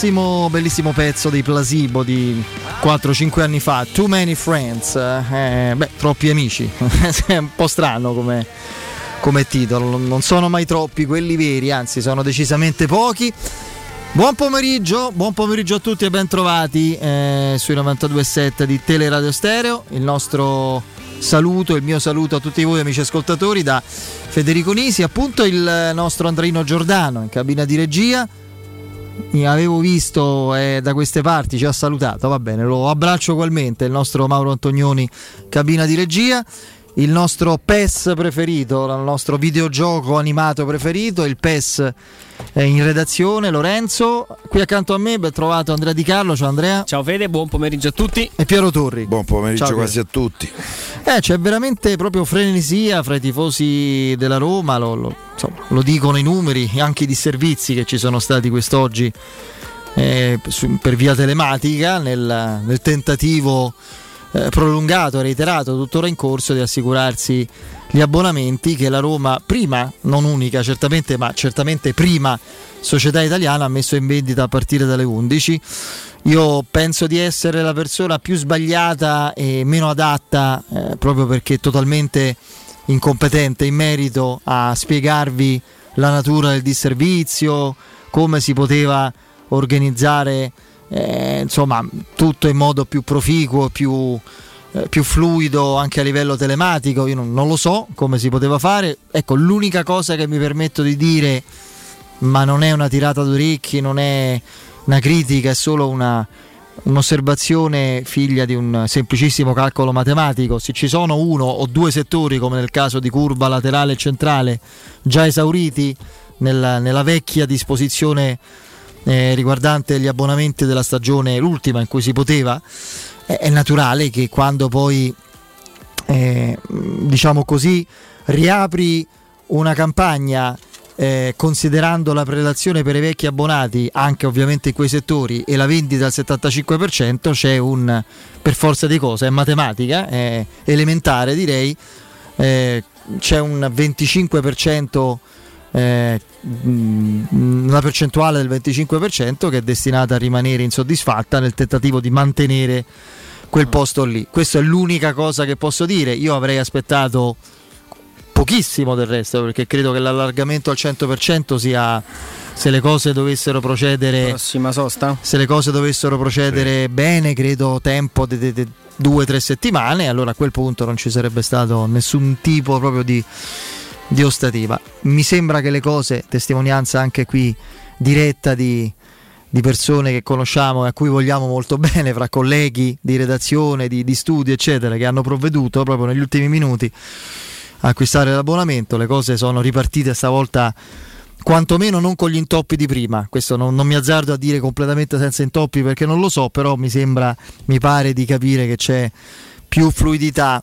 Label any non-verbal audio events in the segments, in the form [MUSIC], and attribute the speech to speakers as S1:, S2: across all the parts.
S1: bellissimo, bellissimo pezzo dei Plasibo di 4-5 anni fa, Too Many Friends, eh, beh, troppi amici, [LAUGHS] è un po' strano come, come titolo, non sono mai troppi quelli veri, anzi sono decisamente pochi. Buon pomeriggio, buon pomeriggio a tutti e ben trovati eh, sui 92.7 di Teleradio Stereo. Il nostro saluto, il mio saluto a tutti voi amici ascoltatori da Federico Nisi, appunto il nostro Andrino Giordano in cabina di regia. Mi avevo visto eh, da queste parti, ci ha salutato, va bene, lo abbraccio ugualmente, il nostro Mauro Antonioni, cabina di regia il nostro PES preferito, il nostro videogioco animato preferito, il PES in redazione, Lorenzo. Qui accanto a me ben trovato Andrea Di Carlo, ciao Andrea.
S2: Ciao Fede, buon pomeriggio a tutti.
S1: E Piero Torri.
S3: Buon pomeriggio ciao, quasi a tutti.
S1: Eh, c'è veramente proprio frenesia fra i tifosi della Roma, lo, lo, insomma, lo dicono i numeri, anche i disservizi che ci sono stati quest'oggi eh, per via telematica nel, nel tentativo eh, prolungato, reiterato, tuttora in corso di assicurarsi gli abbonamenti che la Roma prima, non unica certamente, ma certamente prima società italiana ha messo in vendita a partire dalle 11. Io penso di essere la persona più sbagliata e meno adatta eh, proprio perché totalmente incompetente in merito a spiegarvi la natura del disservizio, come si poteva organizzare eh, insomma tutto in modo più proficuo, più, eh, più fluido anche a livello telematico, io non, non, lo so come si poteva fare, ecco l'unica cosa che mi permetto di dire, ma non è una tirata d'orecchi, non è una critica, è solo una, un'osservazione figlia di un semplicissimo calcolo matematico. Se ci sono uno o due settori, come nel caso di curva laterale e centrale, già esauriti nella, nella vecchia disposizione eh, riguardante gli abbonamenti della stagione, l'ultima in cui si poteva, è, è naturale che quando poi, eh, diciamo così, riapri una campagna eh, considerando la prelazione per i vecchi abbonati, anche ovviamente in quei settori, e la vendita al 75%, c'è un, per forza di cose, è matematica, è elementare direi, eh, c'è un 25% eh, una percentuale del 25% che è destinata a rimanere insoddisfatta nel tentativo di mantenere quel mm. posto lì. Questa è l'unica cosa che posso dire. Io avrei aspettato pochissimo del resto perché credo che l'allargamento al 100% sia se le cose dovessero procedere
S2: prossima sosta
S1: se le cose dovessero procedere sì. bene credo tempo di due o tre settimane allora a quel punto non ci sarebbe stato nessun tipo proprio di di ostativa. Mi sembra che le cose, testimonianza anche qui diretta di, di persone che conosciamo e a cui vogliamo molto [LAUGHS] bene, fra colleghi di redazione, di, di studio, eccetera, che hanno provveduto proprio negli ultimi minuti a acquistare l'abbonamento. Le cose sono ripartite stavolta quantomeno non con gli intoppi di prima. Questo non, non, mi azzardo a dire completamente senza intoppi perché non lo so, però mi sembra, mi pare di capire che c'è più fluidità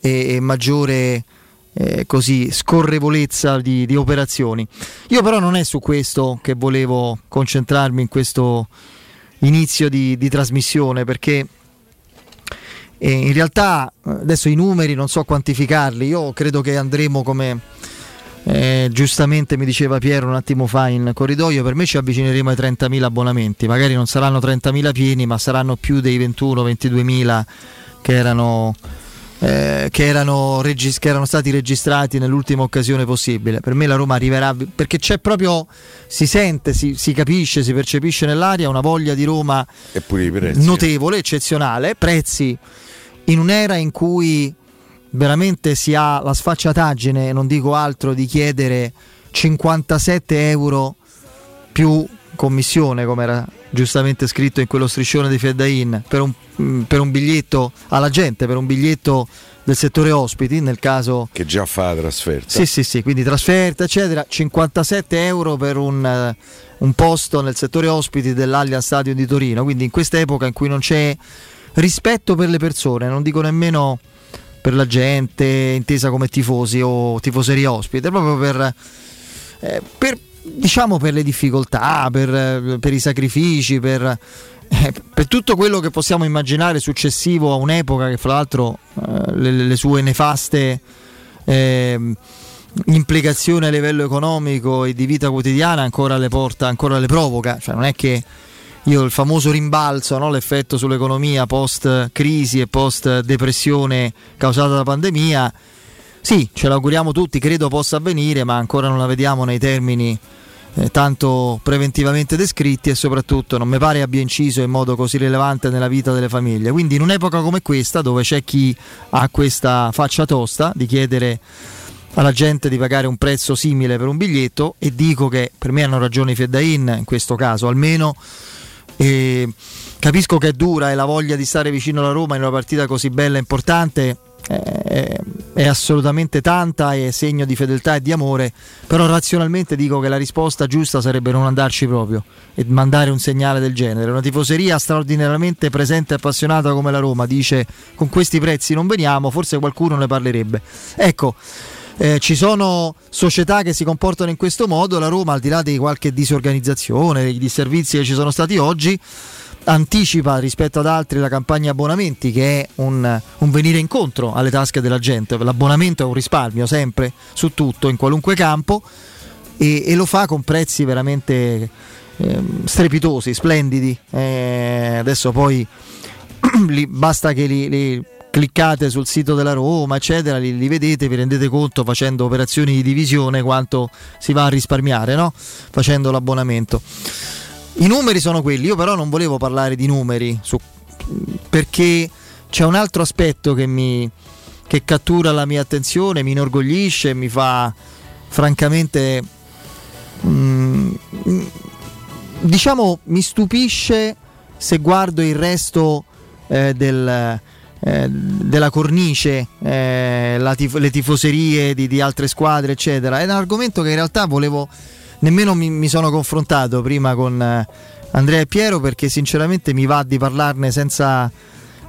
S1: e, e maggiore eh, così scorrevolezza di, di, operazioni. Io però non è su questo che volevo concentrarmi in questo inizio di, di trasmissione perché eh, in realtà adesso i numeri non so quantificarli, io credo che andremo come eh, giustamente mi diceva Piero un attimo fa in corridoio, per me ci avvicineremo ai 30.000 abbonamenti, magari non saranno 30.000 pieni ma saranno più dei 21-22.000 che erano eh, che, erano regis- che, erano stati registrati nell'ultima occasione possibile. Per me la Roma arriverà perché c'è proprio, si sente, si, si capisce, si percepisce nell'aria una voglia di Roma notevole, eccezionale. Prezzi in un'era in cui veramente si ha la sfacciataggine, non dico altro, di chiedere 57 euro più commissione, come era giustamente scritto in quello striscione di Feddain, per un, mm, per un biglietto alla gente, per un biglietto del settore ospiti, nel caso...
S3: Che già fa la trasferta.
S1: Sì, sì, sì, quindi trasferta, eccetera. 57 euro per un, uh, un posto nel settore ospiti dell'Allianz Stadium di Torino, quindi in quest'epoca in cui non c'è rispetto per le persone, non dico nemmeno per la gente intesa come tifosi o tifoseria ospite, proprio per, eh, per diciamo per le difficoltà, per, per i sacrifici, per, eh, per, tutto quello che possiamo immaginare successivo a un'epoca che fra l'altro eh, le, le, sue nefaste eh, implicazioni a livello economico e di vita quotidiana ancora le porta, ancora le provoca, cioè non è che io il famoso rimbalzo, no? l'effetto sull'economia post crisi e post depressione causata dalla pandemia, sì, ce l'auguriamo tutti, credo possa avvenire, ma ancora non la vediamo nei termini eh, tanto preventivamente descritti e soprattutto non mi pare abbia inciso in modo così rilevante nella vita delle famiglie. Quindi in un'epoca come questa, dove c'è chi ha questa faccia tosta di chiedere alla gente di pagare un prezzo simile per un biglietto e dico che per me hanno ragione i Feddain in questo caso, almeno e capisco che è dura e la voglia di stare vicino alla Roma in una partita così bella e importante è, è assolutamente tanta e segno di fedeltà e di amore, però razionalmente dico che la risposta giusta sarebbe non andarci proprio e mandare un segnale del genere. Una tifoseria straordinariamente presente e appassionata come la Roma dice con questi prezzi non veniamo, forse qualcuno ne parlerebbe. Ecco, eh, ci sono società che si comportano in questo modo, la Roma al di là di qualche disorganizzazione, dei disservizi che ci sono stati oggi, anticipa rispetto ad altri la campagna abbonamenti che è un, un, venire incontro alle tasche della gente, l'abbonamento è un risparmio sempre su tutto, in qualunque campo e, e lo fa con prezzi veramente eh, strepitosi, splendidi. Eh, adesso poi [CLEARS THROAT] li, basta che li, li cliccate sul sito della Roma, eccetera, li, li, vedete, vi rendete conto facendo operazioni di divisione quanto si va a risparmiare, no? Facendo l'abbonamento. I numeri sono quelli, io però non volevo parlare di numeri su, perché c'è un altro aspetto che mi che cattura la mia attenzione, mi inorgoglisce, mi fa francamente mm, diciamo mi stupisce se guardo il resto eh, del, eh, della cornice, eh, tif- le tifoserie di, di, altre squadre, eccetera. È un argomento che in realtà volevo nemmeno mi, mi sono confrontato prima con eh, Andrea e Piero perché sinceramente mi va di parlarne senza,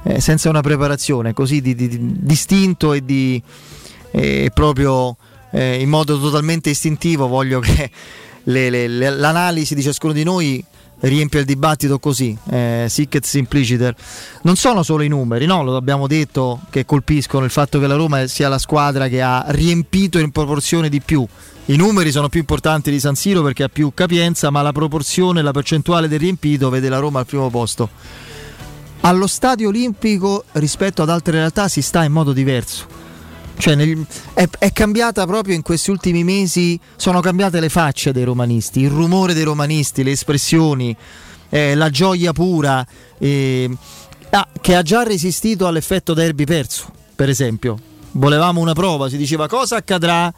S1: eh, senza una preparazione, così di, di, di distinto e di proprio eh, in modo totalmente istintivo. Voglio che le, le, le, l'analisi di ciascuno di noi riempie il dibattito così, eh, sic et simpliciter. Non sono solo i numeri, no? lo abbiamo detto che colpiscono il fatto che la Roma sia la squadra che ha riempito in proporzione di più. I numeri sono più importanti di San Siro perché ha più capienza, ma la proporzione, la percentuale del riempito vede la Roma al primo posto. Allo stadio olimpico rispetto ad altre realtà si sta in modo diverso cioè nel, è, è, cambiata proprio in questi ultimi mesi, sono cambiate le facce dei romanisti, il rumore dei romanisti, le espressioni, eh, la gioia pura, eh, ah, che ha già resistito all'effetto derby perso, per esempio. Volevamo una prova, si diceva cosa accadrà.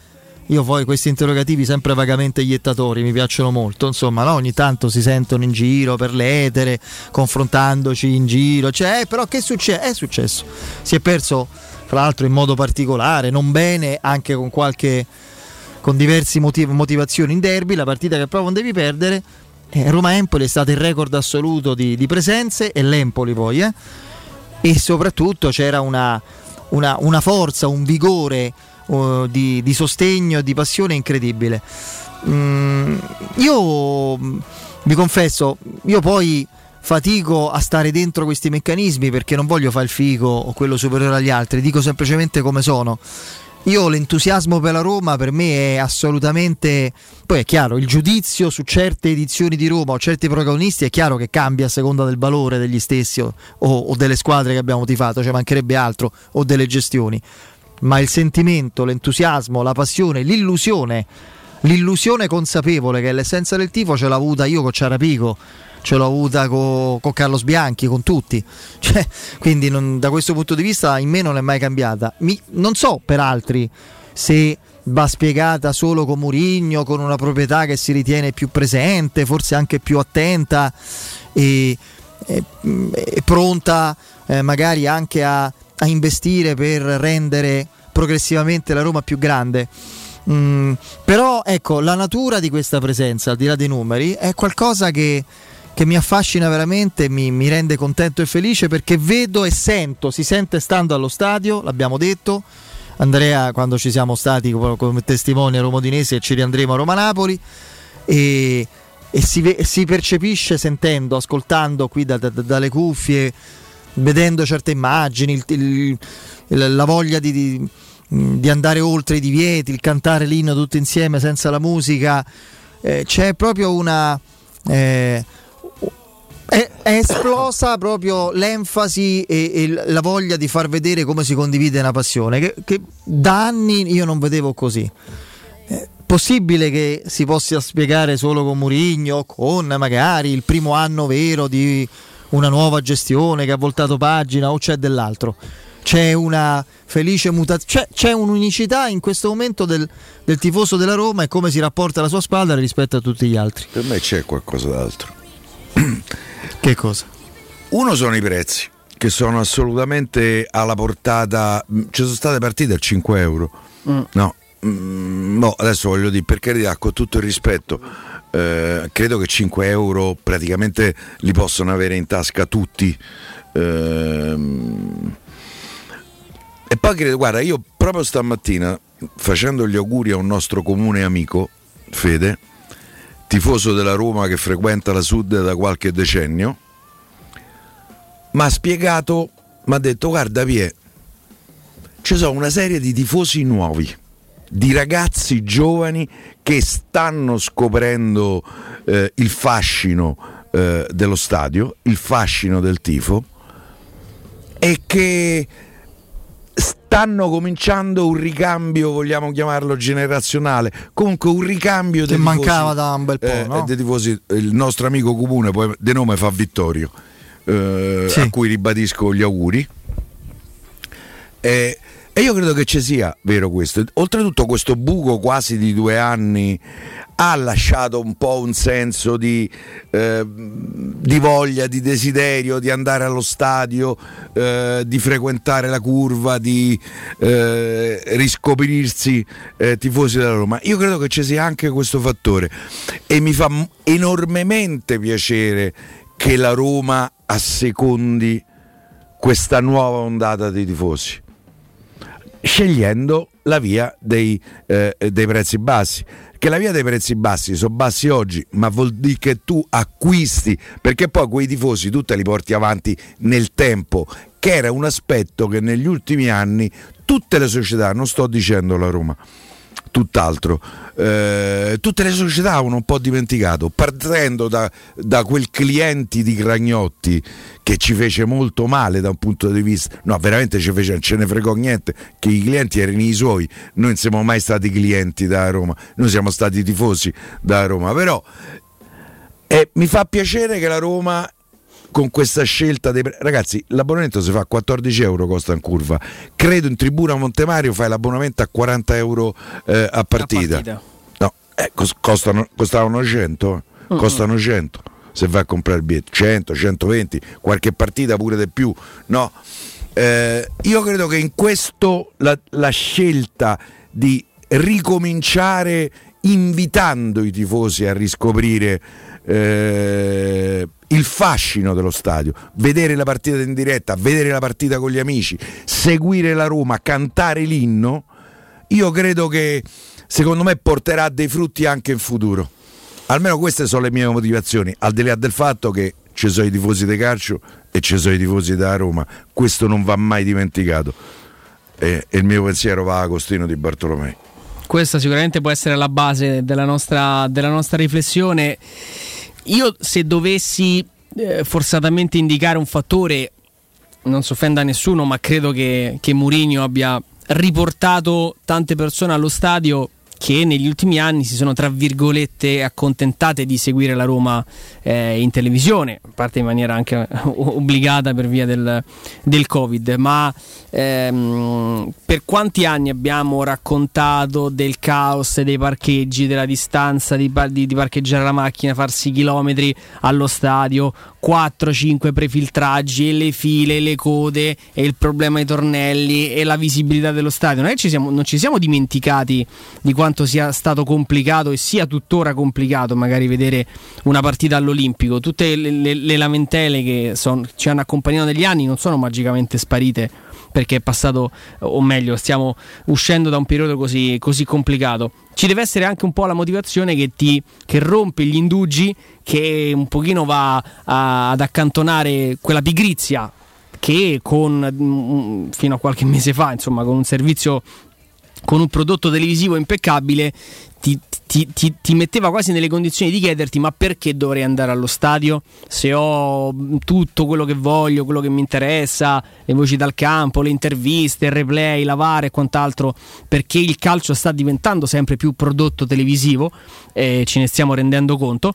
S1: Io poi questi interrogativi sempre vagamente iettatori mi piacciono molto, insomma, no? ogni tanto si sentono in giro per l'etere, confrontandoci in giro, cioè, eh, però che succede? È successo. Si è perso tra l'altro in modo particolare, non bene, anche con qualche con diverse motiv- motivazioni in derby, la partita che proprio non devi perdere. Eh, Roma-Empoli è stato il record assoluto di, di presenze e l'Empoli poi, eh? e soprattutto c'era una, una, una forza, un vigore uh, di, di, sostegno di passione incredibile. Mm, io vi confesso, io poi fatico a stare dentro questi meccanismi perché non voglio fare il figo o quello superiore agli altri, dico semplicemente come sono. Io l'entusiasmo per la Roma per me è assolutamente. Poi è chiaro, il giudizio su certe edizioni di Roma o certi protagonisti è chiaro che cambia a seconda del valore degli stessi o, o delle squadre che abbiamo tifato, cioè mancherebbe altro, o delle gestioni. Ma il sentimento, l'entusiasmo, la passione, l'illusione, l'illusione consapevole che è l'essenza del tifo ce l'ho avuta io con Ciarapico ce l'ho avuta con co Carlos Bianchi, con tutti. [LAUGHS] Cioè, quindi non, da questo punto di vista in me non è mai cambiata. Mi, non so per altri se va spiegata solo con Murigno, con una proprietà che si ritiene più presente, forse anche più attenta e, e, e pronta eh, magari anche a, a, investire per rendere progressivamente la Roma più grande. Mm, però ecco, la natura di questa presenza, al di là dei numeri, è qualcosa che che mi affascina veramente, mi, mi rende contento e felice perché vedo e sento, si sente stando allo stadio, l'abbiamo detto. Andrea, quando ci siamo stati come testimoni a Roma e ci riandremo a Roma-Napoli e, e si, si, percepisce sentendo, ascoltando qui da, da, dalle cuffie, vedendo certe immagini, il, il, la voglia di, di, di, andare oltre i divieti, il cantare l'inno tutti insieme senza la musica, eh, c'è proprio una... Eh, È, è, esplosa proprio l'enfasi e, e, la voglia di far vedere come si condivide una passione, che, che da anni io non vedevo così. È possibile che si possa spiegare solo con Murigno, con magari il primo anno vero di una nuova gestione che ha voltato pagina o c'è dell'altro? C'è una felice mutazione, c'è, c'è, un'unicità in questo momento del, del tifoso della Roma e come si rapporta alla sua squadra rispetto a tutti gli altri.
S4: Per me c'è qualcosa d'altro. [CLEARS THROAT]
S1: Che cosa?
S4: Uno sono i prezzi, che sono assolutamente alla portata. Mm, ci sono state partite a 5 euro. Mm. No, mm, no, adesso voglio dire, per carità, con tutto il rispetto, eh, credo che 5 euro praticamente li possono avere in tasca tutti. Eh, e poi credo, guarda, io proprio stamattina, facendo gli auguri a un nostro comune amico, Fede, tifoso della Roma che frequenta la Sud da qualche decennio, mi ha spiegato, mi ha detto guarda Pie, ci sono una serie di tifosi nuovi, di ragazzi giovani che stanno scoprendo eh, il fascino eh, dello stadio, il fascino del tifo e che stanno cominciando un ricambio, vogliamo chiamarlo generazionale, comunque un ricambio
S1: che mancava da un bel po', eh, no?
S4: dei tifosi, il nostro amico comune, poi di nome fa Vittorio, eh, sì. a cui ribadisco gli auguri. Eh, e io credo che ci sia vero questo. Oltretutto questo buco quasi di due anni ha lasciato un po' un senso di, eh, di voglia, di desiderio di andare allo stadio, eh, di frequentare la curva, di eh, riscoprirsi eh, tifosi della Roma. Io credo che ci sia anche questo fattore e mi fa enormemente piacere che la Roma assecondi questa nuova ondata di tifosi scegliendo la via dei, eh, dei prezzi bassi che la via dei prezzi bassi sono bassi oggi, ma vuol dire che tu acquisti, perché poi quei tifosi tu te li porti avanti nel tempo, che era un aspetto che negli ultimi anni tutte le società, non sto dicendo la Roma, tutt'altro. Eh, tutte le società hanno un po' dimenticato, partendo da, da, quel clienti di Gragnotti che ci fece molto male da un punto di vista, no, veramente ci fece, ce ne fregò niente, che i clienti erano i suoi, noi non siamo mai stati clienti da Roma, noi siamo stati tifosi da Roma, però eh, mi fa piacere che la Roma con questa scelta dei ragazzi l'abbonamento si fa a 14 euro costa in curva. Credo in tribuna Montemario fai l'abbonamento a 40 euro eh, a partita, partita. no eh, costano, costavano 100 mm-hmm. costano 100 se vai a comprare il biglietto 100 120 qualche partita pure di più. No. Eh, io credo che in questo la, la scelta di ricominciare invitando i tifosi a riscoprire eh, il fascino dello stadio, vedere la partita in diretta, vedere la partita con gli amici, seguire la Roma, cantare l'inno, io credo che secondo me porterà dei frutti anche in futuro. Almeno queste sono le mie motivazioni, al di là del fatto che ci sono i tifosi di calcio e ci sono i tifosi della Roma, questo non va mai dimenticato. E, e il mio pensiero va a Agostino di Bartolomei.
S2: Questa sicuramente può essere la base della nostra, della nostra riflessione. Io se dovessi eh, forzatamente indicare un fattore, non si offenda nessuno, ma credo che, che Mourinho abbia riportato tante persone allo stadio che negli ultimi anni si sono tra virgolette accontentate di seguire la Roma eh, in televisione, a parte in maniera anche obbligata per via del, del Covid, ma ehm, per quanti anni abbiamo raccontato del caos dei parcheggi, della distanza di, di, di parcheggiare la macchina, farsi chilometri allo stadio, 4-5 prefiltraggi e le file, le code e il problema dei tornelli e la visibilità dello stadio. Non, ci siamo, non ci siamo dimenticati di quanto quanto sia stato complicato e sia tuttora complicato magari vedere una partita all'Olimpico. Tutte le, le, le lamentele che son, ci hanno accompagnato negli anni non sono magicamente sparite perché è passato, o meglio, stiamo uscendo da un periodo così, così complicato. Ci deve essere anche un po' la motivazione che, ti, che rompe gli indugi, che un pochino va a, ad accantonare quella pigrizia che con mm, fino a qualche mese fa, insomma, con un servizio con un prodotto televisivo impeccabile ti, ti, ti, ti, metteva quasi nelle condizioni di chiederti ma perché dovrei andare allo stadio se ho tutto quello che voglio, quello che mi interessa, le voci dal campo, le interviste, il replay, lavare e quant'altro, perché il calcio sta diventando sempre più prodotto televisivo e ce ne stiamo rendendo conto.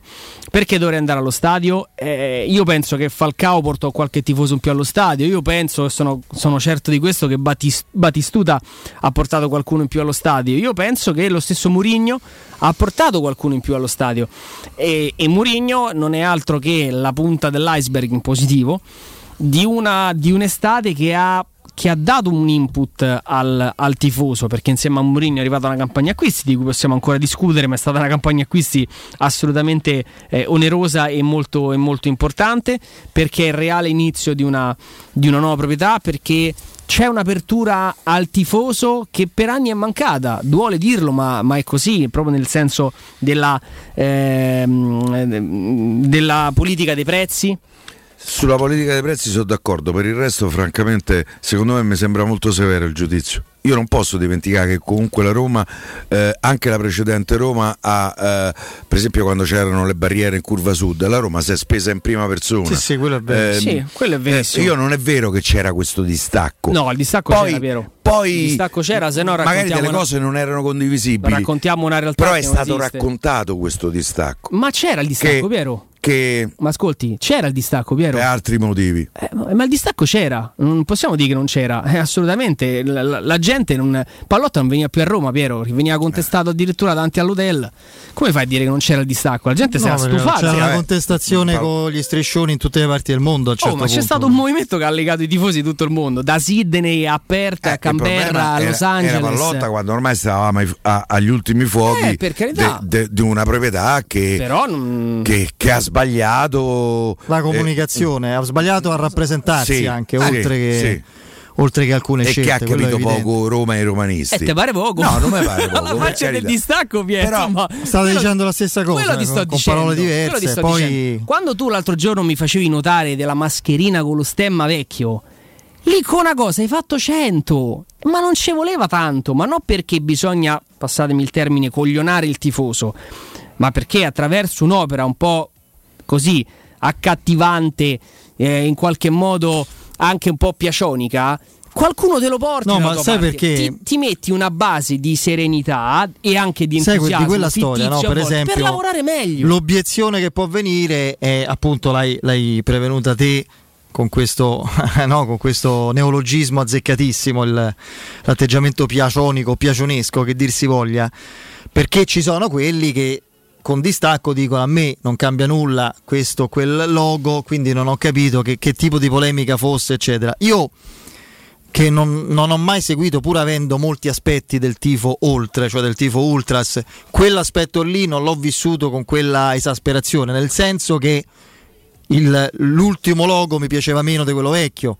S2: Perché dovrei andare allo stadio? Eh, io penso che Falcao portò qualche tifoso in più allo stadio, io penso, sono, sono certo di questo, che Batistuta ha portato qualcuno in più allo stadio, io penso che lo stesso Murigno ha portato qualcuno in più allo stadio. E, e Murigno non è altro che la punta dell'iceberg in positivo di, una, di un'estate che ha che ha dato un input al, al, tifoso perché insieme a Mourinho è arrivata una campagna acquisti di cui possiamo ancora discutere ma è stata una campagna acquisti assolutamente eh, onerosa e molto, e molto, importante perché è il reale inizio di una, di una nuova proprietà perché c'è un'apertura al tifoso che per anni è mancata, duole dirlo, ma, ma è così, proprio nel senso della, eh, della politica dei prezzi.
S4: Sulla politica dei prezzi sono d'accordo, per il resto francamente secondo me mi sembra molto severo il giudizio io non posso dimenticare che comunque la Roma, eh, anche la precedente Roma, ha, eh, per esempio quando c'erano le barriere in curva sud, la Roma si è spesa in prima persona.
S1: Sì, sì, quello è vero.
S2: Eh, sì, quello è verissimo.
S4: io non è vero che c'era questo distacco.
S2: No, il distacco poi, c'era, vero.
S4: Poi,
S2: il distacco c'era, se no
S4: magari delle una... cose non erano condivisibili.
S2: Raccontiamo una realtà.
S4: Però è stato raccontato questo distacco.
S2: Ma c'era il distacco, che, Piero?
S4: Che
S2: ma ascolti, c'era il distacco, Piero?
S4: Per altri motivi.
S2: Eh, ma il distacco c'era, non possiamo dire che non c'era, eh, assolutamente. La, la, la gente non. Pallotta non veniva più a Roma, Piero, veniva contestato addirittura davanti all'hotel. Come fai a dire che non c'era il distacco? La gente no, si era stufata.
S1: C'era una contestazione con gli striscioni in tutte le parti del mondo.
S2: oh, ma c'è stato un movimento che ha legato i tifosi di tutto il mondo, da Sydney a Perth, eh, a Canberra, a Los Angeles.
S4: Era Pallotta quando ormai stavamo ai, a, agli ultimi fuochi
S2: eh,
S4: di una proprietà che,
S2: Però non...
S4: che, che, ha sbagliato
S1: la comunicazione, eh, ha sbagliato a rappresentarsi sì, anche, oltre sì, che... Sì oltre che alcune
S4: e
S1: scelte.
S4: E che ha capito poco Roma e i romanisti. E
S2: te pare poco?
S4: No, non mi pare [LAUGHS] poco.
S2: Alla marcia del distacco, Pietro. Però
S1: ma state dicendo la stessa cosa con, con dicendo, parole diverse. Poi...
S2: Quando tu l'altro giorno mi facevi notare della mascherina con lo stemma vecchio, lì con una cosa hai fatto 100, ma non ci voleva tanto, ma non perché bisogna, passatemi il termine, coglionare il tifoso, ma perché attraverso un'opera un po' così accattivante, eh, in qualche modo anche un po' piacionika, qualcuno te lo porta.
S1: No, ma sai perché?
S2: Ti, ti, metti una base di serenità e anche di entusiasmo.
S1: Sai di quella storia, no? Per esempio,
S2: per lavorare meglio.
S1: L'obiezione che può venire è appunto l'hai, l'hai prevenuta te. Con questo, [LAUGHS] no, con questo, neologismo azzeccatissimo, il, l'atteggiamento piacionico, piacionesco che dir si voglia, perché ci sono quelli che con distacco dicono a me non cambia nulla questo quel logo, quindi non ho capito che, che tipo di polemica fosse, eccetera. Io che non, non, ho mai seguito, pur avendo molti aspetti del tifo oltre, cioè del tifo ultras, quell'aspetto lì non l'ho vissuto con quella esasperazione, nel senso che il, l'ultimo logo mi piaceva meno di quello vecchio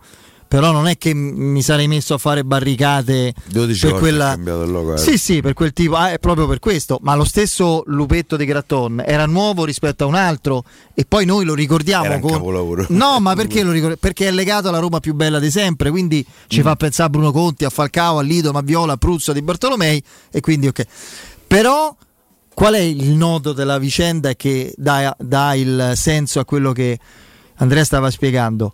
S1: però non è che mi sarei messo a fare barricate
S4: 12
S1: per quella
S4: logo, eh.
S1: sì sì per quel tipo ah, è proprio per questo. Ma lo stesso lupetto di Gratton era nuovo rispetto a un altro e poi noi lo ricordiamo
S4: era
S1: con...
S4: capolavoro.
S1: No ma [LAUGHS] perché lo ricordiamo perché è legato alla Roma più bella di sempre quindi ci mm. fa pensare a Bruno Conti a Falcao a Lido Maviola a Pruzzo di Bartolomei e quindi ok. Però qual è il nodo della vicenda che dà, dà il senso a quello che Andrea stava spiegando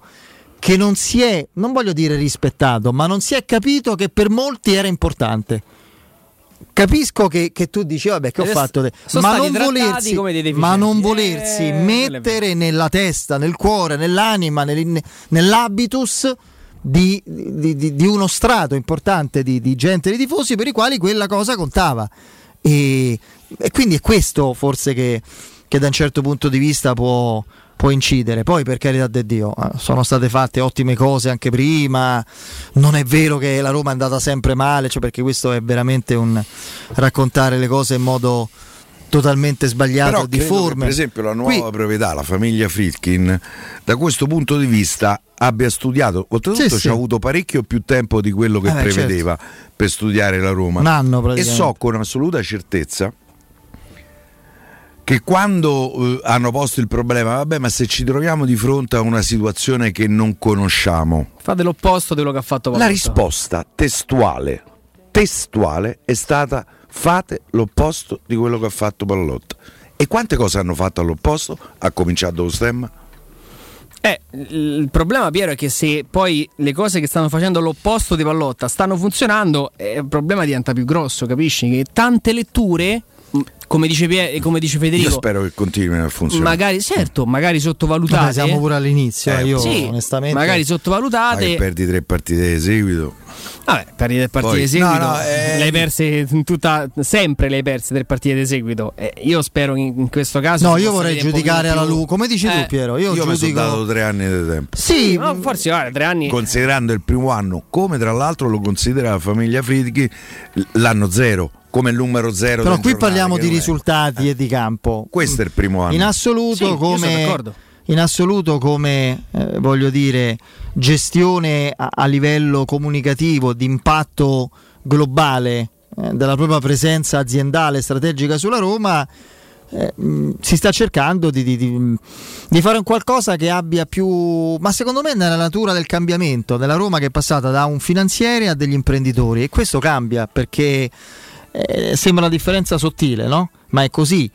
S1: che non si è, non voglio dire rispettato, ma non si è capito che per molti era importante. Capisco che, che tu dici, vabbè, che ho fatto, ma non, volersi, ma non volersi eh, mettere nella testa, nel cuore, nell'anima, nell'habitus di, di, di, di, uno strato importante di, di gente, di tifosi per i quali quella cosa contava. E, e quindi è questo forse che, che da un certo punto di vista può, può incidere. Poi, per carità di Dio, eh, sono state fatte ottime cose anche prima. Non è vero che la Roma è andata sempre male, cioè perché questo è veramente un raccontare le cose in modo totalmente sbagliato, difforme.
S4: per esempio, la nuova Qui... proprietà, la famiglia Fritkin, da questo punto di vista abbia studiato, oltretutto sì, ci ha avuto parecchio più tempo di quello che eh, certo. prevedeva certo. per studiare la Roma.
S1: Un anno
S4: E so con assoluta certezza che quando eh, hanno posto il problema, vabbè, ma se ci troviamo di fronte a una situazione che non conosciamo,
S2: fate l'opposto di quello che ha fatto
S4: La risposta testuale, testuale è stata fate l'opposto di quello che ha fatto Pallotta. E quante cose hanno fatto all'opposto? Ha cominciato lo stemma?
S2: Eh, il problema, Piero, è che se poi le cose che stanno facendo all'opposto di Pallotta stanno funzionando, eh, il problema diventa più grosso, capisci? Che tante letture come dice, Pier, come dice Federico.
S4: Io spero che continuino a funzionare.
S2: Magari, certo, magari sottovalutate.
S1: Vabbè, siamo pure all'inizio, eh, io sì, onestamente.
S2: Magari sottovalutate.
S4: Ma perdi tre partite di seguito.
S2: Vabbè, perdi tre partite di seguito. No, no, eh... Le hai perse tutta, sempre le hai perse tre partite di seguito. Eh, io spero in, in, questo caso.
S1: No, io vorrei giudicare alla Lu. Come dici tu, eh. Piero? Io,
S4: io
S1: giudico...
S4: mi sono dato tre anni di tempo.
S2: Sì, no, forse guarda, tre anni.
S4: Considerando il primo anno, come tra l'altro lo considera la famiglia Fridchi, l'anno zero come il numero zero.
S1: Però qui parliamo di risultati eh. e di campo.
S4: Questo è il primo anno.
S1: In assoluto, sì, come, in assoluto come eh, voglio dire, gestione a, a, livello comunicativo di impatto globale eh, della propria presenza aziendale strategica sulla Roma. Eh, mh, si sta cercando di, di, di, di, fare un qualcosa che abbia più, ma secondo me nella natura del cambiamento della Roma che è passata da un finanziere a degli imprenditori e questo cambia perché eh, sembra una differenza sottile, no? Ma è così.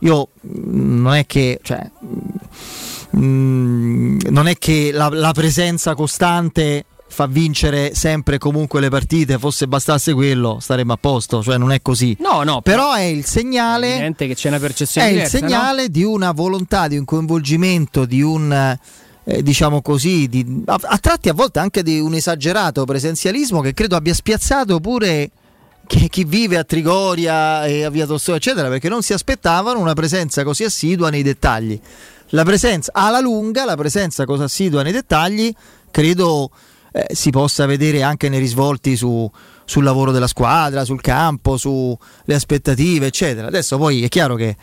S1: Io mm, non è che, cioè, mm, non è che la, la presenza costante fa vincere sempre e comunque le partite, fosse bastasse quello, staremmo a posto, cioè non è così.
S2: No, no,
S1: però è il segnale
S2: è che c'è una percezione
S1: È
S2: diversa,
S1: il segnale
S2: no?
S1: di una volontà, di un coinvolgimento, di un eh, diciamo così, di, a, a, tratti a volte anche di un esagerato presenzialismo che credo abbia spiazzato pure chi, chi vive a Trigoria e a Via Tolstoi, eccetera, perché non si aspettavano una presenza così assidua nei dettagli. La presenza alla lunga, la presenza così assidua nei dettagli, credo eh, si possa vedere anche nei risvolti su, sul lavoro della squadra, sul campo, sulle aspettative, eccetera. Adesso poi è chiaro che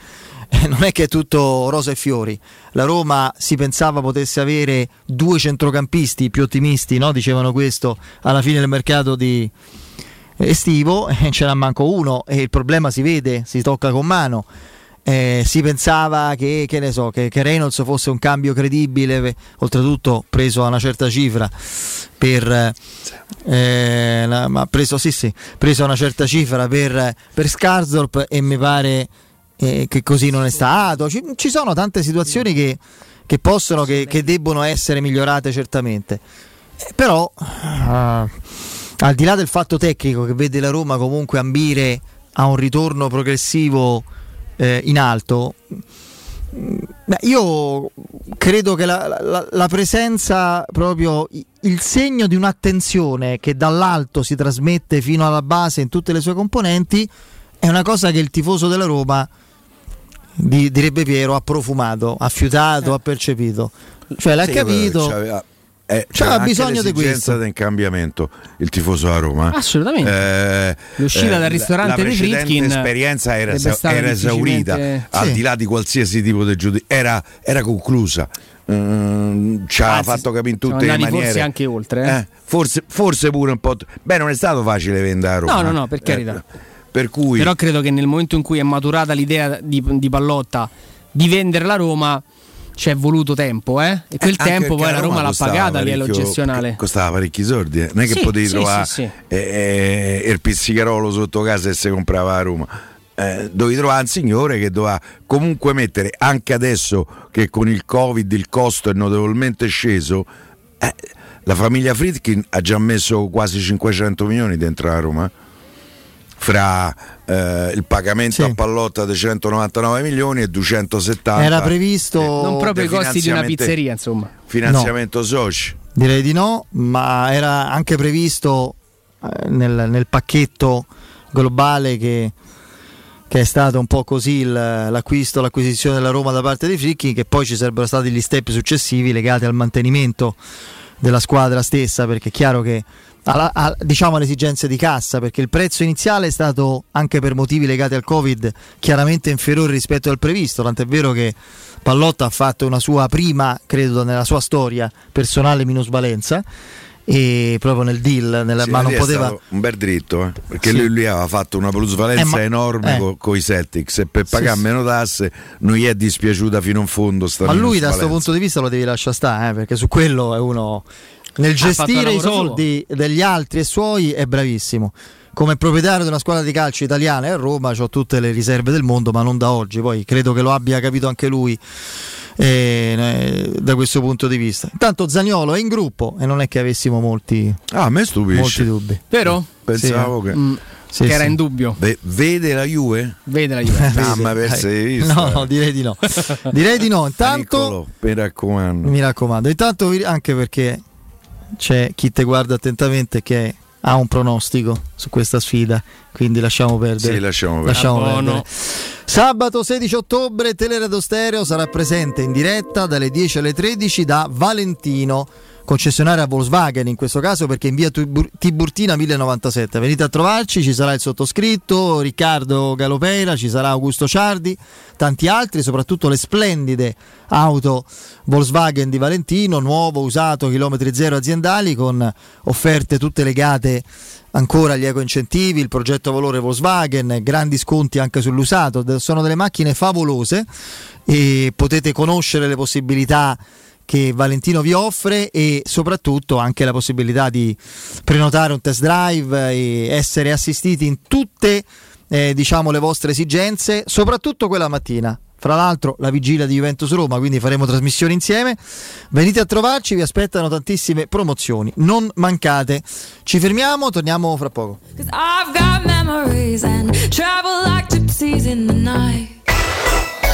S1: eh, non è che è tutto rosa e fiori. La Roma si pensava potesse avere due centrocampisti più ottimisti, no? dicevano questo alla fine del mercato di, estivo [LAUGHS] e ce n'ha manco uno e il problema si vede, si tocca con mano. Eh, si pensava che, che, ne so, che, che, Reynolds fosse un cambio credibile, oltretutto preso a una certa cifra per, eh, la, ma preso, sì, sì, preso a una certa cifra per, per Skarsdorp e mi pare eh, che così non è stato. Ci, ci sono tante situazioni che, che possono, che, che debbono essere migliorate certamente. Eh, però uh, al di là del fatto tecnico che vede la Roma comunque ambire a un ritorno progressivo eh, in alto, beh, io credo che la, la, la, presenza, proprio il segno di un'attenzione che dall'alto si trasmette fino alla base in tutte le sue componenti, è una cosa che il tifoso della Roma, di, direbbe Piero, ha profumato, ha fiutato, eh. ha percepito. Cioè l'ha sì, capito.
S4: Eh, c'ha bisogno di questo. del cambiamento il tifoso a Roma.
S2: Assolutamente. Eh, l'uscita eh, dal ristorante
S4: la,
S2: di Fritkin
S4: l'esperienza era, era esaurita sì. al di là di qualsiasi tipo di giudizio era, era, conclusa. Mm, ci ha fatto capire in tutte le maniere
S2: forse anche oltre eh?
S4: Eh, forse, forse, pure un po' t- beh non è stato facile vendere a Roma.
S2: No no no per carità.
S4: per cui...
S2: però credo che nel momento in cui è maturata l'idea di, di Pallotta di vendere la Roma ci è voluto tempo, eh? E quel eh, tempo poi la Roma, Roma l'ha pagata a livello gestionale.
S4: Costava parecchi soldi, eh? non è che sì, potevi sì, trovare sì. Eh, eh, il pizzicarolo sotto casa e si comprava a Roma. Eh, dovevi trovare un signore che doveva comunque mettere anche adesso che con il covid il costo è notevolmente sceso eh, la famiglia Fritkin ha già messo quasi 500 milioni dentro la Roma fra eh, il pagamento sì. a pallotta di 199 milioni e 270
S1: era previsto eh,
S2: non proprio i costi di una pizzeria insomma
S4: finanziamento no. soci
S1: direi di no ma era anche previsto eh, nel, nel, pacchetto globale che, che, è stato un po' così il, l'acquisto l'acquisizione della Roma da parte dei Fricchi che poi ci sarebbero stati gli step successivi legati al mantenimento della squadra stessa perché è chiaro che alla, a, diciamo alle esigenze di cassa perché il prezzo iniziale è stato anche per motivi legati al covid chiaramente inferiore rispetto al previsto tant'è vero che Pallotta ha fatto una sua prima credo nella sua storia personale minusvalenza e proprio nel deal nella,
S4: sì,
S1: ma non poteva
S4: un bel dritto eh? perché sì. lui, lui, aveva fatto una plusvalenza eh, ma... enorme eh. con i Celtics e per pagare sì, meno tasse non gli è dispiaciuta fino in fondo
S1: ma lui da questo punto di vista lo devi lasciare stare eh? perché su quello è uno nel gestire i soldi suo. degli altri e suoi è bravissimo. Come proprietario di una squadra di calcio italiana a Roma ho tutte le riserve del mondo, ma non da oggi. Poi credo che lo abbia capito anche lui eh, da questo punto di vista. Intanto Zagnolo è in gruppo e non è che avessimo molti,
S4: ah, molti
S2: dubbi. Vero?
S4: Pensavo sì, che...
S2: Mm. Sì, che sì. era in dubbio.
S4: Ve- vede la Juve?
S2: Vede la Juve. [LAUGHS]
S4: Mamma per visto.
S1: No, no, direi di no. direi di no. [LAUGHS] Intanto, Niccolo,
S4: mi raccomando.
S1: Mi raccomando. Intanto anche perché c'è chi te guarda attentamente che ha un pronostico su questa sfida, quindi lasciamo perdere.
S4: Sì, lasciamo perdere.
S1: Lasciamo perdere. Sabato 16 ottobre Teleradio Stereo sarà presente in diretta dalle 10 alle 13 da Valentino concessionaria Volkswagen in questo caso perché in via Tiburtina 1097. Venite a trovarci, ci sarà il sottoscritto, Riccardo Galopera, ci sarà Augusto Ciardi, tanti altri, soprattutto le splendide auto Volkswagen di Valentino, nuovo, usato, chilometri zero aziendali con offerte tutte legate ancora agli eco incentivi, il progetto valore Volkswagen, grandi sconti anche sull'usato, sono delle macchine favolose e potete conoscere le possibilità che Valentino vi offre e soprattutto anche la possibilità di prenotare un test drive e essere assistiti in tutte eh, diciamo, le vostre esigenze, soprattutto quella mattina. Fra l'altro la vigilia di Juventus Roma, quindi faremo trasmissioni insieme. Venite a trovarci, vi aspettano tantissime promozioni. Non mancate. Ci fermiamo, torniamo fra poco.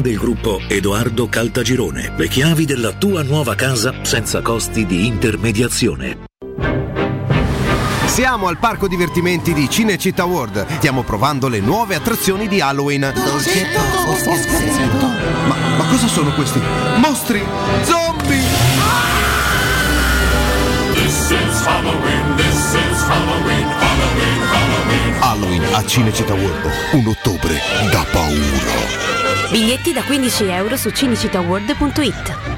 S5: del gruppo Edoardo Caltagirone. Le chiavi della tua nuova casa senza costi di intermediazione.
S6: Siamo al parco divertimenti di Cinecittà World. Stiamo provando le nuove attrazioni di Halloween. Ma, ma cosa sono questi? Mostri! Zombie! This is Halloween, this
S7: Halloween a Cinecittà World, un ottobre da paura.
S8: Biglietti da 15 euro su cinecittàworld.it.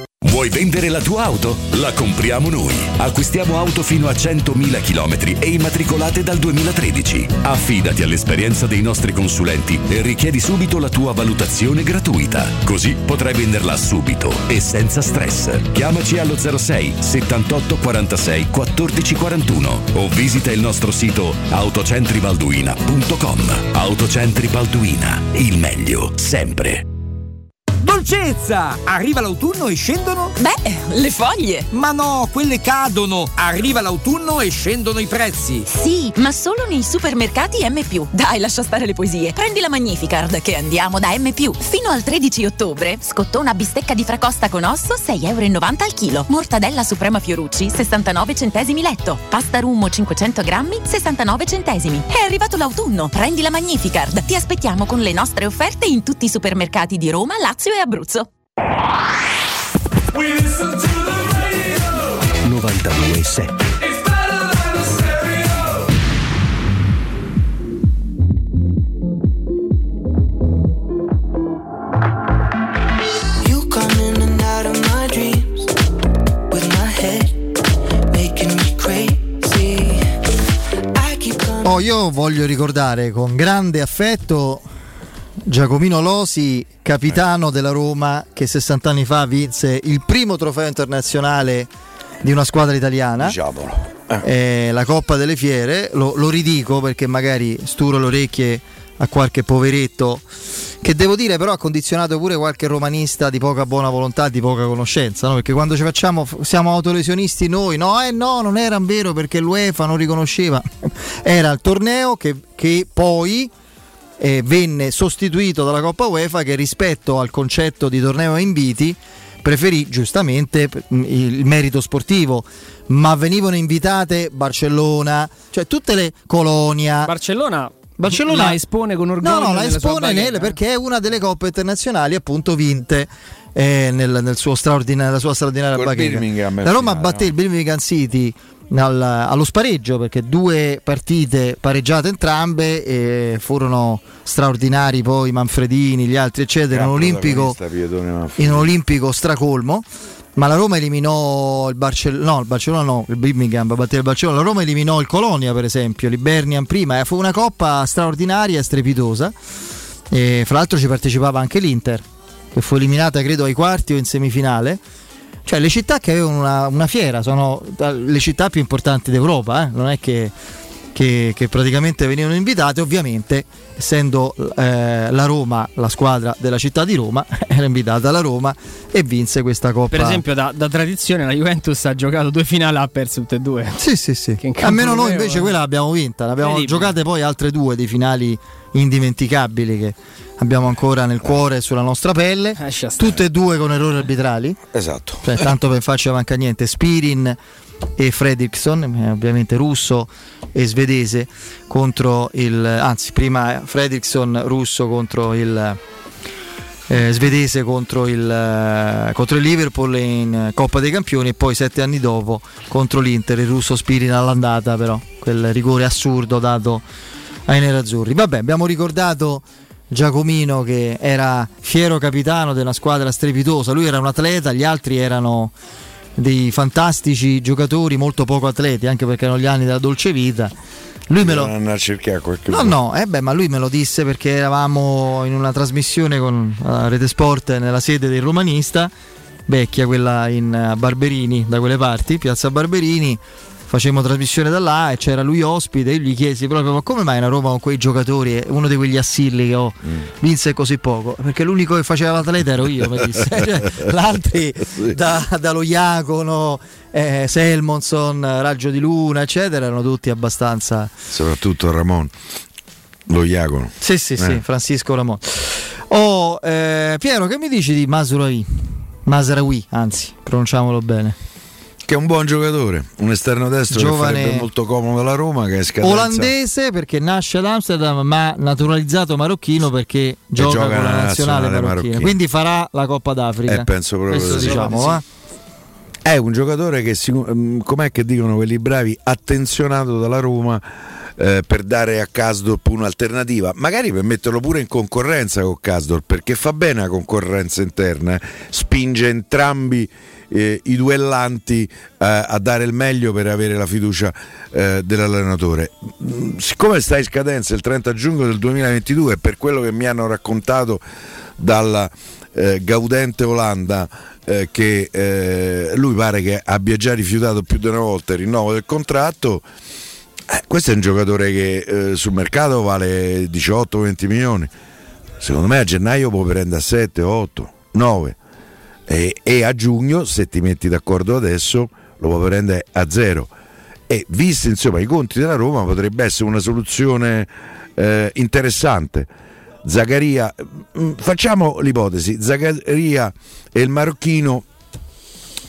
S9: Vuoi vendere la tua auto? La compriamo noi. Acquistiamo auto fino a 100.000 km e immatricolate dal 2013. Affidati all'esperienza dei nostri consulenti e richiedi subito la tua valutazione gratuita. Così potrai venderla subito e senza stress. Chiamaci allo 06 78 46 14 41 o visita il nostro sito autocentribalduina.com. Autocentri Balduina, il meglio sempre.
S10: Dolcezza! Arriva l'autunno e scendono?
S11: Beh, le foglie!
S10: Ma no, quelle cadono! Arriva l'autunno e scendono i prezzi!
S11: Sì, ma solo nei supermercati M. Dai, lascia stare le poesie. Prendi la Magnificard che andiamo da M. Fino al 13 ottobre, scottona bistecca di fracosta con osso 6,90 euro al chilo. Mortadella Suprema Fiorucci 69 centesimi letto. Pasta Rummo 500 grammi 69 centesimi. È arrivato l'autunno! Prendi la Magnificard. Ti aspettiamo con le nostre offerte in tutti i supermercati di Roma, Lazio e Abruzzo.
S12: 92.7
S13: You come in and out of my dreams with my head making me crazy. I keep coming.
S1: Oh, io voglio ricordare con grande affetto Giacomino Losi, capitano della Roma, che 60 anni fa vinse il primo trofeo internazionale di una squadra italiana.
S3: Diciamolo.
S1: eh, la Coppa delle Fiere, lo, lo ridico perché magari sturo le orecchie a qualche poveretto che devo dire però ha condizionato pure qualche romanista di poca buona volontà, di poca conoscenza, no? perché quando ci facciamo siamo autolesionisti noi, no, eh no, non era vero perché l'UEFA non riconosceva, [LAUGHS] era il torneo che, che poi eh, venne sostituito dalla Coppa UEFA che rispetto al concetto di torneo a inviti preferì giustamente mh, il merito sportivo, ma venivano invitate Barcellona, cioè tutte le Colonia.
S2: Barcellona
S1: Barcellona
S2: la espone con orgoglio.
S1: No, no, la espone nel- perché è una delle coppe internazionali appunto vinte eh, nel, nel suo straordina- nella sua straordinaria bacheca. La Roma batté il Birmingham City al- allo spareggio perché due partite pareggiate entrambe e furono straordinari poi Manfredini, gli altri eccetera, in un olimpico in un olimpico stracolmo. Ma la Roma eliminò il Barcellona, no, il Barcellona no, il Birmingham batté il Barcellona. La Roma eliminò il Colonia, per esempio, l'Ibernian prima. Fu una coppa straordinaria e strepitosa. E fra l'altro ci partecipava anche l'Inter, che fu eliminata credo ai quarti o in semifinale. Cioè le città che avevano una, una fiera sono tra le città più importanti d'Europa, eh? non è che, che- che praticamente venivano invitate, ovviamente essendo eh, la Roma la squadra della città di Roma, [LAUGHS] era invitata alla Roma e vinse questa coppa.
S2: Per esempio, da, da tradizione, la Juventus ha giocato due finali, ha perso tutte e due.
S1: Sì, sì, sì. Almeno noi invece
S2: eh.
S1: quella l'abbiamo vinta, ne abbiamo
S2: Incredibile.
S1: giocate poi altre due di finali indimenticabili che abbiamo ancora nel cuore e sulla nostra pelle, tutte e due con errori arbitrali.
S3: Esatto.
S1: Cioè, tanto per farci manca niente, Spirin e Fredriksson, eh, ovviamente russo e svedese contro il anzi, prima Fredriksson russo contro il eh, svedese contro il, eh, contro il Liverpool in Coppa dei Campioni e poi sette anni dopo contro l'Inter, il russo Spirin all'andata però, quel rigore assurdo dato ai nerazzurri. Vabbè, abbiamo ricordato Giacomino che era fiero capitano una squadra strepitosa, lui era un atleta, gli altri erano dei fantastici giocatori molto poco atleti, anche perché erano gli anni della dolce vita. Lui me lo,
S3: Non andare a cercare qualche
S1: No, no, eh beh, ma lui me lo disse perché eravamo in una trasmissione con la Rete Sport nella sede del romanista, vecchia quella in eh, Barberini, da quelle parti, piazza Barberini. Facevamo trasmissione da là e c'era lui ospite e io gli chiesi proprio ma come mai una Roma con quei giocatori uno di quegli assilli che ho? Vinse così poco perché l'unico che faceva l'atleta ero io mi disse. [LAUGHS] Cioè, l'altri da, dallo Iacono eh, Selmonson Raggio di Luna eccetera erano tutti abbastanza
S4: Soprattutto Ramon, lo Iacono.
S1: sì sì sì
S4: Eh.
S1: Francisco Ramon. Oh eh, Piero che mi dici di Masuraoui Masraoui anzi pronunciamolo bene
S4: Che è un buon giocatore, un esterno destro
S1: Giovane-
S4: molto comodo alla Roma, che è scadenza.
S1: olandese perché nasce ad Amsterdam ma naturalizzato marocchino perché gioca,
S4: gioca
S1: con la nazionale,
S4: nazionale
S1: marocchina
S4: marocchina.
S1: quindi farà la Coppa d'Africa
S4: Eh, penso proprio
S1: questo diciamo va?
S4: È un giocatore che, sicu- mm, com'è che dicono quelli bravi, attenzionato dalla Roma eh, per dare a Kasdorp un'alternativa, magari per metterlo pure in concorrenza con Kasdorp, perché fa bene la concorrenza interna, eh. spinge entrambi eh, i duellanti eh, a dare il meglio per avere la fiducia eh, dell'allenatore. Mm, Siccome sta in scadenza il 30 giugno del 2022, per quello che mi hanno raccontato dalla eh, gaudente Olanda, eh, che eh, lui pare che abbia già rifiutato più di una volta il rinnovo del contratto. Questo è un giocatore che sul mercato vale 18-20 milioni. Secondo me a gennaio può prendere a 7, 8, 9 e, e a giugno, se ti metti d'accordo adesso, lo può prendere a 0. E visti insomma i conti della Roma, potrebbe essere una soluzione eh, interessante. Zaccaria, mm, facciamo l'ipotesi, Zaccaria e il marocchino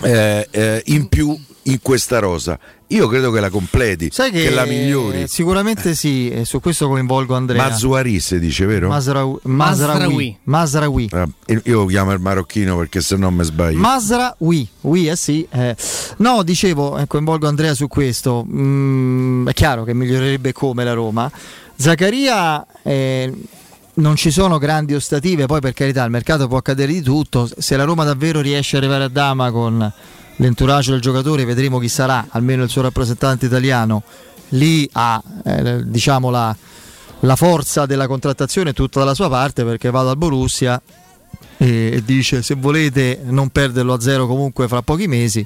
S4: eh, eh, in più in questa rosa. Io credo che la completi,
S1: Sai che,
S4: la migliori.
S1: sicuramente sì e su questo coinvolgo Andrea
S4: Mazzuari si dice, vero?
S1: Masraoui Masraoui Masraoui
S4: Ah, io lo chiamo il marocchino perché se no mi sbaglio.
S1: Masraoui oui, eh sì. eh. No, dicevo, eh, coinvolgo Andrea su questo. Mm, è chiaro che migliorerebbe come la Roma. Zaccaria eh, non ci sono grandi ostative, poi per carità il mercato può accadere di tutto. Se la Roma davvero riesce ad arrivare a Dama con l'entourage del giocatore, vedremo chi sarà, almeno il suo rappresentante italiano. Lì ha eh, diciamo la, la forza della contrattazione tutta dalla sua parte perché vado al Borussia e, e dice se volete non perderlo a zero comunque fra pochi mesi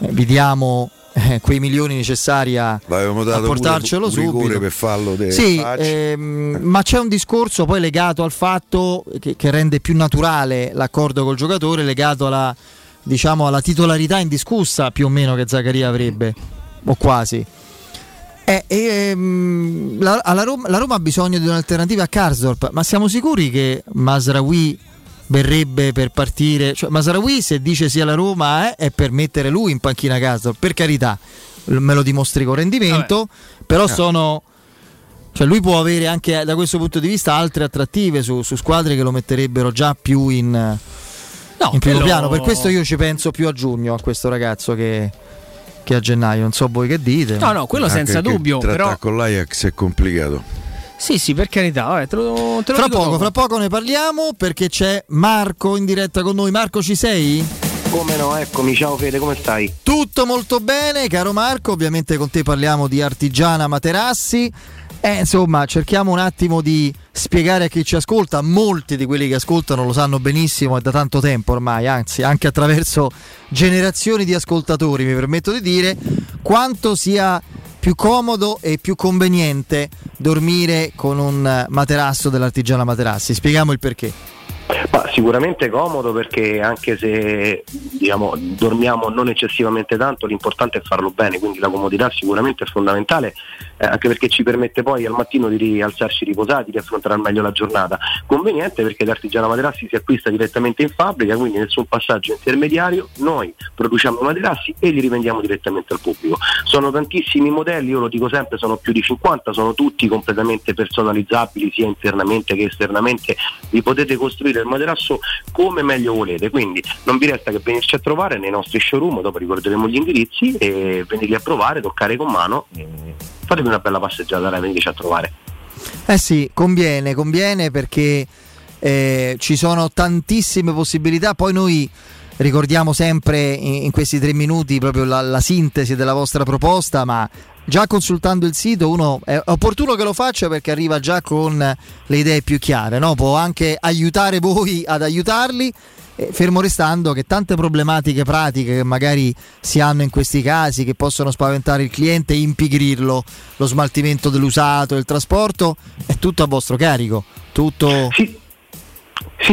S1: eh, vi diamo eh, quei milioni necessari a, a portarcelo
S4: pure
S1: subito
S4: per farlo de
S1: sì, ehm, ma c'è un discorso poi legato al fatto che, che rende più naturale l'accordo col giocatore, legato alla, diciamo, alla titolarità indiscussa più o meno che Zaccaria avrebbe, o quasi. Eh, ehm, la, alla Roma, la Roma ha bisogno di un'alternativa a Karsdorp, ma siamo sicuri che Masraoui verrebbe per partire? Cioè, Masraoui se dice sia la Roma eh, è per mettere lui in panchina Karsdorp, per carità, me lo dimostri con rendimento, però
S2: Eh.
S1: sono... Cioè lui può avere anche eh, da questo punto di vista altre attrattive su, su squadre che lo metterebbero già più in, in primo
S2: quello-
S1: piano. Per questo io ci penso più a giugno a questo ragazzo che, che a gennaio. Non so voi che dite.
S2: No, no, quello senza
S4: Anche che
S2: dubbio, però-
S4: con l'Ajax è complicato.
S2: Sì, sì, per carità, vabbè, te lo, te lo
S1: Fra
S2: dico
S1: poco, fra poco ne parliamo perché c'è Marco in diretta con noi. Marco, ci sei?
S14: Come no, eccomi, ciao Fede, come stai?
S1: Tutto molto bene, caro Marco. Ovviamente con te parliamo di Artigiana Materassi. Eh, insomma, cerchiamo un attimo di spiegare a chi ci ascolta. Molti di quelli che ascoltano lo sanno benissimo e da tanto tempo ormai, anzi, anche attraverso generazioni di ascoltatori, mi permetto di dire, quanto sia più comodo e più conveniente dormire con un materasso dell'Artigiana Materassi. Spieghiamo il perché.
S14: Ma sicuramente comodo perché anche se diciamo, dormiamo non eccessivamente tanto, l'importante è farlo bene, quindi la comodità sicuramente è fondamentale, eh, anche perché ci permette poi al mattino di rialzarci riposati, di affrontare al meglio la giornata. Conveniente perché l'Artigiana Materassi si acquista direttamente in fabbrica, quindi nessun passaggio intermediario, noi produciamo materassi e li rivendiamo direttamente al pubblico. Sono tantissimi modelli, io lo dico sempre, sono più di 50, sono tutti completamente personalizzabili sia internamente che esternamente, vi potete costruire il materasso come meglio volete, quindi non vi resta che venirci a trovare nei nostri showroom, dopo ricorderemo gli indirizzi e venirli a provare, toccare con mano e fatevi una bella passeggiata, dai, veniteci a trovare.
S1: Eh sì, conviene, conviene perché eh, ci sono tantissime possibilità. Poi noi ricordiamo sempre in, in questi tre minuti proprio la, la sintesi della vostra proposta, ma già consultando il sito uno è opportuno che lo faccia perché arriva già con le idee più chiare, no? può anche aiutare voi ad aiutarli. Eh, fermo restando che tante problematiche pratiche che magari si hanno in questi casi, che possono spaventare il cliente e impigrirlo, lo smaltimento dell'usato, il trasporto, è tutto a vostro carico. Tutto...
S14: Sì,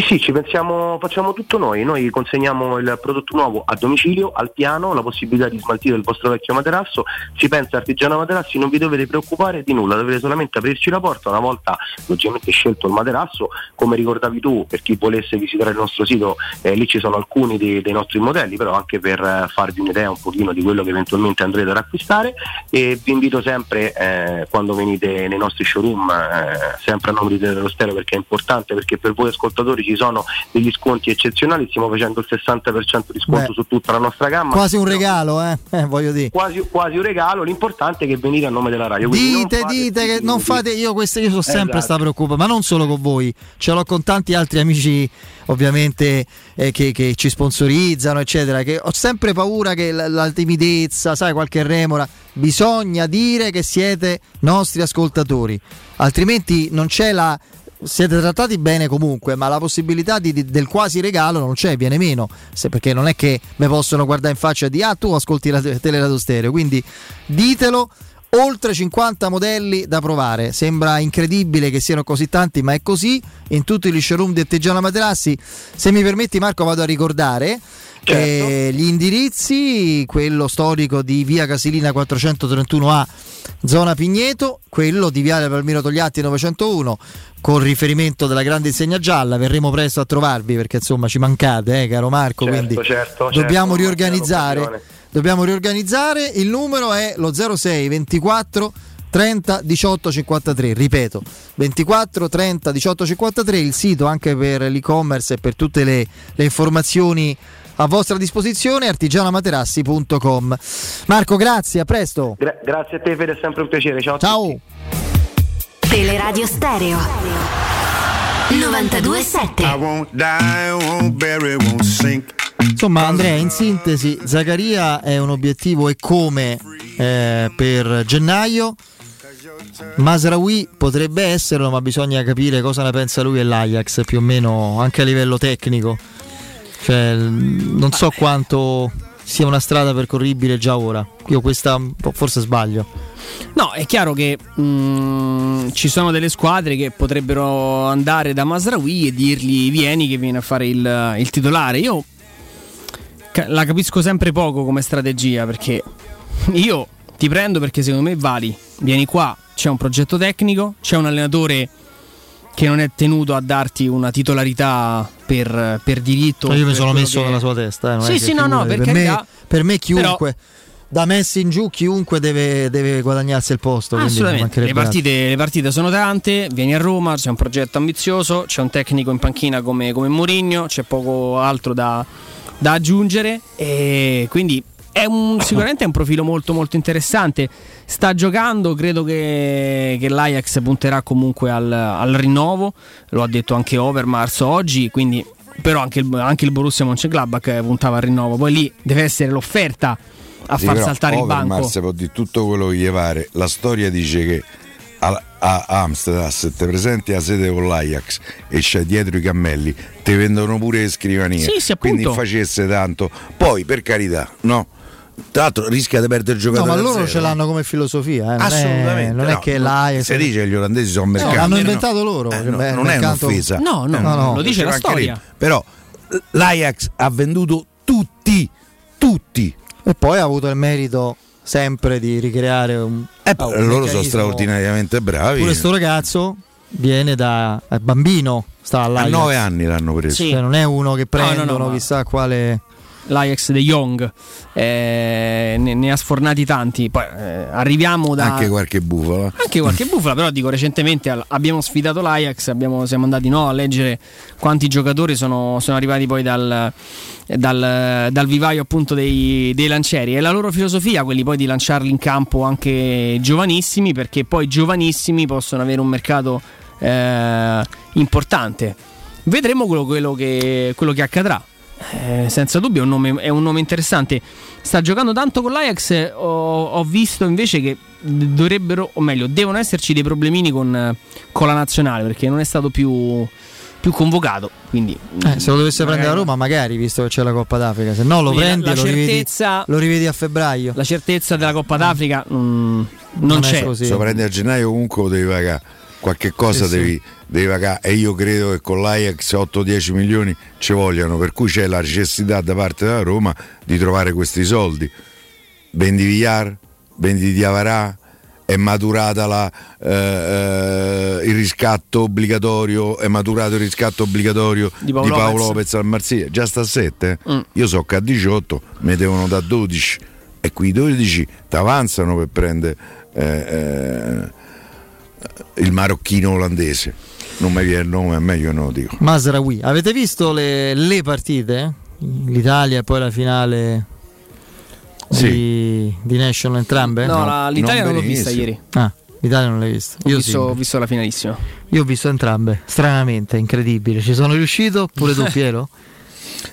S14: sì, ci pensiamo, facciamo tutto noi, noi consegniamo il prodotto nuovo a domicilio, al piano, la possibilità di smaltire il vostro vecchio materasso, si pensa artigiano materassi, non vi dovete preoccupare di nulla, dovete solamente aprirci la porta. Una volta logicamente scelto il materasso, come ricordavi tu, per chi volesse visitare il nostro sito, eh, lì ci sono alcuni dei, dei nostri modelli, però anche per eh, farvi un'idea un pochino di quello che eventualmente andrete ad acquistare. E vi invito sempre eh, quando venite nei nostri showroom, eh, sempre a nome di dello stereo perché è importante, perché per voi ascoltatori ci sono degli sconti eccezionali, stiamo facendo il 60% di sconto
S1: Beh,
S14: su tutta la nostra gamma.
S1: Quasi un regalo, eh? Eh, [LAUGHS] voglio dire.
S14: Quasi, quasi un regalo, l'importante è che venite a nome della radio.
S1: Dite, dite che non fate io questo, io sono sempre
S14: Esatto.
S1: sta preoccupato, ma non solo con voi, ce l'ho con tanti altri amici ovviamente eh, che, che ci sponsorizzano, eccetera, che ho sempre paura che la, la timidezza, sai, qualche remora, bisogna dire che siete nostri ascoltatori, altrimenti non c'è la siete trattati bene comunque, ma la possibilità di- di- del quasi regalo non c'è, viene meno, se- perché non è che mi possono guardare in faccia e dire ah tu ascolti la te- teleradio stereo, quindi ditelo. Oltre 50 modelli da provare, sembra incredibile che siano così tanti, ma è così. In tutti gli showroom di Artigiana Materassi, se mi permetti, Marco, vado a ricordare eh, gli indirizzi: quello storico di via Casilina 431A, zona Pigneto, quello di viale Palmiro Togliatti 901, con riferimento della grande insegna gialla. Verremo presto a trovarvi perché insomma ci mancate, eh, caro Marco.
S14: Certo,
S1: quindi
S14: certo,
S1: dobbiamo
S14: certo,
S1: riorganizzare.
S14: l'occasione.
S1: Dobbiamo riorganizzare. Il numero è lo 06 24 30 18 53. Ripeto, 24 30 18 53. Il sito anche per l'e-commerce e per tutte le, le informazioni a vostra disposizione artigianamaterassi.com. Marco, grazie, a presto.
S14: Gra- grazie a te Fede, è sempre un piacere. Ciao.
S1: Ciao.
S8: Teleradio Stereo 927
S1: Insomma, Andrea, in sintesi, Zaccaria è un obiettivo e come eh, per gennaio. Masraoui potrebbe esserlo, ma bisogna capire cosa ne pensa lui e l'Ajax più o meno anche a livello tecnico. Cioè, non so quanto sia una strada percorribile già ora. Io questa forse sbaglio.
S2: No, è chiaro che mm, ci sono delle squadre che potrebbero andare da Masraoui e dirgli vieni che viene a fare il, il titolare. Io la capisco sempre poco come strategia perché [LAUGHS] io ti prendo perché secondo me vali, vieni qua, c'è un progetto tecnico, c'è un allenatore che non è tenuto a darti una titolarità per, per diritto.
S1: Io mi sono messo
S2: che-
S1: nella sua testa. eh,
S2: Sì, sì, no, no, per
S1: per, me,
S2: carità.
S1: per me chiunque, da Messi in giù, chiunque deve, deve guadagnarsi il posto.
S2: le partite, le partite sono tante, vieni a Roma, c'è un progetto ambizioso, c'è un tecnico in panchina come, come Mourinho, c'è poco altro da, da aggiungere e quindi è un- [LAUGHS] sicuramente è un profilo molto molto interessante. Sta giocando, credo che, che l'Ajax punterà comunque al, al rinnovo, lo ha detto anche Overmars oggi, quindi però anche il, anche il Borussia Mönchengladbach puntava al rinnovo, poi lì deve essere l'offerta a
S3: Sì,
S2: far saltare il banco.
S3: Overmars può dire tutto quello che gli pare. La storia dice che a, a Amsterdam, se ti presenti a sede con l'Ajax e c'è dietro i cammelli, ti vendono pure le scrivanie.
S2: Sì, sì.
S3: Quindi facesse tanto. Poi, per carità, no. Tra l'altro rischia di perdere il
S1: No,
S3: giocatore.
S1: ma
S3: a
S1: loro ce l'hanno come filosofia. eh, non è-
S3: Assolutamente.
S1: non è
S3: no.
S1: che l'Ajax.
S3: Si dice che gli olandesi sono
S1: No,
S3: mercanti.
S1: l'hanno
S3: No,
S1: inventato loro.
S3: Eh, no,
S1: Beh,
S3: non è
S1: mercato-
S3: un'offesa.
S2: No, no,
S3: Eh,
S1: no, no.
S2: lo dice la storia.
S3: Però l'Ajax ha venduto tutti, tutti.
S1: E poi ha avuto il merito sempre di ricreare un.
S3: Eh,
S1: ah, un
S3: loro sono straordinariamente bravi.
S1: Pure sto ragazzo viene da è bambino, sta
S3: A
S1: all'Ajax.
S3: nove anni l'hanno preso.
S2: Sì.
S1: Cioè, non è uno che
S2: No, no, no,
S1: prendono
S2: ma-
S1: chissà quale.
S2: l'Ajax de Jong eh, ne, ne ha sfornati tanti. Poi eh, arriviamo da
S3: Anche qualche bufala.
S2: anche qualche bufala, però dico recentemente al- abbiamo sfidato l'Ajax, abbiamo- siamo andati no, a leggere quanti giocatori sono, sono arrivati poi dal, dal- dal vivaio appunto dei, dei lancieri e la loro filosofia, quelli poi di lanciarli in campo anche giovanissimi, perché poi giovanissimi possono avere un mercato eh, importante. Vedremo quello, quello che, quello che accadrà. Eh, senza dubbio è un, nome, è un nome interessante. Sta giocando tanto con l'Ajax. eh, Ho, ho visto invece che dovrebbero, o meglio, devono esserci dei problemini con, eh, con la nazionale perché non è stato più più convocato. Quindi,
S1: Eh, se lo dovesse
S2: magari-
S1: prendere a Roma, magari, visto che c'è la Coppa d'Africa. Se no lo
S2: Quindi
S1: prendi
S2: la
S1: e lo rivedi,
S2: certezza-
S1: lo rivedi a febbraio.
S2: La certezza della Coppa d'Africa mm, non,
S1: Non
S2: c'è.
S4: Se lo prendi a gennaio comunque lo devi pagare. Qualche cosa
S1: Sì, sì.
S4: devi, devi pagare e io credo che con l'Ajax 8-10 milioni ci vogliano, per cui c'è la necessità da parte della Roma di trovare questi soldi. Vendi Villar, vendi Diavarà, è maturata la, eh, eh, il riscatto obbligatorio, è maturato il riscatto obbligatorio
S2: Di
S4: di
S2: Paolo
S4: Paolo,
S2: Lopez.
S4: Lopez al Marsiglia, già sta a 7,
S2: Mm.
S4: io so che a 18 mi devono da 12 e qui i 12 ti avanzano per prendere eh, eh, il marocchino olandese. Non mi viene il nome, è meglio non lo dico.
S1: Masraoui, avete visto le, le partite? L'Italia e poi la finale di, di National entrambe?
S2: No, la- l'Italia non, l'ho vista ieri.
S1: Ah, l'Italia non l'hai vista.
S2: Ho
S1: Io
S2: visto,
S1: sì.
S2: ho visto la finalissima.
S1: Io ho visto entrambe, stranamente, incredibile. Ci sono riuscito? Pure tu, [LAUGHS] Piero?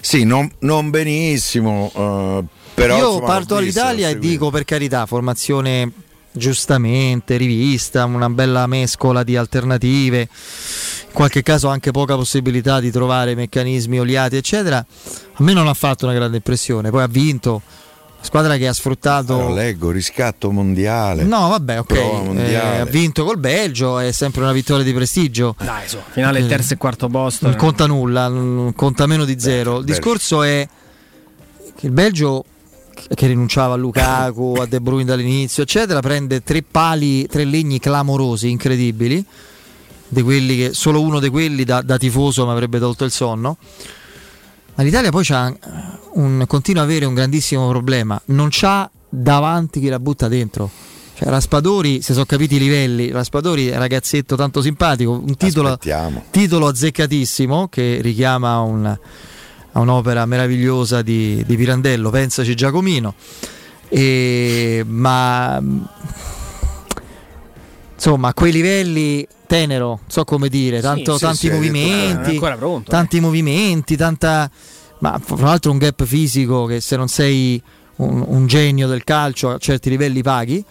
S4: Sì, non, non benissimo, eh, però...
S1: Io
S4: insomma,
S1: parto dall'Italia
S4: l'ho
S1: e dico per carità, formazione giustamente rivista, una bella mescola di alternative, in qualche caso anche poca possibilità di trovare meccanismi oliati, eccetera. A me non ha fatto una grande impressione, poi ha vinto. Squadra che ha sfruttato.
S4: Però leggo, riscatto mondiale.
S1: No, vabbè, ok. Eh, ha vinto col Belgio, è sempre una vittoria di prestigio.
S2: Dai, so, finale il terzo e quarto posto.
S1: Non
S2: eh.
S1: conta nulla, non conta meno di zero. Il
S4: Belgio.
S1: discorso è che il Belgio, che rinunciava a Lukaku, a De Bruyne dall'inizio, eccetera, prende tre pali, tre legni clamorosi, incredibili, di quelli che solo uno di quelli da, da tifoso mi avrebbe tolto il sonno. Ma l'Italia poi c'ha un, continua ad avere un grandissimo problema, non c'ha davanti chi la butta dentro. Cioè, Raspadori, se sono capiti i livelli, Raspadori è un ragazzetto tanto simpatico, un titolo, titolo azzeccatissimo che richiama un- a un'opera meravigliosa di, di Pirandello, pensaci Giacomino, E- ma insomma a quei livelli tenero, so come dire, tanto-
S2: sì,
S1: tanti
S2: sì, non è
S1: movimenti,
S2: ancora pronto,
S1: tanti movimenti, tanta... ma fra l'altro un gap fisico che se non sei un, un genio del calcio a certi livelli paghi.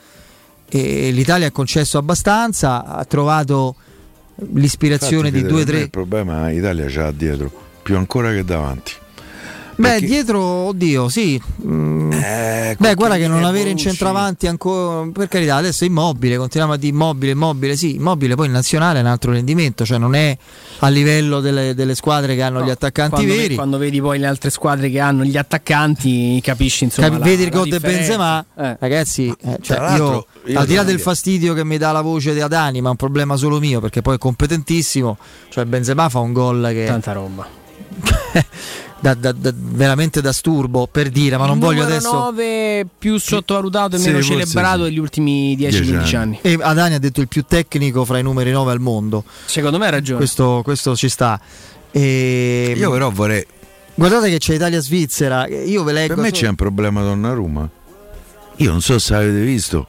S1: E l'Italia ha concesso abbastanza, ha trovato l'ispirazione
S4: Infatti,
S1: di due o tre
S4: Il problema è che l'Italia c'ha dietro, più ancora che davanti.
S1: Beh,
S4: Perché-
S1: dietro, oddio, sì. Mm.
S4: Eh,
S1: Beh, guarda che non avere in centravanti ancora, per carità, adesso è immobile, continuiamo a dire immobile, immobile, sì, immobile, poi il nazionale è un altro rendimento, cioè non è a livello delle, delle squadre che hanno gli attaccanti
S2: quando,
S1: veri.
S2: quando vedi poi le altre squadre che hanno gli attaccanti, capisci insomma.
S1: Capi-
S2: la-
S1: vedi Rigotte e
S2: differenza.
S1: Benzema,
S2: Eh.
S1: ragazzi, eh, cioè, io,
S4: io
S1: al di là del fastidio che mi dà la voce di Adani, ma è un problema solo mio perché poi è competentissimo, cioè Benzema fa un gol che
S2: Tanta roba.
S1: Da- da- da- veramente da sturbo per dire, ma non
S2: Il
S1: voglio
S2: numero
S1: adesso
S2: 9 più sottovalutato e
S4: Sì,
S2: meno celebrato
S4: sì.
S2: degli ultimi 10-15
S4: Dieci
S2: anni.
S1: E Adani ha detto il più tecnico fra i numeri 9 al mondo.
S2: Secondo me ha ragione.
S1: Questo, questo ci sta. E
S4: Io però vorrei...
S1: Guardate che c'è Italia-Svizzera. Io ve leggo.
S4: Per me
S1: solo-
S4: c'è un problema Donnarumma. Io non so se avete visto.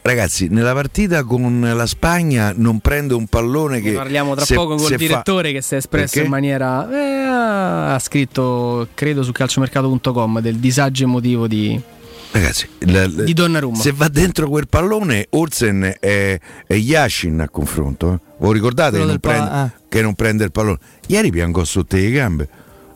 S4: Ragazzi, nella partita con la Spagna non prende un pallone che...
S2: Ne parliamo tra
S4: se-
S2: poco col
S4: se fa-
S2: direttore che si è espresso
S4: Perché?
S2: in maniera. eh, ha scritto, credo, su calciomercato.com del disagio emotivo di,
S4: Ragazzi, la- la-
S2: di Donnarumma.
S4: se va dentro quel pallone, Olsen è, è Yashin a confronto. eh. Voi ricordate che non,
S1: pa-
S4: prende,
S1: ah.
S4: che non prende il pallone? Ieri piangò sotto le gambe.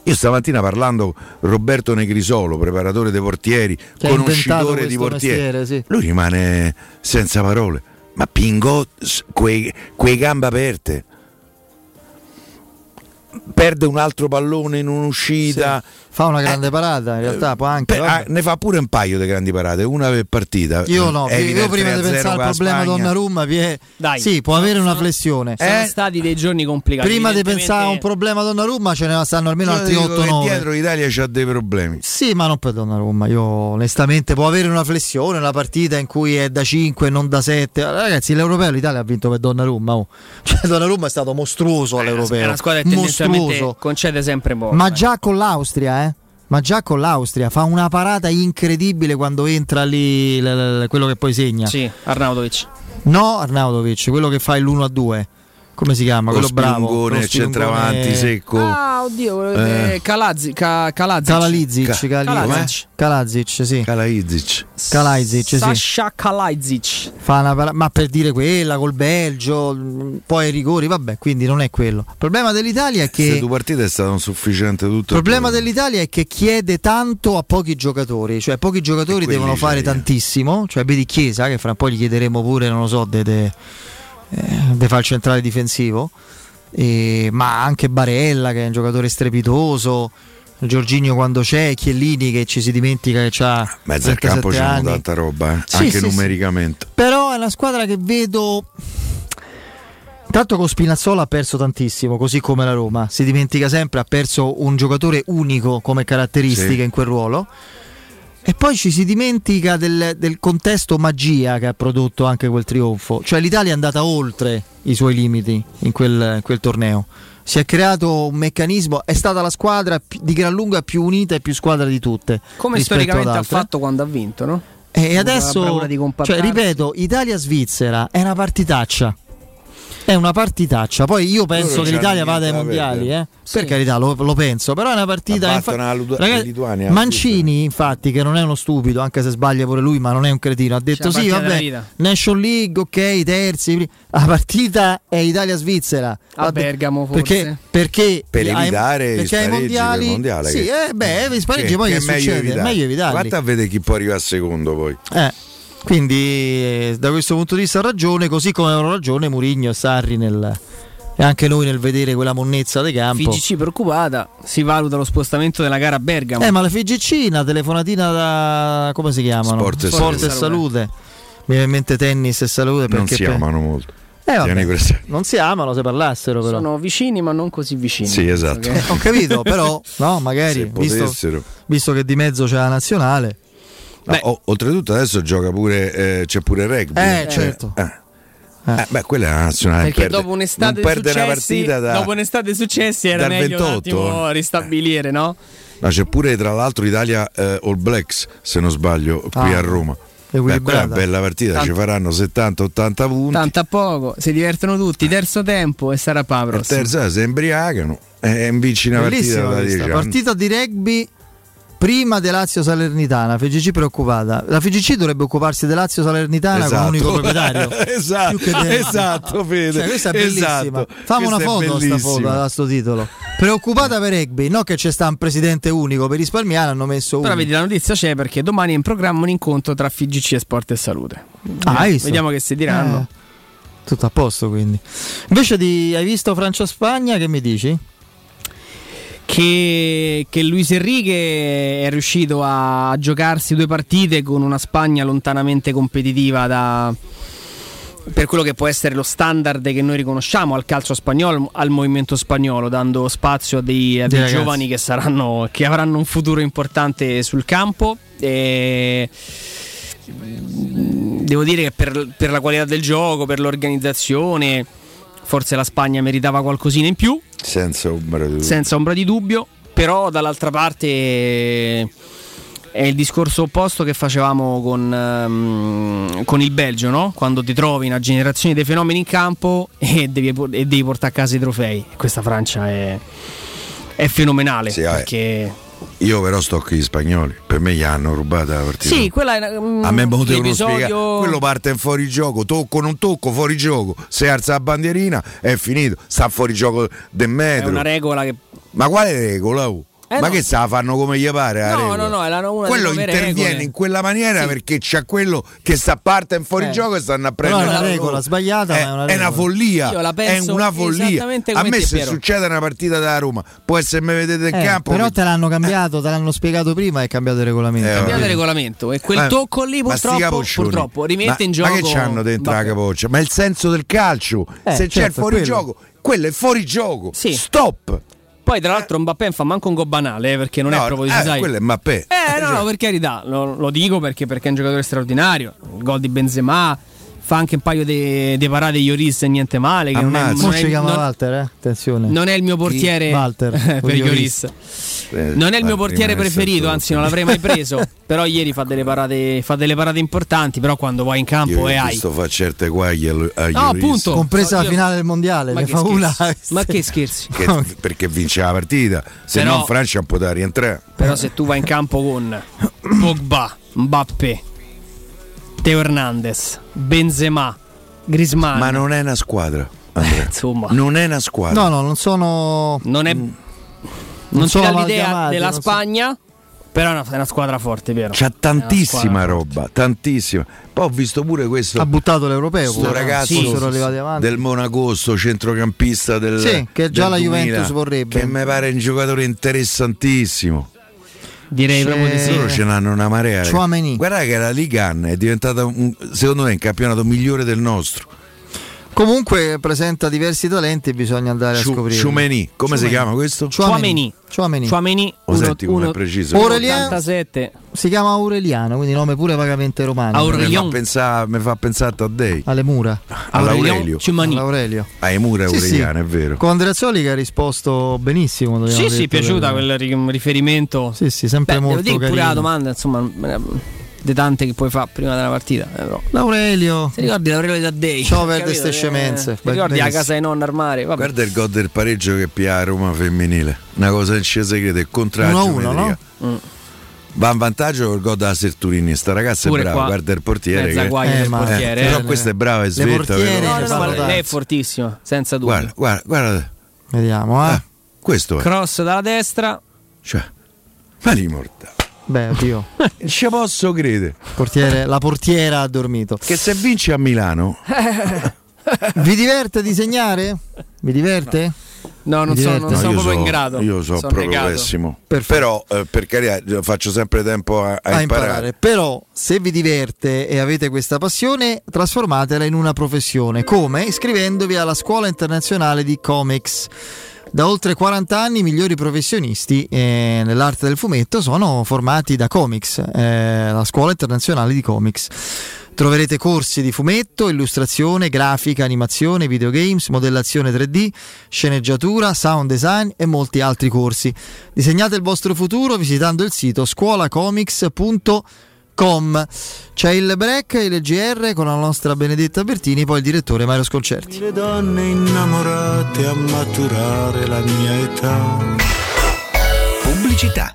S4: Io stamattina parlando Roberto Negrisolo, preparatore dei portieri,
S1: Che
S4: conoscitore di portieri,
S1: mestiere, sì.
S4: lui rimane senza parole. Ma pingò quei, quei gambe aperte. Perde un altro pallone in un'uscita.
S1: Fa una grande parata, in realtà può anche. Vabbè.
S4: ah, ne fa pure un paio di grandi parate, una per partita.
S1: Io no,
S4: Evita
S1: io prima di
S4: 3-0
S1: pensare al problema. Donnarumma, Pie-
S2: Dai,
S1: sì, può avere una flessione.
S2: Sono
S4: Eh?
S2: stati dei giorni complicati.
S1: Prima di pensare a un problema Donnarumma ce ne stanno almeno
S4: Io
S1: altri
S4: dico che
S1: 8-9.
S4: dietro l'Italia c'ha dei problemi.
S1: Sì, ma non per Donnarumma. Io onestamente può avere una flessione una partita in cui è da 5 e non da 7. Ragazzi, l'Europeo l'Italia ha vinto per Donnarumma. oh. [LAUGHS] Cioè, Donnarumma è stato mostruoso
S2: È
S1: all'Europeo.
S2: una squadra che tendenzialmente
S1: mostruoso.
S2: concede sempre poco.
S1: Ma già con l'Austria, eh? Ma già con l'Austria fa una parata incredibile quando entra lì l- l- quello che poi segna.
S2: Sì, Arnautovic.
S1: No, Arnautovic, quello che fa il 1 a 2. Come si chiama?
S4: Lo
S1: Quello bravo.
S4: il centravanti secco.
S2: Ah, oddio,
S4: Eh.
S2: eh. Calazzi, ca, Kalazic.
S1: Kalalizic,
S4: Ca-
S1: Kalalizic, Kalazic, sì.
S4: Kalaizic.
S1: Kalaizic, sì.
S2: Sasha Kalajdzic.
S1: Fa una ma per dire quella col Belgio, mh, poi i rigori, vabbè, quindi non è quello. Il problema dell'Italia è
S4: Queste
S1: che
S4: due partite è stato insufficiente tutto.
S1: il problema dell'Italia è che chiede tanto a pochi giocatori, cioè pochi giocatori devono fare
S4: eh.
S1: tantissimo, cioè vedi Chiesa che fra un po' gli chiederemo pure, non lo so, de, de, eh, de fare il centrale difensivo, e- ma anche Barella che è un giocatore strepitoso, Giorginio quando c'è, Chiellini che ci si dimentica che ha
S4: Mezzo al
S1: 37
S4: campo c'è
S1: anni.
S4: tanta roba, eh,
S1: Sì,
S4: anche
S1: sì, sì.
S4: numericamente.
S1: Però è una squadra che vedo. Intanto con Spinazzola ha perso tantissimo, così come la Roma. Si dimentica sempre, ha perso un giocatore unico come caratteristica
S4: Sì.
S1: in quel ruolo. E poi ci si dimentica del, del contesto magia che ha prodotto anche quel trionfo. Cioè l'Italia è andata oltre i suoi limiti in quel, in quel torneo. Si è creato un meccanismo, è stata la squadra di gran lunga più unita e più squadra di tutte.
S2: Come storicamente ha fatto quando ha vinto, no?
S1: E adesso, cioè, ripeto, Italia-Svizzera è una partitaccia. È una partitaccia. Poi io penso
S4: Loro
S1: che l'Italia vada ai mondiali, eh. per carità, lo, lo penso. Però è una partita. Infa-
S4: la Ludu-
S1: Ragazzi,
S4: Lituania,
S1: Mancini, infatti, che non è uno stupido, anche se sbaglia pure lui, ma non è un cretino. Ha detto: sì, vabbè,
S2: della vita."
S1: Nation League, ok, terzi. La partita è Italia-Svizzera.
S2: A
S1: Vabbè,
S2: Bergamo, forse.
S1: Perché, perché
S4: Per evitare
S1: perché
S4: i
S1: ai mondiali,
S4: del mondiale.
S1: Sì,
S4: che-
S1: eh, beh, i spareggi
S4: che-
S1: poi
S4: che
S1: che,
S4: è meglio
S1: succede?
S4: evitare.
S1: Meglio evitarli.
S4: Guarda a vedere chi può arrivare secondo poi.
S1: Eh, quindi eh, da questo punto di vista ha ragione, così come hanno ragione Murigno e Sarri nel, e anche noi nel vedere quella monnezza di campo.
S2: FIGC preoccupata, si valuta lo spostamento della gara a Bergamo.
S1: Eh, ma la FIGC, una telefonatina da come si chiamano?
S4: Sport e
S1: Sport e
S4: salute.
S1: salute. Mi viene in mente tennis e salute
S4: Non
S1: perché
S4: si
S1: per-
S4: amano molto.
S1: Eh, vabbè, non si amano se parlassero però.
S2: Sono vicini ma non così vicini.
S4: Sì, esatto.
S2: Ok?
S1: Ho capito, però no, magari visto, visto che di mezzo c'è la nazionale.
S4: No, o- oltretutto adesso gioca pure, eh, c'è pure il rugby.
S1: Eh, certo.
S4: Eh. Eh, beh, quella è la nazionale.
S2: Perché
S4: perde-
S2: dopo un'estate
S4: non perde una partita da,
S2: dopo un'estate successi era meglio un
S4: 28.
S2: attimo ristabilire, no?
S4: No, c'è pure tra l'altro Italia eh, All Blacks, se non sbaglio, qui
S1: Ah,
S4: a Roma. Beh, quella è una bella partita,
S2: Tanto-
S4: ci faranno 70-80 punti.
S2: Tanto a poco, si divertono tutti, terzo tempo e sarà pa' la
S4: Il
S2: prossima.
S4: terzo si embriagano e vinci una partita da
S1: questa
S4: 10 anni.
S1: partita di rugby prima di Lazio Salernitana, FGC preoccupata. La FGC dovrebbe occuparsi di Lazio Salernitana con un unico proprietario. [LAUGHS]
S4: esatto,
S1: Più che de-
S4: esatto, Fede.
S1: Cioè, questa è bellissima.
S4: Esatto.
S1: Fammi una foto a foto, a sto titolo. Preoccupata per rugby, no che c'è sta un presidente unico, per risparmiare hanno messo uno.
S2: Però vedi la notizia c'è perché domani è in programma un incontro tra FIGC e Sport e Salute.
S1: Ah, visto?
S2: Vediamo che si diranno.
S1: Eh, tutto a posto quindi. Invece di hai visto Francia-Spagna, che mi dici?
S2: Che, che Luis Enrique è riuscito a giocarsi due partite con una Spagna lontanamente competitiva da, per quello che può essere lo standard che noi riconosciamo al calcio spagnolo, al movimento spagnolo, dando spazio a dei, a dei giovani che, saranno, che avranno un futuro importante sul campo. E devo dire che per, per la qualità del gioco, per l'organizzazione, forse la Spagna meritava qualcosina in più
S4: Senza ombra di dubbio.
S2: senza ombra di dubbio, però dall'altra parte è il discorso opposto che facevamo con, ehm, con il Belgio, no? quando ti trovi una generazione dei fenomeni in campo [LAUGHS] e devi, e devi portare a casa i trofei. Questa Francia è, è fenomenale
S4: Sì, vabbè.
S2: perché
S4: Io però sto con gli spagnoli, per me gli hanno rubata la partita.
S2: sì, quella è mm,
S4: A me me lo devono spiegare. Quello parte in fuori gioco, tocco non tocco, fuori gioco. Se alza la bandierina è finito, sta fuori gioco del
S2: è
S4: metro.
S2: una regola che
S4: Ma quale regola? oh?
S2: Eh,
S4: Ma
S2: no.
S4: che se la fanno come gli pare?
S2: No, no, no, erano una
S4: quello interviene
S2: regole.
S4: in quella maniera perché c'è quello che sta parte in fuori
S1: Eh.
S4: gioco e stanno a prendere
S1: è una
S4: la
S1: regola sbagliata,
S4: È,
S1: ma è una
S4: è una follia. È una follia. A me se
S2: Piero.
S4: succede una partita da Roma, può essere me vedete in
S1: Eh,
S4: campo.
S1: però te l'hanno cambiato, te l'hanno spiegato prima e è cambiato il regolamento.
S4: Eh,
S2: cambiato il regolamento e quel
S4: Eh,
S2: tocco lì
S4: ma
S2: purtroppo, purtroppo rimette
S4: Ma-
S2: in gioco
S4: Ma che c'hanno dentro la capoccia? Ma il senso del calcio.
S1: Eh,
S4: Se c'è il
S1: certo,
S4: fuori
S1: quello.
S4: gioco, quello è fuori gioco.
S2: Sì.
S4: Stop.
S2: Poi tra l'altro Mbappé non fa manco un gol banale eh, perché non
S4: No,
S2: è proprio di
S4: eh,
S2: sai.
S4: quello è Mbappé.
S2: Eh no, no, per carità, lo, lo dico perché, perché è un giocatore straordinario. Il gol di Benzema, fa anche un paio di parate Ioris e niente male. Che non è,
S1: Ammazza.
S2: non
S1: Non
S2: è-
S1: si chiama
S2: non-
S1: Walter, eh? Attenzione.
S2: non è il mio portiere
S1: Walter, [LAUGHS]
S2: per Ioris.
S4: Eh,
S2: Non è il mio portiere preferito, anzi non l'avrei mai preso. [LAUGHS] però ieri fa delle parate, fa delle parate importanti, però quando vai in campo
S4: Io
S2: e
S4: ho
S2: hai
S4: visto fa certe guaglie a
S2: No,
S4: Lloris,
S2: appunto.
S1: Compresa la
S2: Io-
S1: finale del mondiale,
S2: Ma
S1: ne
S2: che
S1: fa
S2: scherzi?
S1: una.
S2: Ma [LAUGHS] che scherzi?
S4: che- perché vince la partita, se
S2: Però-
S4: no Francia non poteva rientrare.
S2: Però se tu vai in campo con [COUGHS] Pogba, Mbappé, Teo Hernandez, Benzema, Griezmann,
S4: Ma non è una squadra, Andrea.
S2: insomma,
S4: Non è una squadra.
S1: No, no, non sono.
S2: non è
S1: non
S2: non ti
S1: sono
S2: l'idea della
S1: non so-
S2: Spagna, però è una, è una squadra forte, vero?
S4: C'ha tantissima roba, tantissima. Poi ho visto pure questo.
S1: Ha buttato l'europeo.
S4: Sto
S1: pure,
S4: ragazzo
S1: sì, sono arrivati avanti.
S4: del Monaco, sto centrocampista del
S1: Sì, che già la
S4: 2000,
S1: Juventus vorrebbe.
S4: Che mi pare un giocatore interessantissimo.
S2: Direi proprio di sì.
S4: Loro ce n'hanno una marea. Guarda che la Liga One è diventata un- secondo me un campionato migliore del nostro.
S1: Comunque presenta diversi talenti e bisogna andare a
S4: Ciu-
S1: scoprire.
S4: Ciumeni, come si
S1: Ciumeni.
S4: chiama questo?
S2: Chouameni.
S1: Chouameni.
S2: Chouameni,
S4: Lo
S2: uno-
S4: senti come è preciso?
S1: Aurelien
S2: 87.
S1: si chiama Aureliano, quindi nome pure vagamente romano.
S2: Aurelien.
S4: Mi fa pensare, mi fa pensare a Taddei,
S1: Alle mura.
S4: all'Aurelio.
S2: Ciumani.
S1: All'Aurelio.
S4: A Emura
S1: Sì,
S4: Aureliano,
S1: sì.
S4: è vero.
S1: Con Andreazzoli che ha risposto benissimo.
S2: Sì, sì, è piaciuta quel ri- riferimento.
S1: Sì, sì, sempre
S2: Beh, devo
S1: molto
S2: dire pure
S1: carino.
S2: la domanda, insomma, di tante che puoi fare prima della partita. eh, però.
S1: L'Aurelio.
S2: Ti ricordi l'Aurelio da Day?
S1: Ciao, Verde,
S2: Capito?
S1: ste
S2: Eh,
S1: scemenze.
S2: Ti ricordi la casa di nonna al mare? Vabbè.
S4: Guarda il gol del pareggio che pia a Roma femminile. Una cosa in scesa crede, il contrario.
S1: 1-1, no?
S2: Mm.
S4: Va in vantaggio col gol della Serturini. Sta ragazza
S2: Pure
S4: è brava,
S2: qua,
S4: guarda il portiere.
S2: mezza
S4: che-
S2: guaglia
S1: Eh, ma-
S2: portiere.
S4: però
S2: eh.
S4: questa è brava e
S1: Le
S4: svetta.
S2: No, no, no, lei è fortissima, senza dubbio.
S4: Guarda, guarda, guarda.
S1: Vediamo, eh.
S4: Ah, questo è.
S2: Cross dalla destra.
S4: Cioè, ma li morta.
S1: Beh, oddio.
S4: Non [LAUGHS] ci posso credere.
S1: Portiere- la portiera ha dormito.
S4: Che se vince a Milano, [LAUGHS]
S1: Vi diverte disegnare? Vi diverte?
S2: No, non
S1: Mi
S2: sono, non
S4: No,
S2: sono
S4: io
S2: proprio
S4: so-
S2: in grado.
S4: Io so
S2: Sono
S4: proprio
S2: negato.
S4: pessimo.
S1: Perfetto.
S4: Però, eh, per carità, faccio sempre tempo a, a
S1: a
S4: imparare.
S1: imparare. Però, se vi diverte e avete questa passione, trasformatela in una professione. Come? Iscrivendovi alla Scuola Internazionale di Comics. Da oltre 40 anni i migliori professionisti eh, nell'arte del fumetto sono formati da Comics, eh, la Scuola Internazionale di Comics. Troverete corsi di fumetto, illustrazione, grafica, animazione, videogames, modellazione 3D, sceneggiatura, sound design e molti altri corsi. Disegnate il vostro futuro visitando il sito scuolacomics.com. C'è il break e il GR con la nostra Benedetta Bertini, poi il direttore Mario Sconcerti.
S15: Le donne innamorate a maturare la mia età.
S16: Pubblicità.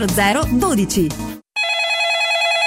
S17: 0012.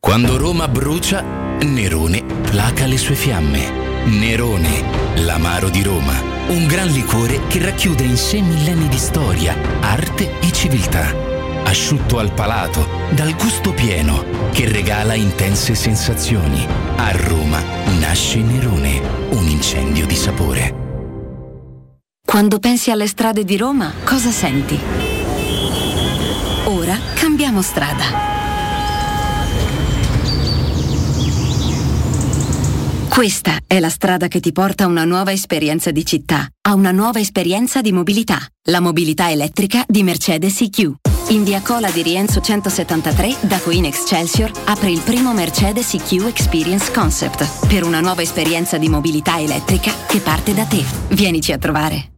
S18: Quando Roma brucia, Nerone placa le sue fiamme. Nerone, l'amaro di Roma. Un gran liquore che racchiude in sé millenni di storia, arte e civiltà. Asciutto al palato, dal gusto pieno, che regala intense sensazioni. A Roma nasce Nerone, un incendio di sapore.
S19: Quando pensi alle strade di Roma, cosa senti? Ora cambiamo strada. Questa è la strada che ti porta a una nuova esperienza di città, a una nuova esperienza di mobilità, la mobilità elettrica di Mercedes EQ. In via Cola di Rienzo 173, da Queen Excelsior, apre il primo Mercedes EQ Experience Concept, per una nuova esperienza di mobilità elettrica che parte da te. Vienici a trovare.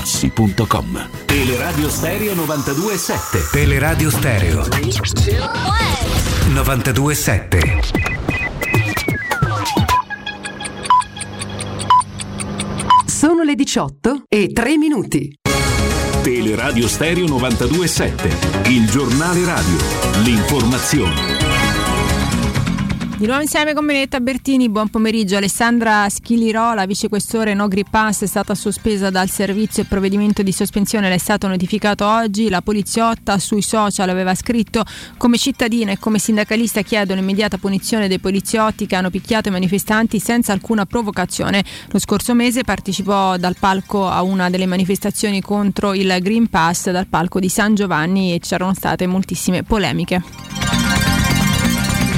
S20: artigianamaterassi.com.
S12: Teleradio Stereo 92.7 Teleradio Stereo 92.7
S21: Sono le 18 e 3 minuti.
S12: Teleradio Stereo 92.7 Il giornale radio. L'informazione
S22: Di nuovo insieme con Benetta Bertini, buon pomeriggio. Alessandra Schilirò, la vicequestore No Grip Pass, è stata sospesa dal servizio e il provvedimento di sospensione le è stato notificato oggi. La poliziotta sui social aveva scritto come cittadina e come sindacalista chiedo l'immediata punizione dei poliziotti che hanno picchiato i manifestanti senza alcuna provocazione. Lo scorso mese partecipò dal palco a una delle manifestazioni contro il Green Pass dal palco di San Giovanni e c'erano state moltissime polemiche.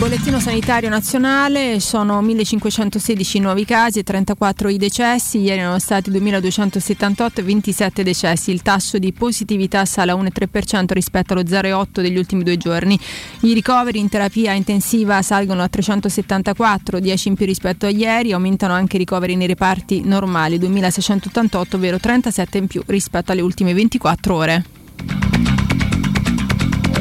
S22: Bollettino sanitario nazionale, sono 1516 nuovi casi e 34 i decessi, ieri erano stati 2278 e 27 decessi, il tasso di positività sale a 1,3% rispetto allo 0,8 degli ultimi due giorni. I ricoveri in terapia intensiva salgono a 374, 10 in più rispetto a ieri, aumentano anche i ricoveri nei reparti normali, 2688, ovvero 37 in più rispetto alle ultime 24 ore.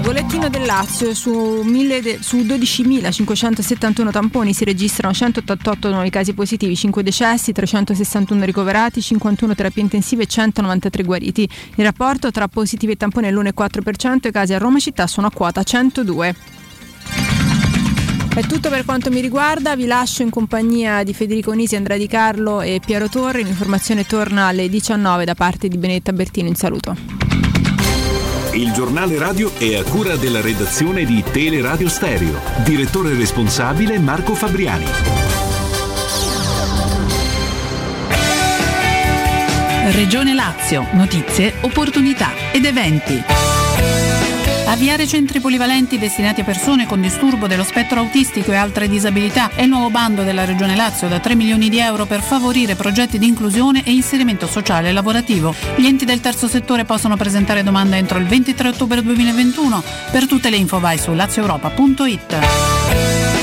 S22: Bollettino del Lazio su, de- su 12.571 tamponi si registrano 188 nuovi casi positivi, 5 decessi, 361 ricoverati, 51 terapie intensive e 193 guariti. Il rapporto tra positivi e tamponi è l'1,4%, i casi a Roma città sono a quota 102. È tutto per quanto mi riguarda, vi lascio in compagnia di Federico Nisi, Andrea Di Carlo e Piero Torri. L'informazione torna alle 19 da parte di Benetta Bertino. In saluto.
S12: Il giornale radio è a cura della redazione di Teleradio Stereo Direttore responsabile Marco Fabriani
S23: Regione Lazio, notizie, opportunità ed eventi. Avviare centri polivalenti destinati a persone con disturbo dello spettro autistico e altre disabilità è il nuovo bando della Regione Lazio da 3 milioni di euro per favorire progetti di inclusione e inserimento sociale e lavorativo. Gli enti del terzo settore possono presentare domanda entro il 23 ottobre 2021. Per tutte le info vai su lazioeuropa.it.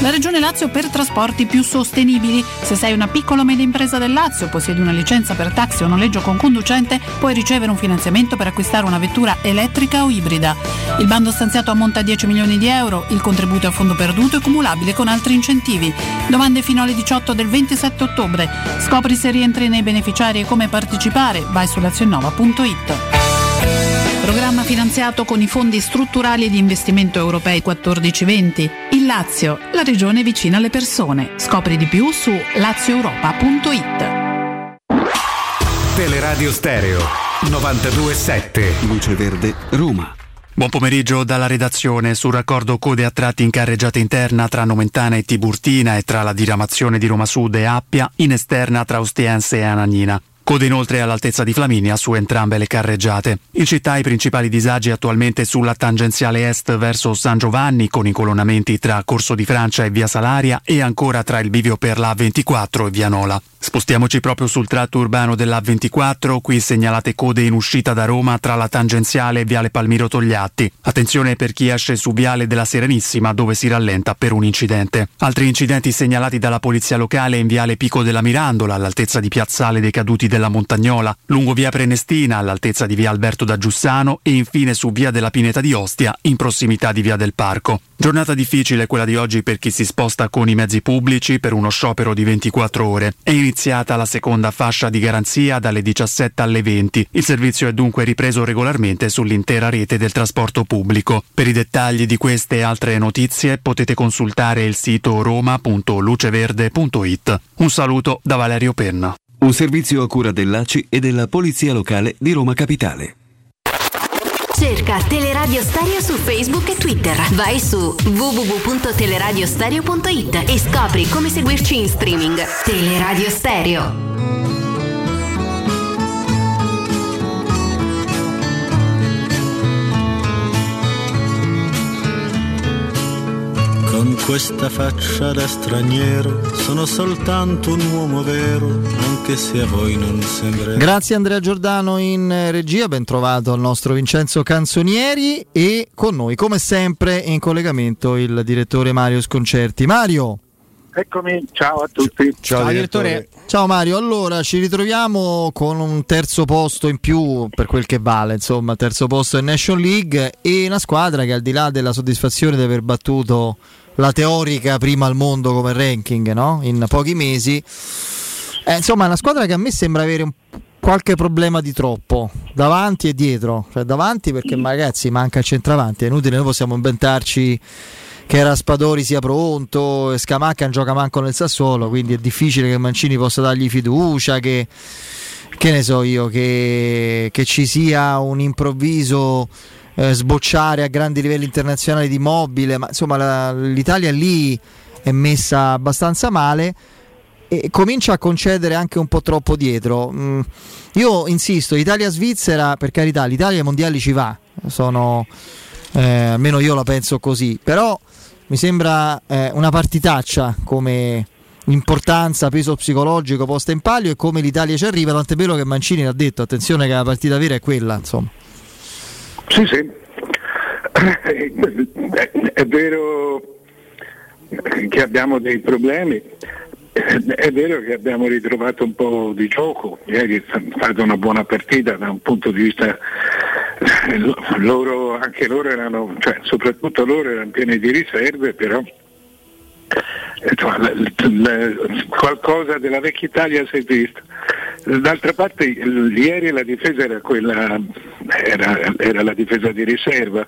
S23: La Regione Lazio per trasporti più sostenibili. Se sei una piccola o media impresa del Lazio, possiedi una licenza per taxi o noleggio con conducente, puoi ricevere un finanziamento per acquistare una vettura elettrica o ibrida. Il bando stanziato ammonta a 10 milioni di euro, il contributo è a fondo perduto e cumulabile con altri incentivi. Domande fino alle 18 del 27 ottobre. Scopri se rientri nei beneficiari e come partecipare. Vai su lazionnova.it. Programma finanziato con i fondi strutturali e di investimento europei 14-20. Il Lazio, la regione vicina alle persone. Scopri di più su lazioeuropa.it.
S24: Teleradio Stereo 927.
S25: Luce Verde, Roma.
S26: Buon pomeriggio dalla redazione sul raccordo code a tratti in carreggiata interna tra Nomentana e Tiburtina e tra la diramazione di Roma Sud e Appia, in esterna tra Ostiense e Anagnina. Code inoltre all'altezza di Flaminia su entrambe le carreggiate. In città i principali disagi attualmente sulla tangenziale est verso San Giovanni con i colonnamenti tra Corso di Francia e Via Salaria e ancora tra il bivio per la 24 e Via Nola. Spostiamoci proprio sul tratto urbano della 24, qui segnalate code in uscita da Roma tra la tangenziale e Viale Palmiro Togliatti. Attenzione per chi esce su Viale della Serenissima dove si rallenta per un incidente. Altri incidenti segnalati dalla polizia locale in Viale Pico della Mirandola all'altezza di Piazzale dei Caduti della Montagnola, lungo Via Prenestina all'altezza di Via Alberto da Giussano e infine su Via della Pineta di Ostia in prossimità di Via del Parco. Giornata difficile quella di oggi per chi si sposta con i mezzi pubblici per uno sciopero di 24 ore. È iniziata la seconda fascia di garanzia dalle 17 alle 20. Il servizio è dunque ripreso regolarmente sull'intera rete del trasporto pubblico. Per i dettagli di queste e altre notizie potete consultare il sito roma.luceverde.it. Un saluto da Valerio Penna.
S25: Un servizio a cura dell'ACI e della Polizia Locale di Roma Capitale.
S19: Cerca Teleradio Stereo su Facebook e Twitter. Vai su www.teleradiostereo.it e scopri come seguirci in streaming. Teleradio Stereo.
S15: Con questa faccia da straniero sono soltanto un uomo vero, anche se a voi non sembra.
S1: Grazie Andrea Giordano in regia, ben trovato il nostro Vincenzo Canzonieri e con noi come sempre in collegamento il direttore Mario Sconcerti. Mario.
S27: Eccomi, ciao a tutti.
S1: Ciao, Ciao direttore. Ciao Mario, allora ci ritroviamo con un terzo posto in più per quel che vale, insomma, terzo posto in Nation League e una squadra che al di là della soddisfazione di aver battuto la teorica prima al mondo come ranking no? in pochi mesi. Eh, insomma, è una squadra che a me sembra avere un, qualche problema di troppo davanti e dietro. Cioè, davanti perché ragazzi manca il centravanti, è inutile, noi possiamo inventarci che Raspadori sia pronto, Scamacca non gioca manco nel Sassuolo, quindi è difficile che Mancini possa dargli fiducia, che, che ne so io, che, che ci sia un improvviso eh, sbocciare a grandi livelli internazionali di mobile, ma insomma la, l'Italia lì è messa abbastanza male e comincia a concedere anche un po' troppo dietro. Mm, io insisto, Italia-Svizzera, per carità, l'Italia ai mondiali ci va, sono, eh, almeno io la penso così, però mi sembra eh, una partitaccia come importanza, peso psicologico posta in palio e come l'Italia ci arriva, tant'è vero che Mancini ha detto attenzione che la partita vera è quella, insomma.
S27: Sì, sì, è vero che abbiamo dei problemi, è vero che abbiamo ritrovato un po' di gioco, ieri è stata una buona partita da un punto di vista, loro, anche loro erano, cioè, soprattutto loro erano pieni di riserve, però qualcosa della vecchia Italia si è visto. D'altra parte ieri la difesa era, quella, era, era la difesa di riserva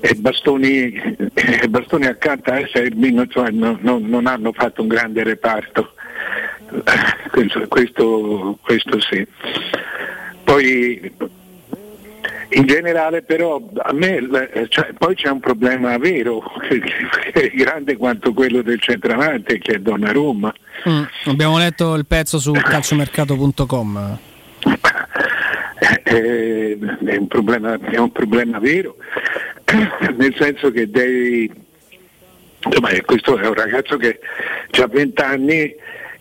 S27: e Bastoni, e Bastoni accanto a Serbino cioè, no, no, non hanno fatto un grande reparto, questo, questo, questo sì. Poi in generale però a me cioè, poi c'è un problema vero [LAUGHS] grande quanto quello del centravanti che è Donnarumma.
S2: Mm, abbiamo letto il pezzo su [LAUGHS] calciomercato.com.
S27: Eh, è un, problema, è un problema vero [CLEARS THROAT] nel senso che devi, insomma, questo è un ragazzo che ha 20 anni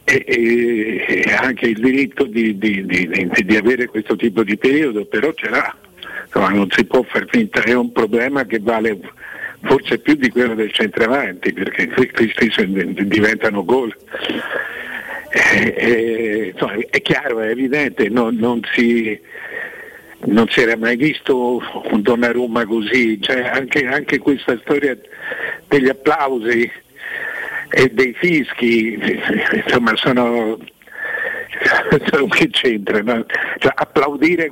S27: e, e, e anche il diritto di, di, di, di, avere questo tipo di periodo, però ce l'ha, insomma, non si può far finta, è un problema che vale forse più di quello del centravanti, perché questi diventano gol. Eh, eh, insomma, è chiaro, è evidente, non, non, si, non, si, era mai visto un Donnarumma così, cioè, anche, anche, questa storia degli applausi e dei fischi, insomma sono [LAUGHS] che c'entra, no? cioè, applaudire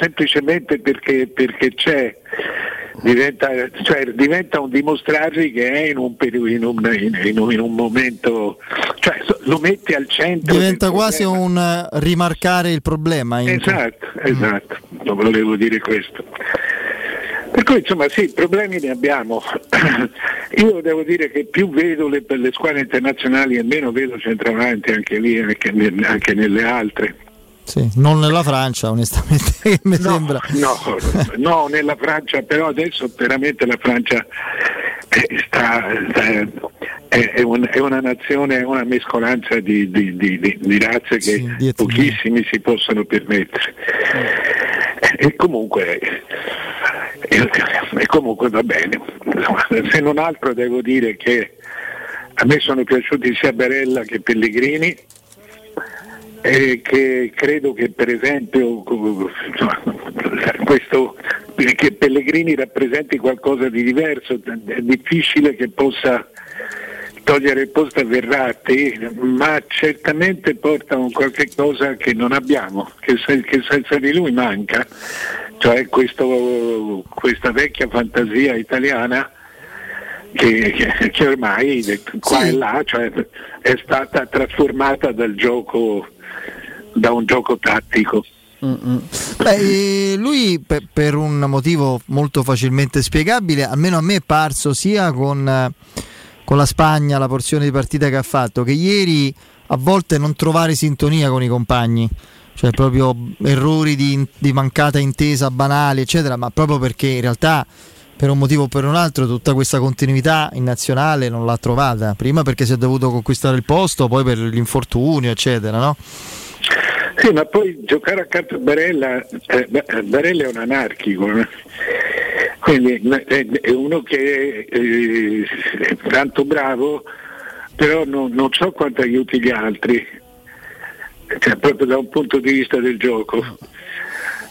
S27: semplicemente perché, perché c'è diventa, cioè, diventa, un dimostrarsi che è in un, in un, in un, in un momento, cioè, lo metti al centro.
S1: Diventa quasi un eh, rimarcare il problema.
S27: Esatto, esatto, non volevo dire questo. Per cui insomma sì, problemi ne abbiamo. [CLEARS THROAT] Io devo dire che più vedo le, le squadre internazionali e meno vedo centravanti anche lì, anche, anche nelle altre.
S1: Sì, non nella Francia, onestamente, [LAUGHS] mi
S27: no,
S1: sembra.
S27: No, no, nella Francia, però adesso veramente la Francia sta, sta, è, è, un, è, una nazione, è una mescolanza di, di, di, di razze che sì, pochissimi si possono permettere. E comunque, e comunque va bene. Se non altro devo dire che a me sono piaciuti sia Barella che Pellegrini eh, che credo che per esempio questo, che Pellegrini rappresenti qualcosa di diverso, è difficile che possa togliere il posto a Verratti, ma certamente porta un qualche cosa che non abbiamo, che senza di lui manca, cioè questo, questa vecchia fantasia italiana che, che, che ormai qua sì. e là cioè, è stata trasformata dal gioco da un gioco tattico.
S1: Beh, lui per, un motivo molto facilmente spiegabile, almeno a me è parso sia con, con, la Spagna, la porzione di partita che ha fatto, che ieri a volte non trovare sintonia con i compagni, cioè proprio errori di, di mancata intesa banali, eccetera, ma proprio perché in realtà per un motivo o per un altro tutta questa continuità in nazionale non l'ha trovata, prima perché si è dovuto conquistare il posto, poi per l'infortunio, eccetera, no?
S27: Sì, ma poi giocare accanto a Barella, eh, Barella è un anarchico, quindi è uno che eh, è tanto bravo, però non, non, so quanto aiuti gli altri, cioè, proprio da un punto di vista del gioco.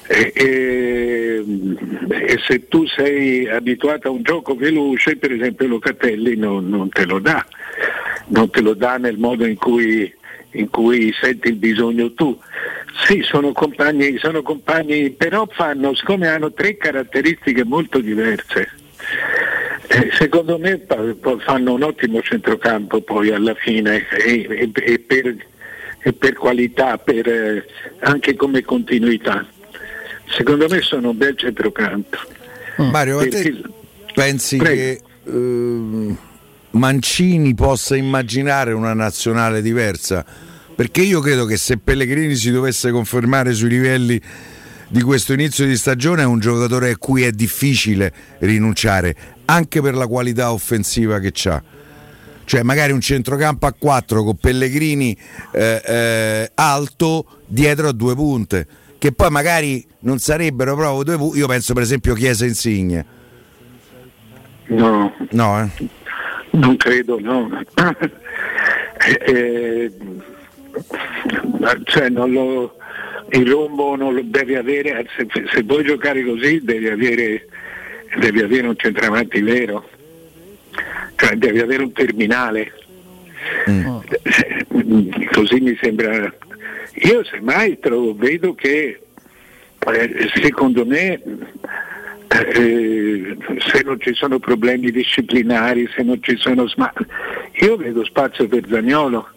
S27: E, e, e, se tu sei abituato a un gioco veloce, per esempio Locatelli non, non te lo dà, non te lo dà nel modo in cui in cui senti il bisogno tu. Sì, sono compagni, sono compagni però fanno, siccome hanno tre caratteristiche molto diverse, eh, secondo me fanno un ottimo centrocampo poi alla fine e, e, per, per, qualità, per, eh, anche come continuità. Secondo me sono un bel centrocampo.
S4: Mario, ma te pensi Prego. che... Uh Mancini possa immaginare una nazionale diversa? Perché io credo che se Pellegrini si dovesse confermare sui livelli di questo inizio di stagione è un giocatore a cui è difficile rinunciare, anche per la qualità offensiva che ha. Cioè magari un centrocampo a 4 con Pellegrini eh, eh, alto dietro a due punte, che poi magari non sarebbero proprio due punte. Io penso per esempio Chiesa Insigne.
S27: No.
S4: No, eh?
S27: Non credo, no. eh, cioè non lo, il rombo non lo devi avere, se, se vuoi giocare così devi avere, devi avere un centravanti vero, cioè devi avere un terminale. Mm. Così mi sembra. Io semmai trovo, vedo che eh, secondo me eh, se non ci sono problemi disciplinari, se non ci sono smart, io vedo spazio per Zagnolo.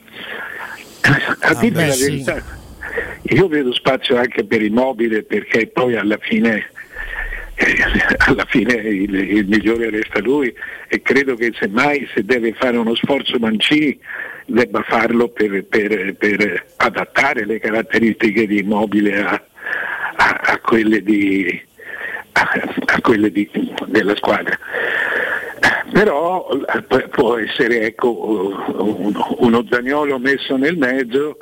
S27: A ah, dire la verità, io vedo spazio anche per Immobile perché poi alla fine, [LAUGHS] alla fine il, il, migliore resta lui e credo che semmai se deve fare uno sforzo Mancini debba farlo per, per, per adattare le caratteristiche di Immobile a, a, a quelle di, a quelle di, della squadra. Però eh, può essere ecco, uno Zagnolo messo nel mezzo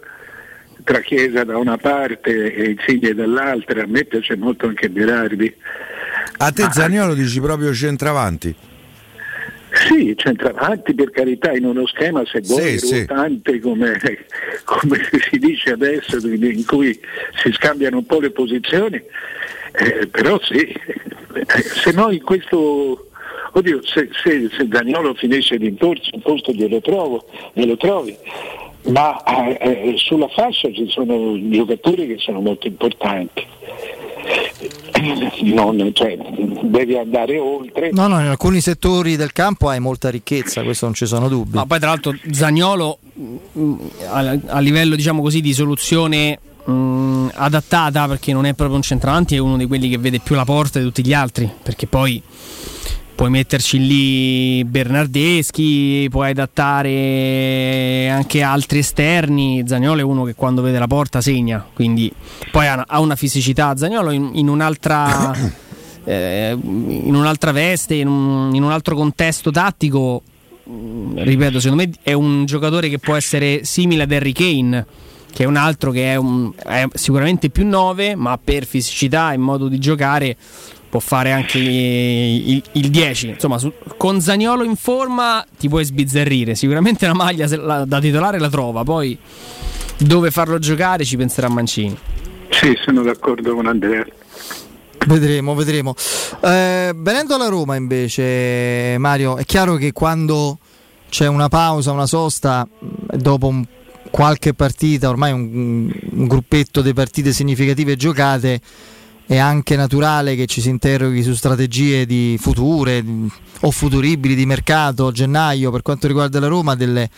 S27: tra Chiesa da una parte e Insigne dall'altra, a me piace molto anche Berardi.
S4: A te Zagnolo dici proprio centravanti?
S27: Sì, centravanti per carità, in uno schema se vuoi sì, ruotante sì. Come, [LAUGHS] come, si dice adesso, in cui si scambiano un po' le posizioni, eh, però sì, eh, se no in questo oddio se, se, se Daniolo finisce di imporsi un posto glielo trovo, glielo trovi, ma eh, eh, sulla fascia ci sono giocatori che sono molto importanti. Non, cioè, devi andare oltre.
S1: No, no, in alcuni settori del campo hai molta ricchezza, questo non ci sono dubbi.
S2: Ma poi tra l'altro Zagnolo mm, a, a livello diciamo così di soluzione mh, mm, adattata perché non è proprio un centravanti, è uno di quelli che vede più la porta di tutti gli altri, perché poi puoi metterci lì Bernardeschi, puoi adattare anche altri esterni. Zagnolo è uno che quando vede la porta segna, quindi poi ha una fisicità. Zagnolo in, in un'altra, [COUGHS] eh, in un'altra veste, in un, in un altro contesto tattico. Mm, ripeto, secondo me è un giocatore che può essere simile ad Harry Kane, che è un altro che è, un, è sicuramente più 9, ma per fisicità e modo di giocare può fare anche il, il 10. Insomma, su, con Zagnolo in forma ti puoi sbizzarrire. Sicuramente la maglia la, da titolare la trova, poi dove farlo giocare ci penserà Mancini.
S27: Sì, sono d'accordo con Andrea.
S1: Vedremo, vedremo. Eh, venendo alla Roma invece, Mario, è chiaro che quando c'è una pausa, una sosta, dopo un, qualche partita, ormai un, un gruppetto di partite significative giocate, è anche naturale che ci si interroghi su strategie di future o futuribili di mercato a gennaio per quanto riguarda la Roma, delle,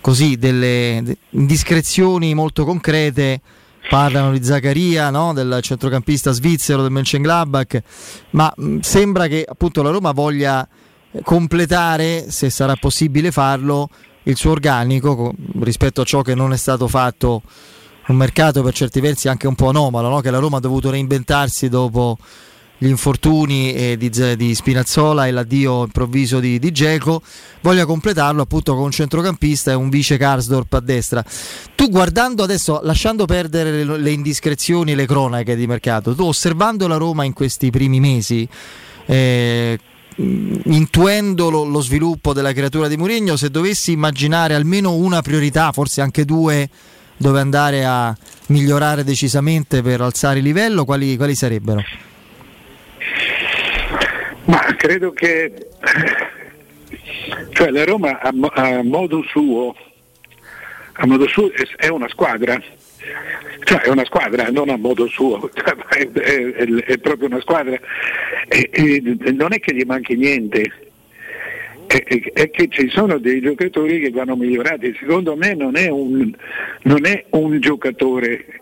S1: così, delle indiscrezioni molto concrete. Parlano di Zaccaria, no? del centrocampista svizzero del Mönchengladbach, ma mh, sembra che appunto la Roma voglia completare, se sarà possibile farlo, il suo organico rispetto a ciò che non è stato fatto un mercato per certi versi anche un po' anomalo, no? che la Roma ha dovuto reinventarsi dopo gli infortuni eh, di, di, Spinazzola e l'addio improvviso di, di Geco, voglia completarlo appunto con un centrocampista e un vice Karsdorp a destra. Tu guardando adesso, lasciando perdere le, le indiscrezioni e le cronache di mercato, tu osservando la Roma in questi primi mesi, eh, intuendo lo, lo, sviluppo della creatura di Mourinho, se dovessi immaginare almeno una priorità, forse anche due dove andare a migliorare decisamente per alzare il livello, quali, quali sarebbero?
S27: Ma credo che cioè la Roma a, a, modo suo, a modo suo è una squadra, cioè è una squadra, non a modo suo, [LAUGHS] è, è, è proprio una squadra. E, e non è che gli manchi niente, è, che ci sono dei giocatori che vanno migliorati. Secondo me non è un, non è un giocatore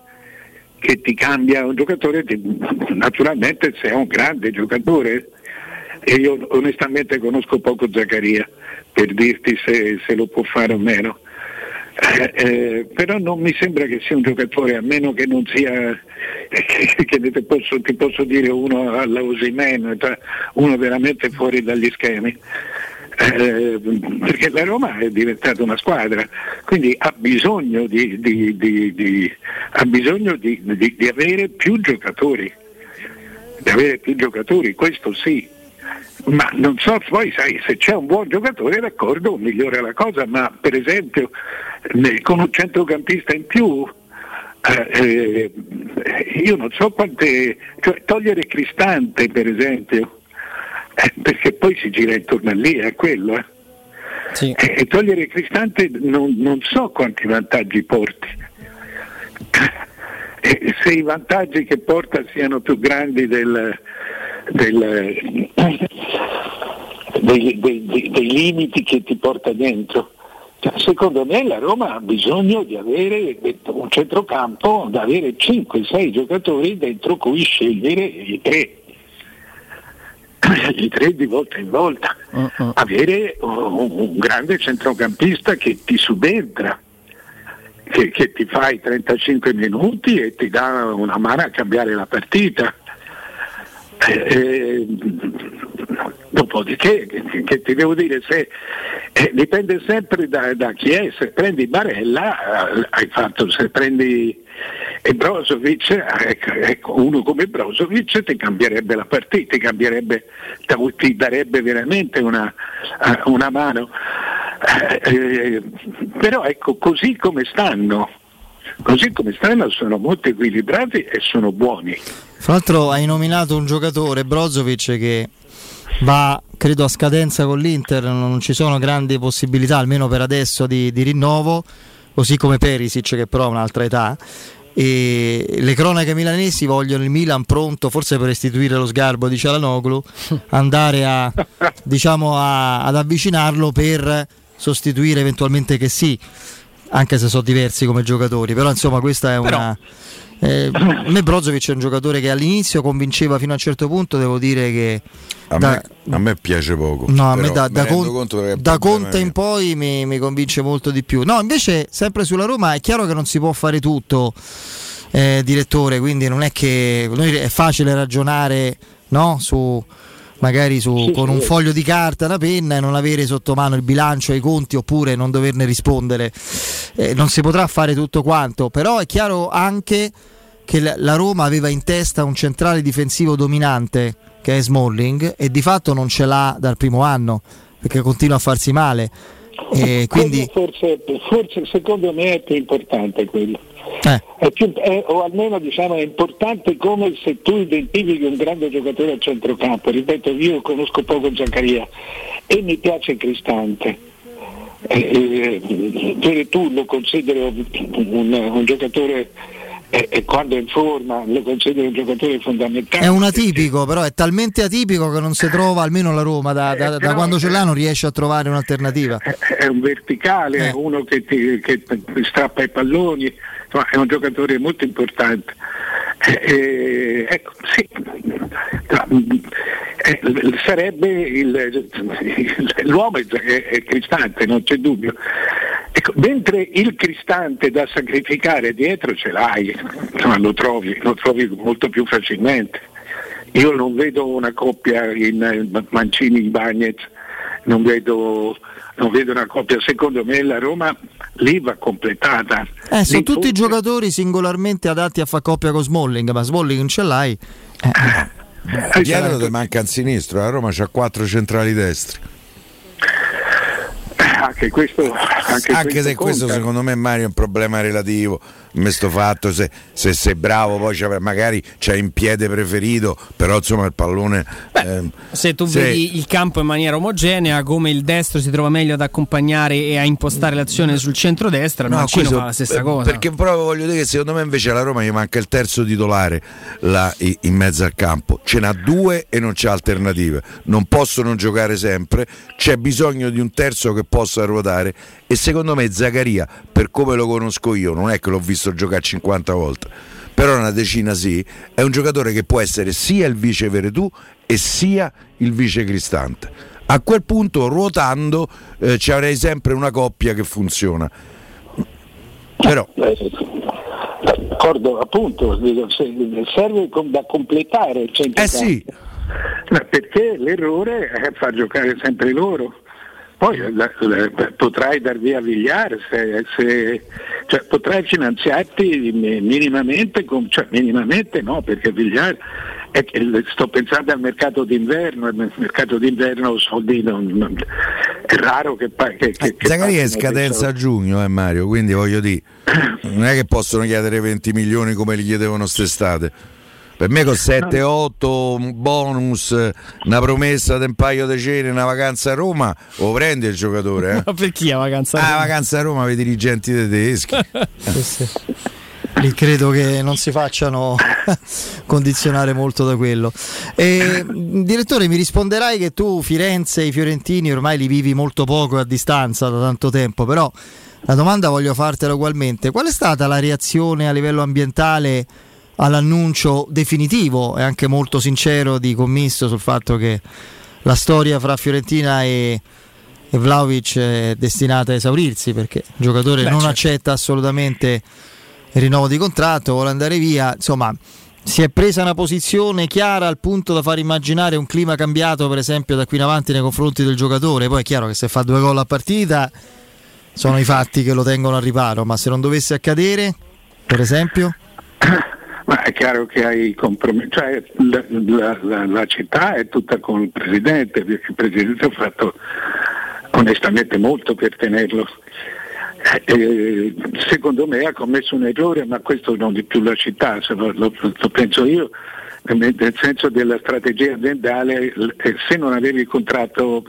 S27: che ti cambia, un giocatore ti, naturalmente se è un grande giocatore e io onestamente conosco poco Zaccaria per dirti se, se lo può fare o meno. Eh, eh, però non mi sembra che sia un giocatore, a meno che non sia, eh, [LAUGHS] che ti, posso, ti posso dire uno alla Osimen, uno veramente fuori dagli schemi eh, perché la Roma è diventata una squadra, quindi ha bisogno di, di, di, ha bisogno di avere più giocatori, di avere più giocatori, questo sì. Ma non so, poi sai, se c'è un buon giocatore d'accordo migliora la cosa, ma per esempio con un centrocampista in più eh, eh, io non so quante, cioè togliere Cristante per esempio, eh, perché poi si gira intorno a lì, è quello. Eh. Sì. E, e, togliere Cristante non, non, so quanti vantaggi porti. E se i vantaggi che porta siano più grandi del, del, dei, dei, dei, dei, limiti che ti porta dentro. Cioè, secondo me la Roma ha bisogno di avere un centrocampo, di avere 5-6 giocatori dentro cui scegliere i tre i tre di volta in volta, uh-uh. avere un, un, grande centrocampista che ti subentra, che, che, ti fai 35 minuti e ti dà una mano a cambiare la partita. Eh, dopodiché, che, ti devo dire, se, eh, dipende sempre da, da, chi è, se prendi Barella eh, hai fatto, se prendi Brozovic, ecco, ecco, uno come Brozovic ti cambierebbe la partita, ti, cambierebbe, ti darebbe veramente una, eh, una mano. Eh, eh, però ecco, così come stanno, così come stanno sono molto equilibrati e sono buoni.
S1: Fra l'altro hai nominato un giocatore, Brozovic, che va credo a scadenza con l'Inter, non ci sono grandi possibilità, almeno per adesso, di, di rinnovo, così come Perisic che però ha un'altra età. E le cronache milanesi vogliono il Milan pronto, forse per restituire lo sgarbo di Cialanoglu, [LAUGHS] andare a, diciamo a, ad avvicinarlo per sostituire eventualmente che sì, anche se sono diversi come giocatori, però insomma questa è una... Però eh, a me Brozovic è un giocatore che all'inizio convinceva fino a un certo punto, devo dire che...
S4: A, da, me, a me, piace poco.
S1: No, a me da, da, con, da Conte in poi mi, mi, convince molto di più. No, invece sempre sulla Roma è chiaro che non si può fare tutto, eh, direttore, quindi non è che è facile ragionare no, su magari su, sì, con sì. un foglio di carta, una penna e non avere sotto mano il bilancio e i conti oppure non doverne rispondere. Eh, non si potrà fare tutto quanto, però è chiaro anche che la Roma aveva in testa un centrale difensivo dominante che è Smalling e di fatto non ce l'ha dal primo anno perché continua a farsi male. E quindi...
S27: forse, forse secondo me è più importante quello. Eh. È più, è, o almeno diciamo, è importante come se tu identifichi un grande giocatore al centrocampo. Ripeto, io conosco poco Zaccaria e mi piace Cristante. Eh, eh, tu lo consideri un, un giocatore e, e, quando è in forma lo considero un giocatore fondamentale.
S1: È un atipico, però è talmente atipico che non si trova almeno la Roma, da, da, eh, da quando ce l'ha non riesce a trovare un'alternativa.
S27: È, è un verticale, è eh. uno che, ti, che strappa i palloni, insomma, è un giocatore molto importante. Eh, ecco, sì, eh, sarebbe il, l'uomo è, è cristante, non c'è dubbio. Ecco, mentre il cristante da sacrificare dietro ce l'hai, insomma, lo, trovi, lo trovi molto più facilmente. Io non vedo una coppia in Mancini-Bagnez, non vedo, non vedo una coppia, secondo me la Roma lì va completata.
S1: Eh, sono tutti forse... giocatori singolarmente adatti a fare coppia con Smalling, ma Smalling non ce l'hai.
S4: Eh. Eh, dietro ti manca il sinistro, la Roma c'ha quattro centrali destri
S27: anche questo anche,
S4: anche questo se conta. questo secondo me Mario è un problema relativo questo fatto se, se, sei bravo poi c'è, magari c'è in piede preferito però insomma il pallone
S2: Beh, ehm, se tu se... vedi il campo in maniera omogenea come il destro si trova meglio ad accompagnare e a impostare l'azione sul centro-destra no, Mancino fa la stessa cosa.
S4: perché proprio voglio dire che secondo me invece alla Roma gli manca il terzo titolare là, in mezzo al campo. Ce n'ha due e non c'è alternative. Non possono giocare sempre c'è bisogno di un terzo che possa ruotare e secondo me Zaccaria per come lo conosco io non è che l'ho visto giocare 50 volte. Però una decina sì. È un giocatore che può essere sia il vice Veretù e sia il vice Cristante a quel punto ruotando eh, ci avrei sempre una coppia che funziona. Però
S27: d'accordo appunto serve da completare il
S4: centro eh sì.
S27: Perché l'errore è far giocare sempre loro poi la, la, potrai dar via Vigliar, se, se, cioè, potrai finanziarti minimamente, con, cioè, minimamente no, perché Vigliar è, sto pensando al mercato d'inverno, il mercato d'inverno soldi non, non, è raro che, che, che,
S4: che Zaccaria è scadenza a giugno, eh, Mario, quindi voglio dire, [CLEARS THROAT] non è che possono chiedere 20 milioni come li chiedevano quest'estate. Per me con 7-8, un bonus, una promessa di un paio di cene, una vacanza a Roma, lo prendi il giocatore. Eh? [LAUGHS]
S2: Ma per chi la vacanza a
S4: Roma? Ah, vacanza a Roma per i dirigenti tedeschi. [LAUGHS]
S1: sì, sì. Lì credo che non si facciano [LAUGHS] condizionare molto da quello. E, direttore, mi risponderai che tu Firenze e i fiorentini ormai li vivi molto poco a distanza da tanto tempo, però la domanda voglio fartela ugualmente. Qual è stata la reazione a livello ambientale? All'annuncio definitivo e anche molto sincero di Commisso sul fatto che la storia fra Fiorentina e, e Vlaovic è destinata a esaurirsi perché il giocatore Beh, non certo. accetta assolutamente il rinnovo di contratto, vuole andare via, insomma si è presa una posizione chiara al punto da far immaginare un clima cambiato, per esempio, da qui in avanti nei confronti del giocatore. Poi è chiaro che se fa due gol a partita sono i fatti che lo tengono al riparo, ma se non dovesse accadere, per esempio? [COUGHS]
S27: Ma è chiaro che hai compromesso, cioè la, la, la, la, città è tutta con il Presidente, perché il Presidente ha fatto onestamente molto per tenerlo. Eh, secondo me ha commesso un errore, ma questo non di più la città, lo, lo, lo penso io, nel senso della strategia aziendale, eh, se non avevi il contratto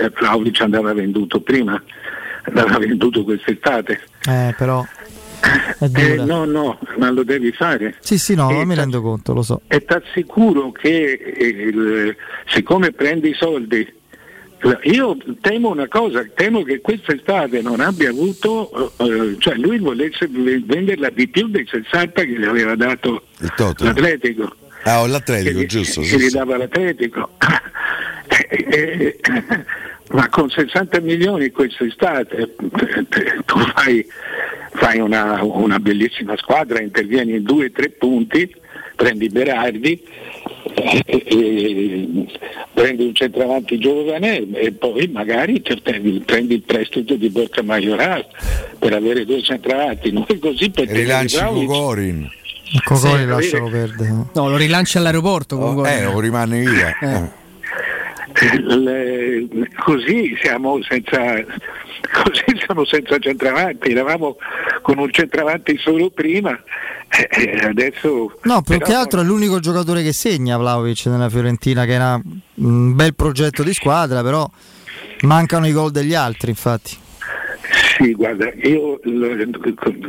S27: eh, Vlaovic andava venduto prima, andava venduto quest'estate.
S1: Eh, però
S27: eh, no, no, ma lo devi fare.
S1: Sì, sì, no, mi rendo conto, lo so.
S27: E ti assicuro che il, siccome prendi i soldi, io temo una cosa, temo che quest'estate non abbia avuto, uh, cioè lui volesse venderla di più dei 60 che gli aveva dato l'Atletico.
S4: Ah, o l'Atletico,
S27: che
S4: giusto.
S27: Che gli dava l'Atletico. [COUGHS] ma con 60 milioni quest'estate [LAUGHS] tu fai fai una, una bellissima squadra, intervieni in due o tre punti, prendi Berardi, e, e, prendi un centravanti giovane e poi magari prendi, prendi il prestito di Borca Majorat per avere due centravanti, noi così per
S4: rilanci Cocorin.
S1: Cocorin sì, lascialo perdere.
S2: No, lo rilanci all'aeroporto.
S4: Oh, eh, o rimane via. Eh.
S27: Eh. Le, così siamo senza così siamo senza centravanti, eravamo con un centravanti solo prima e adesso...
S1: No, più che altro è l'unico giocatore che segna Vlaovic nella Fiorentina, che era un bel progetto di squadra, però mancano i gol degli altri infatti.
S27: Sì, guarda, io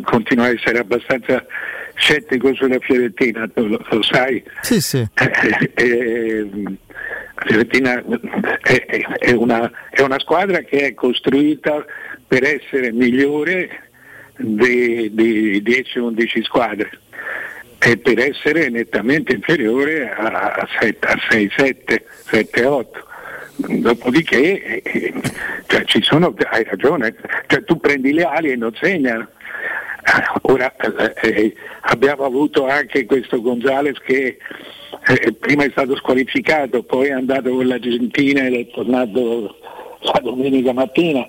S27: continuo a essere abbastanza scettico sulla Fiorentina, lo, lo sai.
S1: Sì, sì.
S27: Eh, eh, la Fiorentina è, è, una, è, una, squadra che è costruita per essere migliore di, di 10-11 squadre e per essere nettamente inferiore a, 6-7, 7-8. Dopodiché cioè, ci sono, hai ragione, cioè, tu prendi le ali e non segnano. Ora eh, eh, abbiamo avuto anche questo Gonzales che eh, prima è stato squalificato, poi è andato con l'Argentina ed è tornato la domenica mattina,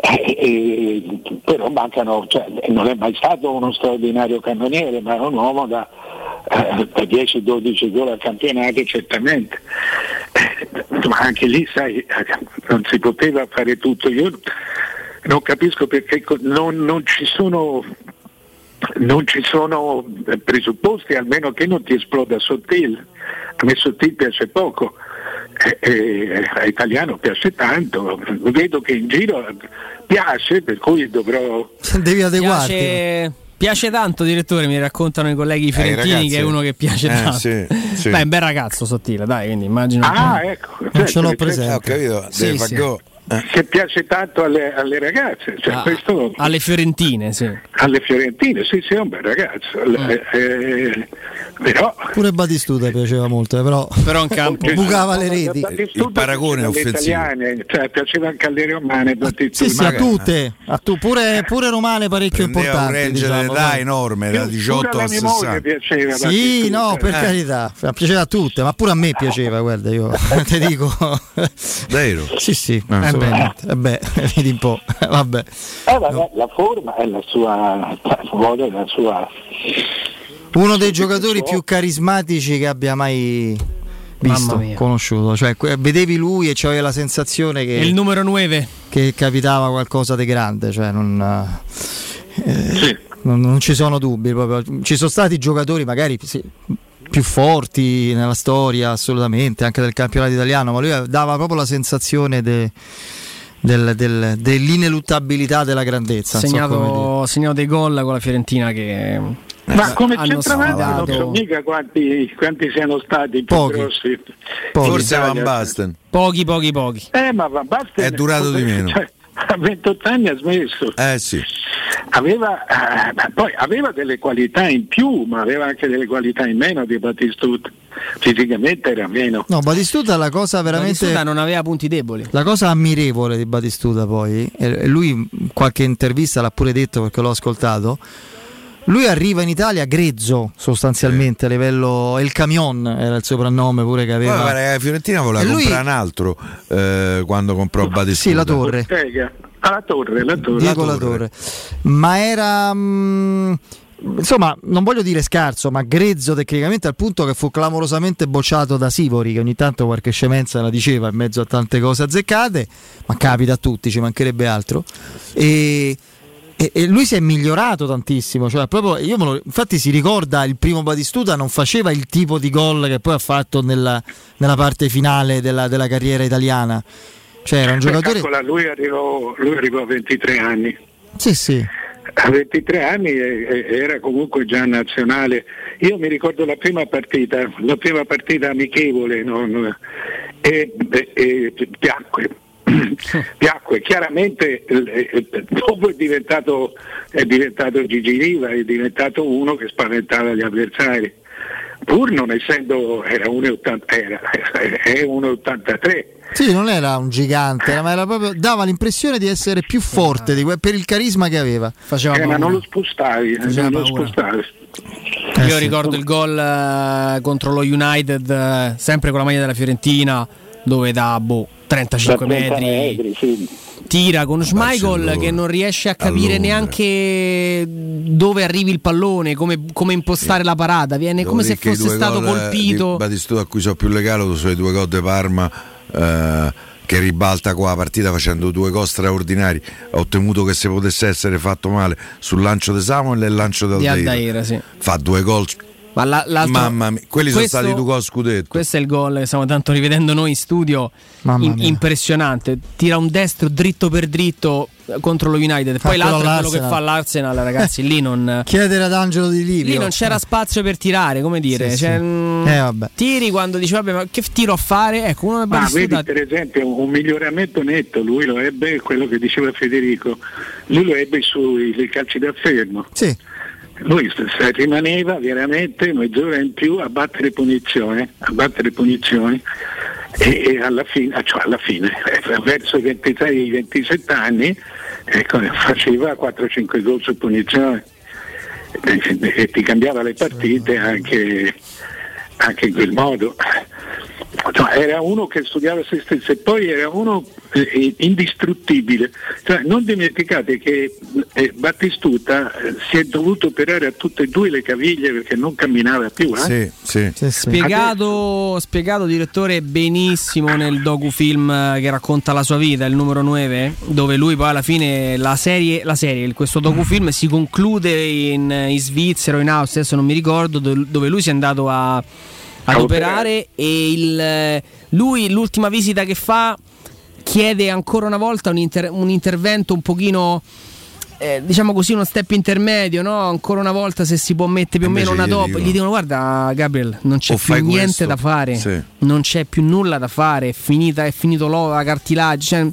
S27: eh, eh, però mancano, cioè, non è mai stato uno straordinario cannoniere, ma è un uomo da, eh, da 10-12 gol al campionato certamente. Eh, ma anche lì sai, non si poteva fare tutto. Io non capisco perché non, non ci sono non ci sono presupposti, almeno che non ti esploda Sottil. A me Sottil piace poco, eh, eh, a italiano piace tanto, vedo che in giro piace, per cui dovrò...
S1: Devi adeguarti.
S2: Piace... Piace tanto, direttore, mi raccontano i colleghi eh, fiorentini eh, che è uno che piace eh, tanto. Sì, sì. Beh, è un bel ragazzo sottile, dai, quindi immagino.
S27: Ah, ecco.
S1: Non ce certo, l'ho presente.
S4: Ho capito, sì, sì
S27: eh. Che piace tanto alle, alle ragazze. Cioè
S2: ah,
S27: questo,
S2: alle fiorentine, sì.
S27: Alle fiorentine, sì, sì, è un bel ragazzo. Mm. Eh, però...
S1: Pure Batistuta piaceva molto, eh, però,
S2: però in campo [LAUGHS]
S1: bucava le reti.
S4: Il paragone è offensivo.
S27: Italiane, cioè, piaceva anche alle romane.
S1: Sì, sì, a tutte, a tu, pure, pure romane parecchio
S4: Prendeva
S1: importanti.
S4: un range
S1: diciamo,
S4: d'età enorme, da 18 a 60.
S27: Piaceva,
S1: sì, no, per eh. carità, piaceva a tutte, ma pure a me piaceva, guarda, io [LAUGHS] [LAUGHS] ti dico.
S4: Vero?
S1: Sì, sì. Eh, eh beh, [LAUGHS] vedi un po', [LAUGHS] vabbè.
S27: Eh, vabbè no. La forma è la sua, [LAUGHS] vuole la sua...
S1: Uno dei giocatori più carismatici che abbia mai visto, conosciuto. Cioè, vedevi lui e c'avevi la sensazione che...
S2: Il numero 9.
S1: Che capitava qualcosa di grande, cioè non... Eh, sì. non, non, ci sono dubbi, proprio. ci sono stati giocatori magari sì, più forti nella storia assolutamente, anche del campionato italiano, ma lui dava proprio la sensazione de, del, del, dell'ineluttabilità della grandezza.
S2: Segnato, so segnato dei gol con la Fiorentina che
S27: ma come centravanti non so mica quanti, quanti, siano stati più
S1: pochi.
S27: grossi.
S4: Pochi. Forse Van Basten.
S2: Pochi, pochi, pochi.
S27: Eh, ma Van Basten
S4: è durato di meno.
S27: Cioè, a 28 anni ha smesso.
S4: Eh sì.
S27: Aveva, eh, poi aveva delle qualità in più, ma aveva anche delle qualità in meno di Battistuta. Fisicamente era meno.
S1: No, Battistuta la cosa veramente.
S2: Battistuta non aveva punti deboli.
S1: La cosa ammirevole di Battistuta, poi, e lui in qualche intervista l'ha pure detto perché l'ho ascoltato. Lui arriva in Italia grezzo sostanzialmente a livello El Camion era il soprannome pure che aveva.
S4: Poi, la Fiorentina voleva
S1: lui-
S4: comprare un altro eh, quando comprò Batistuta.
S1: Sì, la torre.
S27: Bottega. Ah, la torre, la torre.
S1: Diego La Torre. Ma era. mm, insomma, non voglio dire scarso, ma grezzo tecnicamente al punto che fu clamorosamente bocciato da Sivori, che ogni tanto qualche scemenza la diceva in mezzo a tante cose azzeccate, ma capita a tutti, ci mancherebbe altro. E. e- e lui si è migliorato tantissimo, cioè proprio, lo- infatti si ricorda il primo Batistuta non faceva il tipo di gol che poi ha fatto nella, nella parte finale della, della carriera italiana, cioè era un giocatore...
S27: calcola, lui, arrivò, lui arrivò a 23 anni.
S1: Sì, sì.
S27: A 23 anni era comunque già nazionale. Io mi ricordo la prima partita, la prima partita amichevole non- e, e- e piacque. [COUGHS] piacque. Chiaramente eh, eh, dopo è diventato, è diventato Gigi Riva, è diventato uno che spaventava gli avversari. Pur non essendo, era 1,80 era, è 1,83.
S1: Sì, non era un gigante, era- ma era proprio, dava l'impressione di essere più forte di per il carisma che aveva.
S27: Eh, ma non lo spostavi, non lo spostavi.
S2: Io ricordo il gol eh, contro lo United, eh, sempre con la maglia della Fiorentina, dove da boh, 35
S27: Da 30
S2: metri,
S27: metri, sì.
S2: tira con Schmeichel che non riesce a capire neanche dove arrivi il pallone, come, come impostare la parata. Viene come se
S4: Devo che i
S2: fosse stato
S4: gol
S2: colpito.
S4: Di Batistuta a cui sono più legato sono i due gol di Parma eh, che ribalta qua la partita facendo due gol straordinari. Ho temuto che se potesse essere fatto male sul lancio di Samuel e il lancio di
S2: Di
S4: Aldair.
S2: Aldair, sì.
S4: Fa due gol.
S2: Ma la-
S4: Mamma mia, quelli
S2: questo-
S4: sono stati due gol scudetto.
S2: Questo è il gol che stiamo tanto rivedendo noi in studio.
S1: Mamma
S2: In-
S1: mia.
S2: impressionante. Tira un destro dritto per dritto eh, contro lo United. Poi
S1: Ah,
S2: l'altro
S1: quello
S2: è quello che fa l'Arsenal, ragazzi. Lì non. [LAUGHS]
S1: Chiedere ad Angelo di Livio.
S2: Lì non c'era spazio per tirare, come dire.
S1: Sì,
S2: Cioè,
S1: sì.
S2: mm,
S1: Eh, vabbè.
S2: Tiri quando dici, vabbè, ma che tiro a fare? Ecco, uno
S27: Ma vedi per esempio un miglioramento netto, lui lo ebbe, quello che diceva Federico, lui lo ebbe sui sui calci da fermo.
S1: Sì.
S27: Lui rimaneva veramente mezz'ora in più a battere punizioni, a battere punizioni e, e alla fine, ah, cioè alla fine eh, verso i 26-27 anni ecco, faceva 4-5 gol su punizione. E, e ti cambiava le partite anche, anche in quel modo. Cioè, era uno che studiava se stesso e poi era uno eh, indistruttibile. Cioè, non dimenticate che eh, Battistuta eh, si è dovuto operare a tutte e due le caviglie perché non camminava più. eh?
S4: Sì, sì.
S2: Spiegato, spiegato direttore benissimo nel docufilm eh, che racconta la sua vita, il numero 9, dove lui poi alla fine la serie, la serie questo docufilm si conclude in, in Svizzera o in Austria, adesso non mi ricordo, do- dove lui si è andato a, ad
S27: A
S2: operare e il, eh, lui l'ultima visita che fa chiede ancora una volta un, inter- un intervento un pochino eh, diciamo così uno step intermedio no? ancora una volta se si può mettere più o meno una dopo
S4: dicono-
S2: gli dicono guarda Gabriel non c'è
S4: O
S2: più niente
S4: questo.
S2: da fare
S4: Sì.
S2: non c'è più nulla da fare è finita è finito la cartilagine cioè,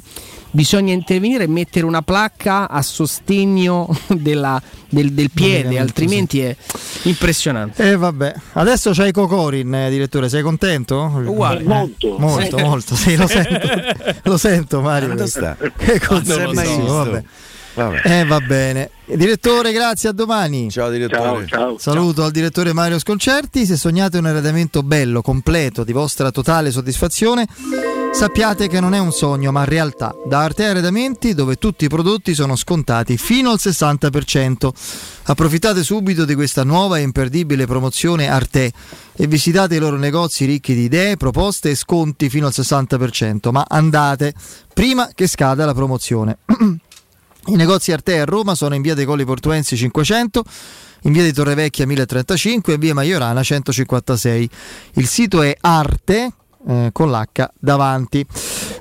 S2: bisogna intervenire e mettere una placca a sostegno [LAUGHS] della- del, del piede altrimenti è impressionante
S1: E vabbè, adesso c'hai Cocorin, eh, direttore, sei contento?
S2: Uguale.
S1: Eh,
S2: Molto.
S1: molto,
S2: Sì.
S1: molto, sì, lo sento, [LAUGHS] lo sento Mario.
S4: Dove sta?
S1: Che
S4: so.
S1: vabbè.
S4: Vabbè.
S1: Eh, va bene. Direttore, grazie, a domani.
S4: Ciao direttore.
S1: Saluto al direttore Mario Sconcerti. Se sognate un arredamento bello, completo, di vostra totale soddisfazione, sappiate che non è un sogno, ma realtà. Da Arte Arredamenti, dove tutti i prodotti sono scontati fino al 60%. Approfittate subito di questa nuova e imperdibile promozione Arte e visitate i loro negozi ricchi di idee, proposte e sconti fino al 60%. Ma andate prima che scada la promozione. [CLEARS THROAT] I negozi Arte a Roma sono in via dei Colli Portuensi 500, in via di Torrevecchia 1035 e via Maiorana 156. Il sito è arte eh, con l'H davanti.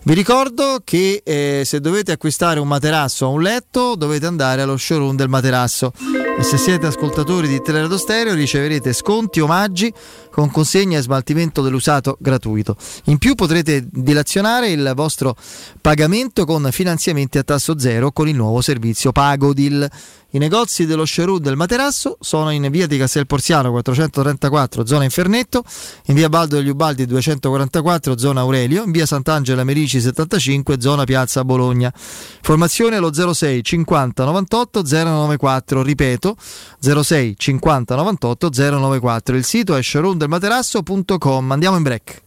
S1: Vi ricordo che eh, se dovete acquistare un materasso o un letto dovete andare allo showroom del materasso e se siete ascoltatori di Teleradio Stereo riceverete sconti, omaggi con consegna e smaltimento dell'usato gratuito. In più potrete dilazionare il vostro pagamento con finanziamenti a tasso zero con il nuovo servizio Pagodil. I negozi dello showroom del Materasso sono in via di Castel Porziano 434, zona Infernetto, in via Baldo degli Ubaldi 244, zona Aurelio, in via Sant'Angela Merici 75, zona Piazza Bologna. Informazione allo 06 50 98 094, ripeto 06 50 98 094. Il sito è showroomdelmaterasso.com. Andiamo in break.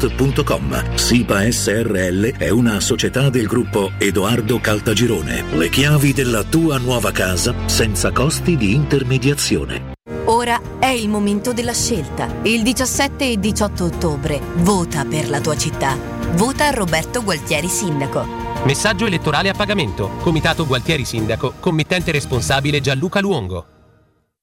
S5: www.kcalt.com. SIPA SRL è una società del gruppo Edoardo Caltagirone. Le chiavi della tua nuova casa senza costi di intermediazione.
S19: Ora è il momento della scelta. Il 17 e 18 ottobre vota per la tua città. Vota Roberto Gualtieri Sindaco.
S28: Messaggio elettorale a pagamento. Comitato Gualtieri Sindaco. Committente responsabile Gianluca Luongo.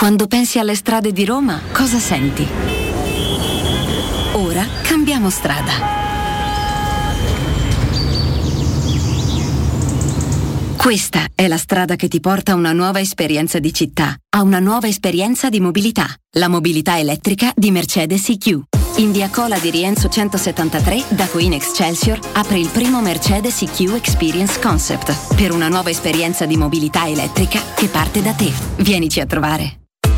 S29: Quando pensi alle strade di Roma, cosa senti? Ora cambiamo strada. Questa è la strada che ti porta a una nuova esperienza di città, a una nuova esperienza di mobilità, la mobilità elettrica di Mercedes EQ. In via Cola di Rienzo 173, da Queen Excelsior, apre il primo Mercedes EQ Experience Concept per una nuova esperienza di mobilità elettrica che parte da te. Vienici a trovare.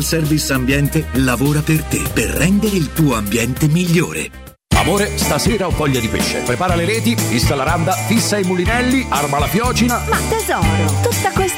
S5: Service Ambiente lavora per te per rendere il tuo ambiente migliore.
S30: Amore, stasera ho voglia di pesce. Prepara le reti, fissa la randa, fissa i mulinelli, arma la fiocina.
S31: Ma tesoro, tutta questa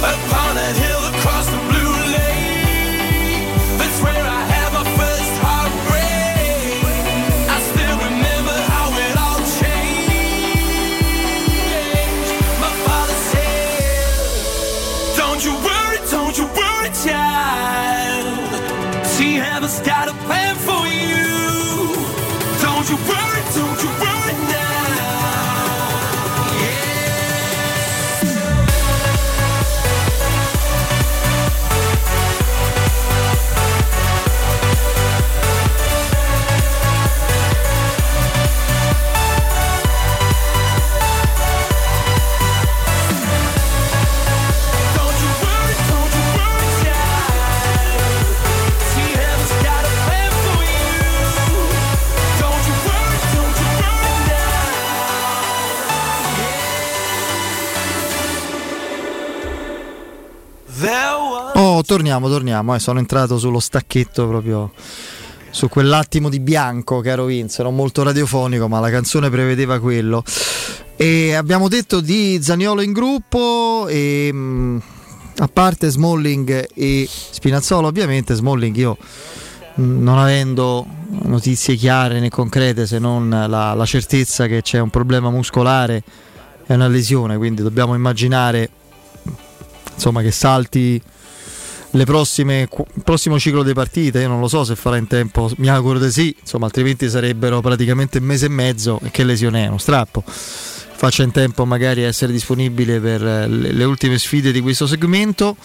S32: 奔
S1: 跑。Torniamo, torniamo. Eh, sono entrato sullo stacchetto proprio su quell'attimo di bianco, caro Vince. Non molto radiofonico, ma la canzone prevedeva quello. E abbiamo detto di Zaniolo in gruppo e mh, a parte Smalling e Spinazzola, ovviamente Smalling io mh, non avendo notizie chiare né concrete se non la, la certezza che c'è un problema muscolare e una lesione, quindi dobbiamo immaginare insomma che salti il prossimo ciclo di partite io non lo so se farà in tempo mi auguro di sì insomma altrimenti sarebbero praticamente un mese e mezzo e che lesione è uno strappo faccia in tempo magari a essere disponibile per le, le ultime sfide di questo segmento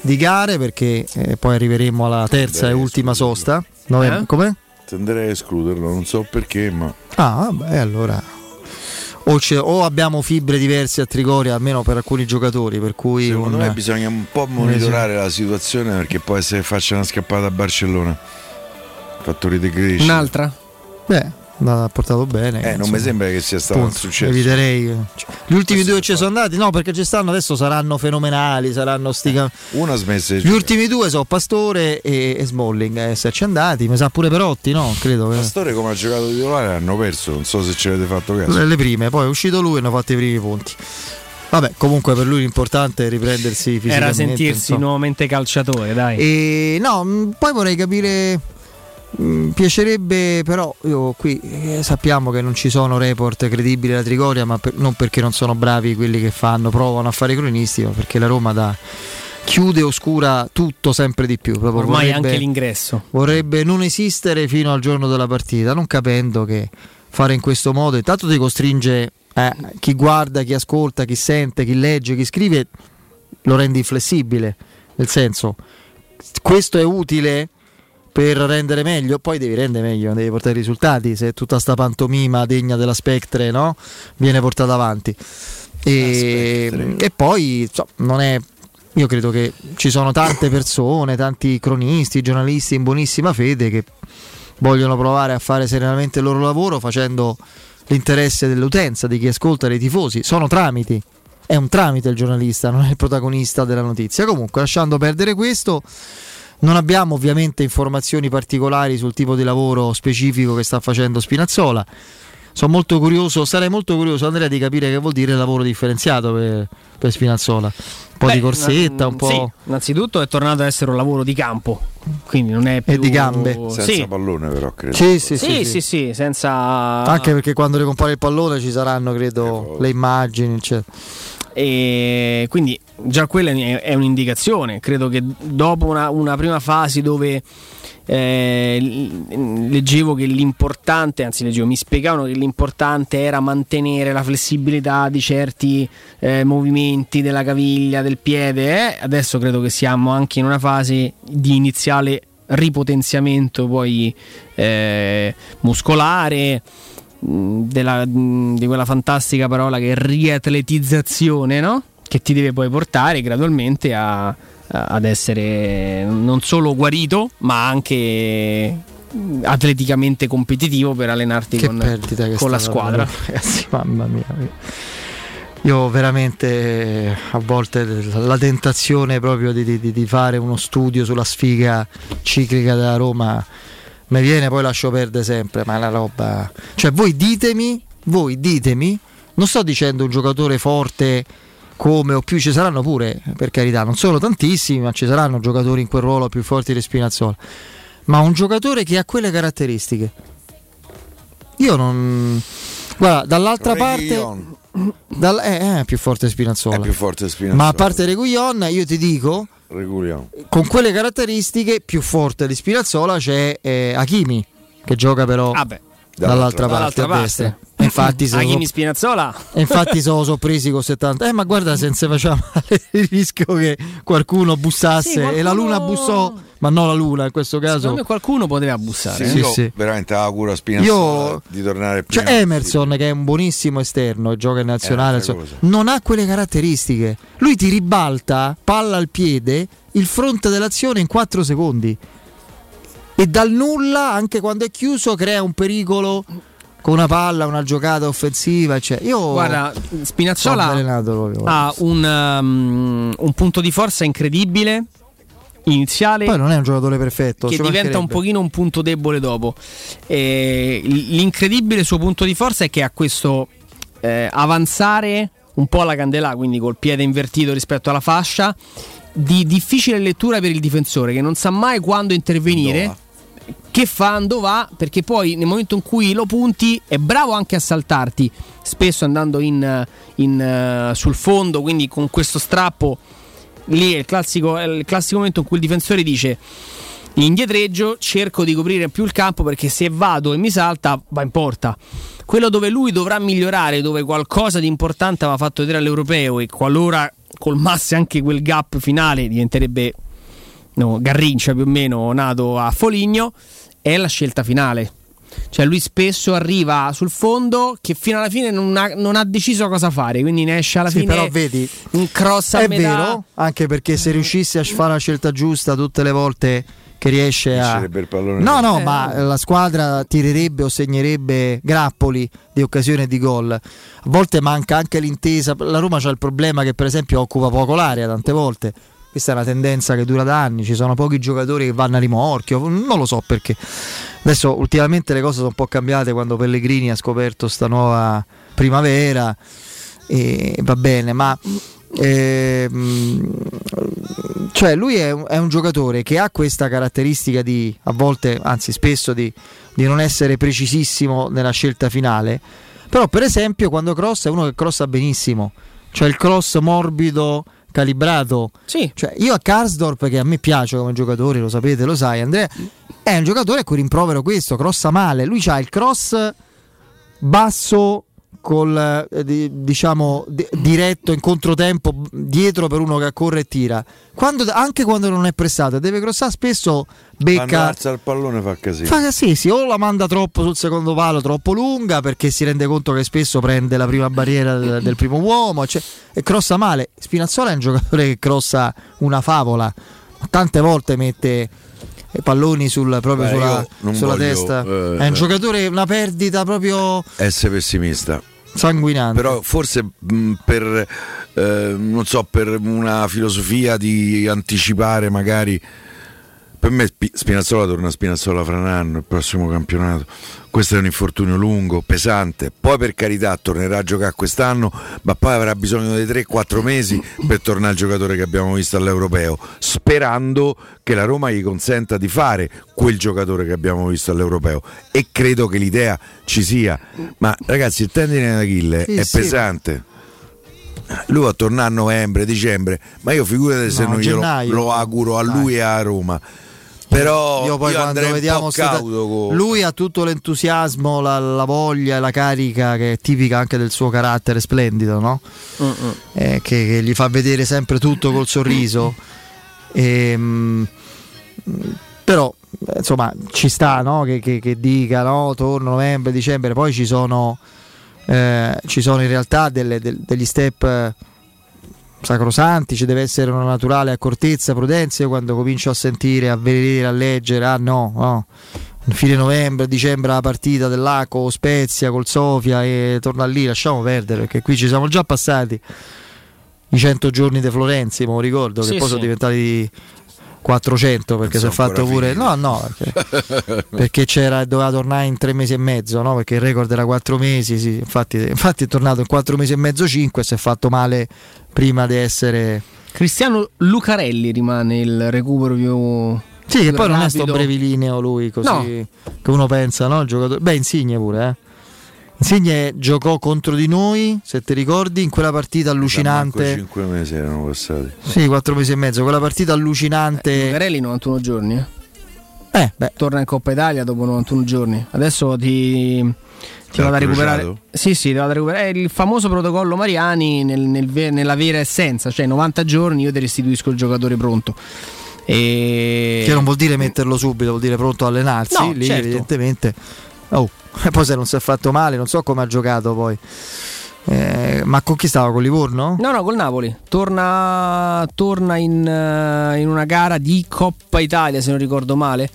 S1: di gare perché eh, poi arriveremo alla terza e ultima sosta Novembre-
S4: Eh?
S1: come?
S4: Tenderei a escluderlo, non so perché, ma
S1: Ah, vabbè, allora. O, c'è- o abbiamo fibre diverse a Trigoria, almeno per alcuni giocatori, per cui.
S4: secondo
S1: un-
S4: me bisogna un po' monitorare la situazione perché può essere che faccia una scappata a Barcellona. Fattori di crescita.
S2: Un'altra?
S1: Beh, ha portato bene.
S4: Eh, non
S1: insomma.
S4: mi sembra che sia stato un
S1: Appunto,
S4: successo.
S1: Eviterei. cioè, Gli ultimi due che ci sono andati, no, perché ci stanno adesso saranno fenomenali, saranno stica.
S4: Uno ha smesso di
S1: Gli ultimi due sono Pastore e, e Smalling a esserci andati, mi sa pure Perotti, no? Credo. che-
S4: Pastore come ha giocato titolare hanno perso, non so se ci avete fatto caso.
S1: Le, prime, poi è uscito lui e hanno fatto i primi punti. Vabbè, comunque per lui l'importante è riprendersi fisicamente.
S2: Era sentirsi
S1: insomma.
S2: nuovamente calciatore, dai.
S1: E no, poi vorrei capire. Mh, piacerebbe, però, io qui eh, sappiamo che non ci sono report credibili da Trigoria, ma per- non perché non sono bravi quelli che fanno, provano a fare i cronisti, ma perché la Roma da chiude oscura tutto sempre di più. Proprio
S2: Ormai
S1: vorrebbe-
S2: anche l'ingresso.
S1: vorrebbe non esistere fino al giorno della partita, non capendo che fare in questo modo intanto ti costringe eh, chi guarda, chi ascolta, chi sente, chi legge, chi scrive, lo rende inflessibile. Nel senso, questo è utile per rendere meglio, poi devi rendere meglio, devi portare i risultati, se tutta sta pantomima degna della Spectre no? viene portata avanti. E, e poi insomma, non è io credo che ci sono tante [COUGHS] persone, tanti cronisti, giornalisti in buonissima fede che vogliono provare a fare serenamente il loro lavoro facendo l'interesse dell'utenza, di chi ascolta, dei tifosi. Sono tramiti. È un tramite il giornalista, non è il protagonista della notizia. Comunque, lasciando perdere questo, non abbiamo ovviamente informazioni particolari sul tipo di lavoro specifico che sta facendo Spinazzola. sono molto curioso, sarei molto curioso Andrea di capire che vuol dire lavoro differenziato per, per Spinazzola. Un po'
S2: Beh,
S1: di corsetta, un
S2: mm,
S1: po'...
S2: Sì, innanzitutto è tornato ad essere un lavoro di campo, quindi non è più...
S1: E di gambe.
S4: Senza
S2: Sì.
S4: pallone però credo.
S1: Sì, sì, sì,
S2: Sì,
S1: sì.
S2: sì, sì, senza...
S1: Anche perché quando ricompare il pallone ci saranno, credo, le immagini. eccetera.
S2: E quindi già quella è un'indicazione. Credo che dopo una, una prima fase dove eh, leggevo che l'importante, anzi leggevo, mi spiegavano che l'importante era mantenere la flessibilità di certi eh, movimenti della caviglia, del piede. eh. Adesso credo che siamo anche in una fase di iniziale ripotenziamento poi eh, muscolare mh, della- mh, di quella fantastica parola che è riatletizzazione, no? Che ti deve poi portare gradualmente a- a- ad essere non solo guarito, ma anche atleticamente competitivo per allenarti
S1: Che
S2: con, con la squadra.
S1: Ragazzi, mamma mia. Io veramente a volte la tentazione proprio di, di- di fare uno studio sulla sfiga ciclica della Roma mi viene, poi lascio perdere sempre, ma una roba... Cioè voi ditemi, voi ditemi, non sto dicendo un giocatore forte come o più ci saranno pure, per carità, non sono tantissimi, ma ci saranno giocatori in quel ruolo più forti di Spinazzola. Ma un giocatore che ha quelle caratteristiche. Io non. Guarda, dall'altra parte.
S4: Reguilon. [CLEARS THROAT]
S1: Dal, eh, eh, più forte Spinazzola.
S4: È più forte Spinazzola.
S1: Ma a parte Reguillon, io ti dico,
S4: Reguilon.
S1: con quelle caratteristiche, più forte di Spinazzola c'è eh, Hakimi, che gioca però dall'altra, parte,
S2: Dall'altra
S1: a
S2: parte.
S1: destra. E Infatti, so-
S2: Spinazzola.
S1: e infatti sono sorpresi con 70. Eh, ma guarda, se non si faceva male [LAUGHS] il rischio che qualcuno bussasse
S2: Sì, qualcuno-
S1: e la Luna bussò, ma no la Luna in questo caso.
S2: Secondo me qualcuno poteva bussare.
S4: Sì,
S1: Sì,
S4: io
S1: sì.
S4: veramente auguro a Spinazzola
S1: Io-
S4: di tornare
S1: Cioè,
S4: prima.
S1: Emerson, che è un buonissimo esterno e gioca in nazionale,
S4: un'altra
S1: insomma, non ha quelle caratteristiche. Lui ti ribalta, palla al piede, il fronte dell'azione in 4 secondi. E dal nulla, anche quando è chiuso, crea un pericolo con una palla, una giocata offensiva. Cioè, io
S2: Guarda, Spinazzola
S1: proprio.
S2: ha un, um, un punto di forza incredibile iniziale
S1: Poi non è un giocatore perfetto.
S2: che diventa un pochino un punto debole dopo. E l'incredibile suo punto di forza è che ha questo eh, avanzare un po' alla candela, quindi col piede invertito rispetto alla fascia, di difficile lettura per il difensore che non sa mai quando intervenire. Che fa, dove va, perché poi nel momento in cui lo punti è bravo anche a saltarti, spesso andando in, in, eh, sul fondo, quindi con questo strappo lì è il classico, è il classico momento in cui il difensore dice indietreggio, cerco di coprire più il campo perché se vado e mi salta va in porta. Quello dove lui dovrà migliorare, dove qualcosa di importante aveva fatto vedere all'europeo e qualora colmasse anche quel gap finale diventerebbe no, Garrincia più o meno nato a Foligno, è la scelta finale. Cioè lui spesso arriva sul fondo che fino alla fine non ha, non ha deciso cosa fare, quindi ne esce alla
S1: Sì,
S2: fine
S1: però vedi,
S2: un cross a
S1: è
S2: metà.
S1: vero, anche perché se riuscisse a fare la scelta giusta tutte le volte che riesce a...
S4: Riuscirebbe il pallone
S1: No, no,
S4: Eh.
S1: ma la squadra tirerebbe o segnerebbe grappoli di occasione di gol. A volte manca anche l'intesa. La Roma c'ha il problema che per esempio occupa poco l'area tante volte. Questa è una tendenza che dura da anni, ci sono pochi giocatori che vanno a rimorchio, non lo so perché. Adesso ultimamente le cose sono un po' cambiate quando Pellegrini ha scoperto sta nuova primavera e va bene, ma ehm, cioè lui è un, è un giocatore che ha questa caratteristica di a volte, anzi spesso di, di non essere precisissimo nella scelta finale, però per esempio quando crossa è uno che crossa benissimo, cioè il cross morbido calibrato.
S2: Sì.
S1: Cioè, io a Karsdorp, che a me piace come giocatore, lo sapete, lo sai, Andrea, è un giocatore a cui rimprovero questo, crossa male. Lui ha il cross basso col eh, di- diciamo di- diretto in controtempo dietro per uno che corre e tira. Quando, anche quando non è pressato e deve crossare spesso becca
S4: alza il pallone fa casino.
S1: Fa sì, sì, o la manda troppo sul secondo palo, troppo lunga, perché si rende conto che spesso prende la prima barriera del, del primo uomo cioè, e crossa male. Spinazzola è un giocatore che crossa una favola, tante volte mette palloni sul- proprio
S4: Beh,
S1: sulla, sulla
S4: voglio,
S1: testa.
S4: eh,
S1: è un giocatore, una perdita proprio
S4: Essere pessimista.
S1: sanguinante.
S4: Però forse mh, per, eh, non so, per una filosofia di anticipare magari Per me Spi- Spinazzola torna a Spinazzola fra un anno, il prossimo campionato. Questo è un infortunio lungo, pesante. Poi per carità tornerà a giocare quest'anno, ma poi avrà bisogno di 3-4 mesi per tornare al giocatore che abbiamo visto all'Europeo, sperando che la Roma gli consenta di fare quel giocatore che abbiamo visto all'Europeo. E credo che l'idea ci sia. Ma ragazzi, il tendine d'Achille
S1: Sì,
S4: è
S1: sì.
S4: pesante. Lui va a tornare a novembre, dicembre, ma io figurate se
S1: No,
S4: non glielo lo auguro a lui e a Roma. Però
S1: io poi quando
S4: andrei un
S1: vediamo
S4: po'
S1: sta-
S4: cauto con-
S1: lui ha tutto l'entusiasmo, la, la voglia e la carica che è tipica anche del suo carattere splendido, no? Eh, che, che gli fa vedere sempre tutto col sorriso. [COUGHS] Ehm, però eh, insomma ci sta no? che, che- che dica no? torno novembre, dicembre, poi ci sono, eh, ci sono in realtà delle- del- degli step eh, sacrosanti, ci deve essere una naturale accortezza, prudenza. Io quando comincio a sentire, a vedere, a leggere, ah no, no. Fine novembre, dicembre la partita dell'Aco, Spezia col Sofia e torna lì, lasciamo perdere perché qui ci siamo già passati i 100 giorni di Florenzi, lo ricordo, che
S2: Sì,
S1: poi
S2: sì.
S1: sono diventati 400 perché si è fatto pure... No, no, perché, [LAUGHS] perché c'era, doveva tornare in tre mesi e mezzo, no? perché il record era 4 mesi, sì. infatti, infatti è tornato in 4 mesi e mezzo, 5 si è fatto male prima di essere...
S2: Cristiano Lucarelli rimane il recupero più.
S1: Sì, che poi non è sto
S2: rapido.
S1: brevilineo lui, così
S2: No.
S1: che uno pensa, no? Il giocatore... Beh, Insigne pure, eh. Insigne giocò contro di noi, se ti ricordi, in quella partita allucinante.
S4: 5 mesi erano passati.
S1: Sì, 4 mesi e mezzo, quella partita allucinante.
S2: Lucarelli 91 giorni. Eh.
S1: Eh, beh.
S2: Torna in Coppa Italia dopo 91 giorni. Adesso ti, ti vado a recuperare. Sì, sì, ti vado a recuperare. È il famoso protocollo Mariani nel- nel nella vera essenza, cioè 90 giorni io ti restituisco il giocatore pronto. E...
S1: Che non vuol dire metterlo subito, vuol dire pronto a allenarsi.
S2: No,
S1: lì
S2: certo.
S1: evidentemente. Oh, e poi se non si è fatto male, non so come ha giocato poi. Eh, ma con chi stava? Con Livorno?
S2: No, no, col Napoli. Torna, torna in, eh, in una gara di Coppa Italia, se non ricordo male.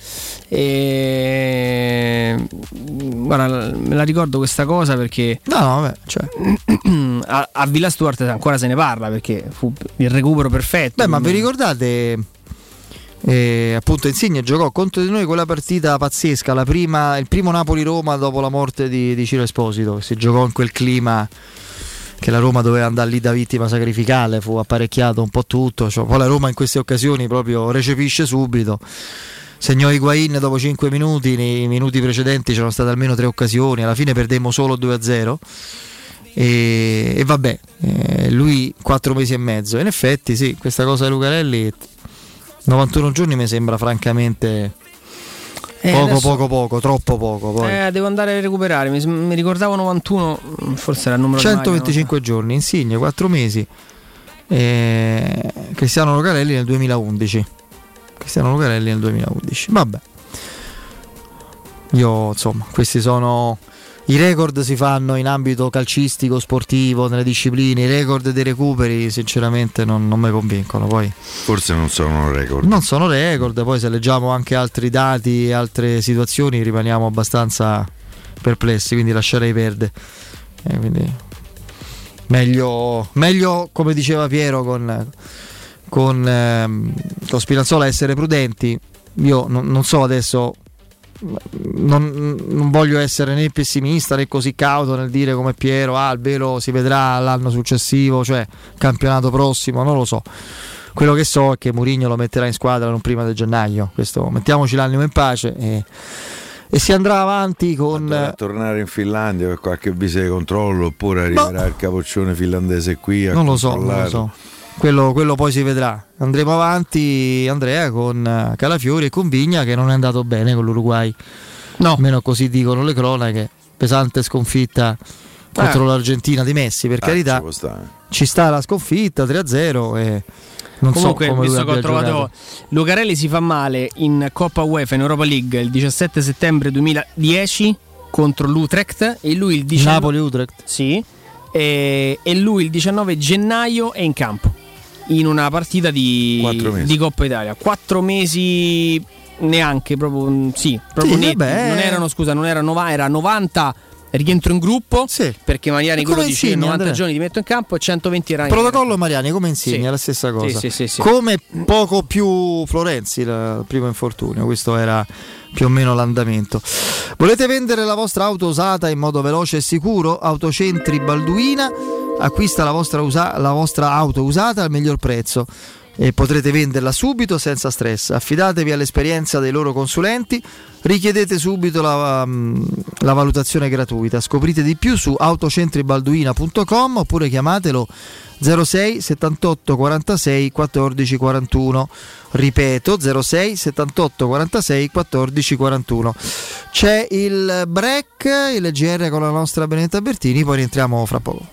S2: E... Guarda, me la ricordo questa cosa perché
S1: No, no, vabbè, cioè. [CLEARS THROAT]
S2: a, a Villa Stuart ancora se ne parla perché fu il recupero perfetto.
S1: Beh, ma vi
S2: Quindi-
S1: ricordate? Eh, appunto Insigne giocò contro di noi quella partita pazzesca, la prima, il primo Napoli-Roma dopo la morte di, di Ciro Esposito, si giocò in quel clima che la Roma doveva andare lì da vittima sacrificale, fu apparecchiato un po' tutto, cioè, poi la Roma in queste occasioni proprio recepisce subito. Segnò Higuain dopo 5 minuti, nei minuti precedenti c'erano state almeno 3 occasioni, alla fine perdemmo solo 2-0 e, e vabbè, eh, lui 4 mesi e mezzo. In effetti sì, questa cosa di Lucarelli 91 giorni mi sembra francamente
S2: Eh,
S1: poco
S2: adesso-
S1: poco poco, troppo poco. Poi.
S2: Eh, devo andare a recuperare. Mi, mi ricordavo 91, forse era il numero di maglia,
S1: 125 giorni, Insigne 4 mesi, e Cristiano Lucarelli nel 2011. Cristiano Lucarelli nel 2011. Vabbè. Io insomma, questi sono i record si fanno in ambito calcistico, sportivo, nelle discipline, i record dei recuperi sinceramente non, non mi convincono. Poi
S4: Forse non sono record.
S1: non sono record, poi se leggiamo anche altri dati, altre situazioni rimaniamo abbastanza perplessi, quindi lascerei perdere. Eh, quindi meglio, meglio, come diceva Piero con, con, ehm, con Spinazzola, essere prudenti. Io non, non so adesso, non, non voglio essere né pessimista né così cauto nel dire come Piero, ah, il vero si vedrà l'anno successivo, cioè campionato prossimo, non lo so. Quello che so è che Mourinho lo metterà in squadra non prima di gennaio. Questo, mettiamoci l'animo in pace e, e si andrà avanti con.
S4: Dovrà tornare in Finlandia per qualche visita di controllo oppure arriverà il capoccione finlandese qui a
S1: Non lo so, non lo so. Quello, quello poi si vedrà. Andremo avanti, Andrea, con eh, Calafiori e con Vigna che non è andato bene con l'Uruguay.
S2: No.
S1: Almeno così dicono le cronache. Pesante sconfitta contro
S2: Eh.
S1: l'Argentina di Messi, per
S4: Ah,
S1: carità.
S4: ci stare.
S1: Ci sta la sconfitta 3-0 e non
S2: Comunque,
S1: so
S2: visto che ho trovato
S1: giocato.
S2: Lucarelli si fa male in Coppa UEFA in Europa League il 17 settembre 2010 contro l'Utrecht e lui il 19
S1: Napoli-Utrecht.
S2: Sì. E, e lui il 19 gennaio è in campo in una partita di, di Coppa Italia. Quattro mesi neanche, proprio mm, sì, proprio
S1: Sì.
S2: Non erano, scusa, non era, nova- era 90 rientro in gruppo perché Mariani quello
S1: come
S2: dice
S1: insegna,
S2: 90
S1: Andrea?
S2: giorni ti metto in campo e 120 Ranieri.
S1: Protocollo Mariani, come insegna?
S2: Sì.
S1: La stessa cosa.
S2: Sì, sì, sì, sì.
S1: Come poco più Florenzi, il primo infortunio. Questo era più o meno l'andamento. Volete vendere la vostra auto usata in modo veloce e sicuro? Autocentri Balduina acquista la vostra, usa- la vostra auto usata al miglior prezzo e potrete venderla subito senza stress. Affidatevi all'esperienza dei loro consulenti, richiedete subito la, mm, la valutazione gratuita. Scoprite di più su autocentribalduina.com oppure chiamatelo 06 78 46 14 41. Ripeto 06 78 46 14 41. C'è il break, il GR con la nostra Benedetta Bertini, poi rientriamo fra poco.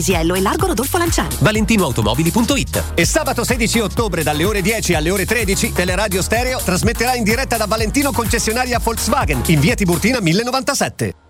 S11: Paisiello e largo Rodolfo Lanciani.
S28: ValentinoAutomobili.it
S33: E sabato 16 ottobre dalle ore 10 alle ore 13 Teleradio Stereo trasmetterà in diretta da Valentino concessionaria Volkswagen in via Tiburtina 1097.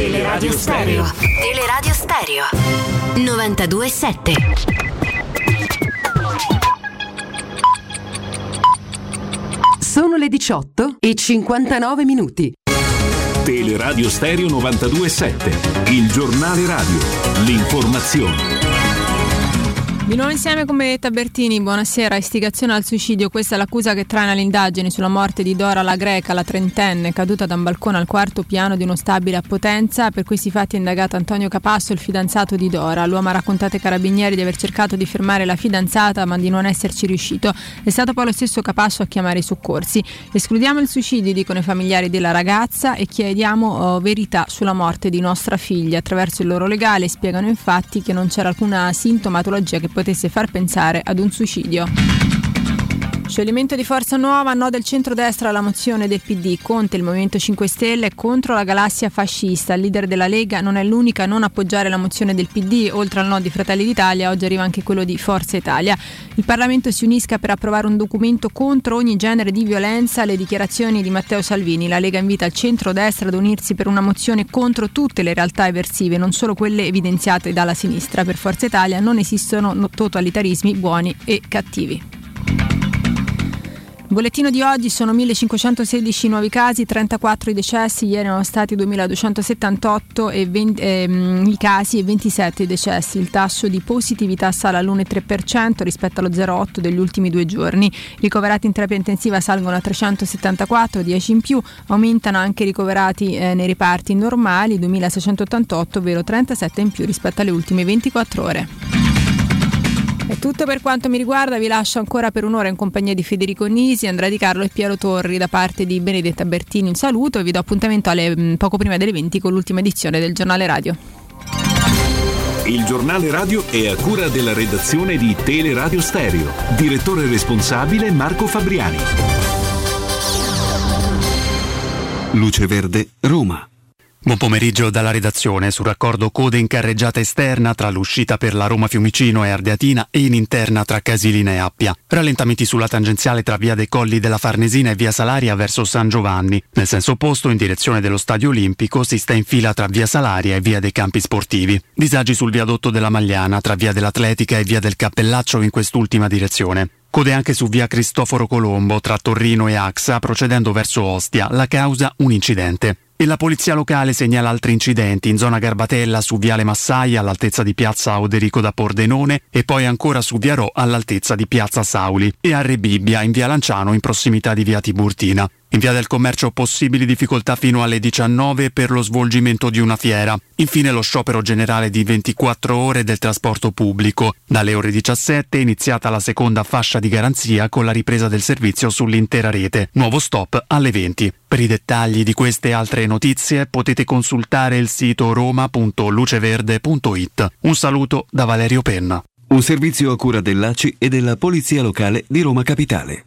S19: Teleradio Stereo. Teleradio Stereo. 92.7.
S12: Sono le 18 e 59 minuti.
S34: Teleradio Stereo 927, il giornale radio, l'informazione.
S22: Di nuovo insieme come Tabertini, buonasera. Istigazione al suicidio, questa è l'accusa che traina l'indagine sulla morte di Dora la Greca, la trentenne, caduta da un balcone al quarto piano di uno stabile a Potenza. Per questi fatti è indagato Antonio Capasso, il fidanzato di Dora. L'uomo ha raccontato ai carabinieri di aver cercato di fermare la fidanzata ma di non esserci riuscito. È stato poi lo stesso Capasso a chiamare i soccorsi. Escludiamo il suicidio, dicono i familiari della ragazza, e chiediamo oh, verità sulla morte di nostra figlia. Attraverso il loro legale spiegano infatti che non c'era alcuna sintomatologia che potesse far pensare ad un suicidio. Scioglimento di Forza Nuova, no del centrodestra alla mozione del PD. Conte, il Movimento 5 Stelle, contro la galassia fascista. Il leader della Lega non è l'unica a non appoggiare la mozione del PD. Oltre al no di Fratelli d'Italia, oggi arriva anche quello di Forza Italia. Il Parlamento si unisca per approvare un documento contro ogni genere di violenza. Le dichiarazioni di Matteo Salvini. La Lega invita il centrodestra ad unirsi per una mozione contro tutte le realtà eversive, non solo quelle evidenziate dalla sinistra. Per Forza Italia non esistono totalitarismi buoni e cattivi. Bollettino di oggi sono 1516 nuovi casi, 34 i decessi, ieri erano stati 2278 e 20, ehm, i casi e 27 i decessi. Il tasso di positività sale all'1,3% rispetto allo 0,8 degli ultimi due giorni. Ricoverati in terapia intensiva salgono a 374, 10 in più, aumentano anche i ricoverati eh, nei reparti normali, 2688, ovvero 37 in più rispetto alle ultime 24 ore. È tutto per quanto mi riguarda, vi lascio ancora per un'ora in compagnia di Federico Nisi, Andrea Di Carlo e Piero Torri da parte di Benedetta Bertini. Un saluto e vi do appuntamento alle, mh, poco prima delle 20 con l'ultima edizione del giornale radio.
S34: Il giornale radio è a cura della redazione di Teleradio Stereo. Direttore responsabile Marco Fabriani.
S26: Luce Verde, Roma. Buon pomeriggio dalla redazione sul raccordo code in carreggiata esterna tra l'uscita per la Roma Fiumicino e Ardeatina e in interna tra Casilina e Appia. Rallentamenti sulla tangenziale tra via dei Colli della Farnesina e via Salaria verso San Giovanni. Nel senso opposto, in direzione dello Stadio Olimpico, si sta in fila tra via Salaria e via dei Campi Sportivi. Disagi sul viadotto della Magliana tra via dell'Atletica e via del Cappellaccio in quest'ultima direzione. Code anche su via Cristoforo Colombo tra Torrino e Axa procedendo verso Ostia. La causa un incidente. E la polizia locale segnala altri incidenti in zona Garbatella su Viale Massaia all'altezza di piazza Oderico da Pordenone e poi ancora su Via Ro all'altezza di piazza Sauli e a Rebibbia in via Lanciano in prossimità di via Tiburtina. In via del commercio possibili difficoltà fino alle 19 per lo svolgimento di una fiera. Infine lo sciopero generale di 24 ore del trasporto pubblico. Dalle ore 17 è iniziata la seconda fascia di garanzia con la ripresa del servizio sull'intera rete. Nuovo stop alle 20. Per i dettagli di queste e altre notizie potete consultare il sito roma.luceverde.it. Un saluto da Valerio Penna.
S35: Un servizio a cura dell'ACI e della Polizia Locale di Roma Capitale.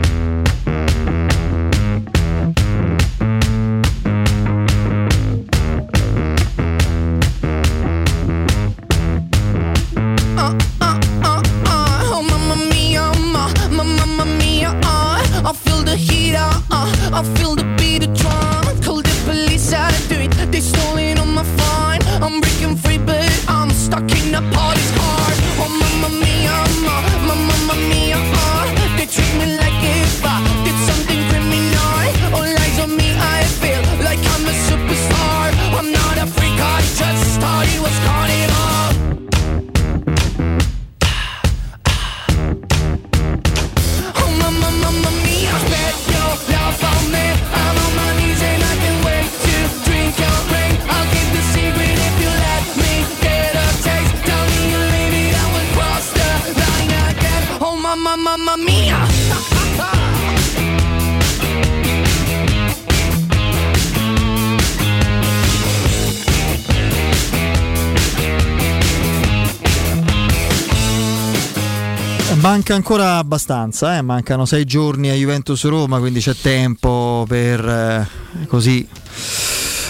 S1: Manca ancora abbastanza, eh? mancano sei giorni a Juventus Roma, quindi c'è tempo per eh, così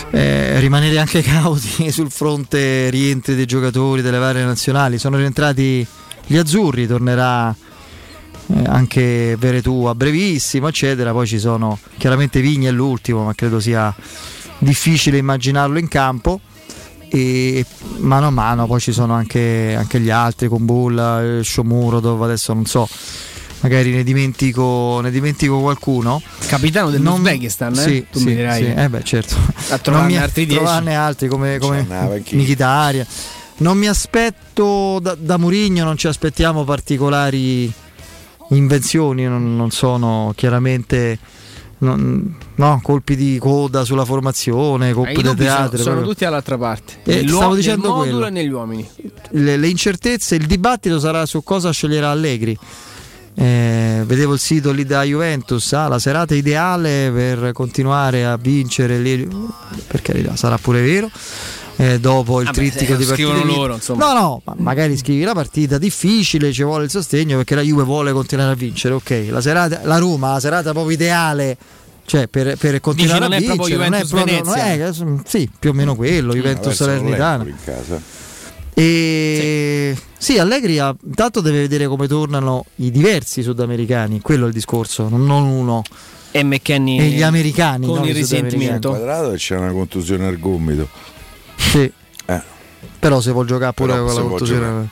S1: eh, rimanere anche [LAUGHS] cauti sul fronte rientri dei giocatori delle varie nazionali. Sono rientrati gli azzurri, tornerà eh, anche Veretù a brevissimo, eccetera. Poi ci sono chiaramente Vigna è l'ultimo, ma credo sia difficile immaginarlo in campo. E mano a mano poi ci sono anche, anche gli altri con Bulla, Sciomuro, dove adesso non so, magari ne dimentico, ne dimentico qualcuno.
S2: Capitano
S1: Non-
S2: dell'Uzbekistan, eh?
S1: Sì,
S2: tu
S1: sì,
S2: mi dirai.
S1: sì. Eh beh, certo.
S2: A trovarne
S1: Non
S2: altri dieci.
S1: trovarne altri come, come. Mkhitaryan. Non mi aspetto da, da Murigno, non ci aspettiamo particolari invenzioni, non, non sono chiaramente non- no, colpi di coda sulla formazione, colpi di
S2: sono,
S1: teatro.
S2: sono
S1: proprio.
S2: tutti dall'altra parte.
S1: Eh,
S2: Nell'uo-
S1: stavo
S2: nel
S1: dicendo
S2: modulo
S1: quello.
S2: e negli uomini.
S1: le, le incertezze, il dibattito sarà su cosa sceglierà Allegri. Eh, vedevo il sito lì da Juventus, ah, la serata ideale per continuare a vincere, lì, per carità, sarà pure vero. Eh, dopo il
S2: Vabbè,
S1: trittico
S2: se
S1: di
S2: lo
S1: partite
S2: scrivono loro, insomma.
S1: no no ma magari scrivi la partita difficile ci vuole il sostegno perché la Juve vuole continuare a vincere ok la serata la Roma la serata proprio ideale cioè per, per continuare
S2: non
S1: a
S2: è proprio
S1: vincere non è
S2: Juventus
S1: proprio non è- sì più o meno quello Juventus
S4: non
S1: Salernitana
S4: in casa.
S1: e sì. Allegri ha- intanto deve vedere come tornano i diversi sudamericani, quello è il discorso, non non uno.
S2: E McKenny
S1: E gli americani,
S2: con
S1: non
S2: il risentimento.
S4: Quadrato e c'è una contusione al gomito.
S1: Sì.
S4: Eh.
S1: Però se può giocare pure
S4: Però
S1: con la
S4: può
S1: contusione.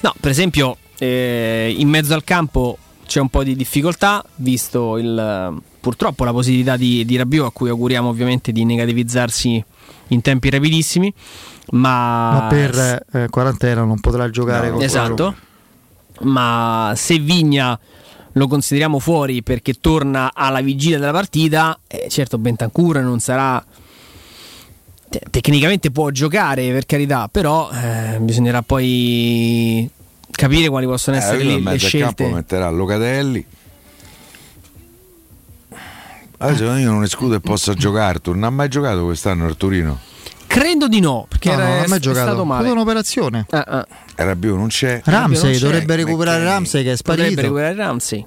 S2: No, per esempio, eh, in mezzo al campo c'è un po' di difficoltà, visto il, purtroppo la positività di, di Rabiot, a cui auguriamo ovviamente di negativizzarsi in tempi rapidissimi. Ma,
S1: Ma per eh, quarantena non potrà giocare con
S2: esatto. Ma se Vigna lo consideriamo fuori perché torna alla vigilia della partita, eh, certo Bentancur non sarà te- tecnicamente può giocare per carità, però eh, bisognerà poi capire quali possono essere
S4: Eh,
S2: le,
S4: in
S2: le
S4: mezzo al campo
S2: scelte.
S4: metterà Locatelli. Adesso io non escludo che possa giocare. Tu non ha mai giocato quest'anno al Torino?
S2: Credo di no, perché
S1: No,
S2: era,
S1: no, non ha mai
S2: è
S1: giocato.
S2: stato male.
S1: avuto un'operazione.
S2: Ah, ah.
S4: Era più, non c'è.
S1: Ramsey
S2: non c'è.
S1: dovrebbe recuperare
S4: McKennie.
S1: Ramsey che è sparito.
S2: recuperare Ramsey.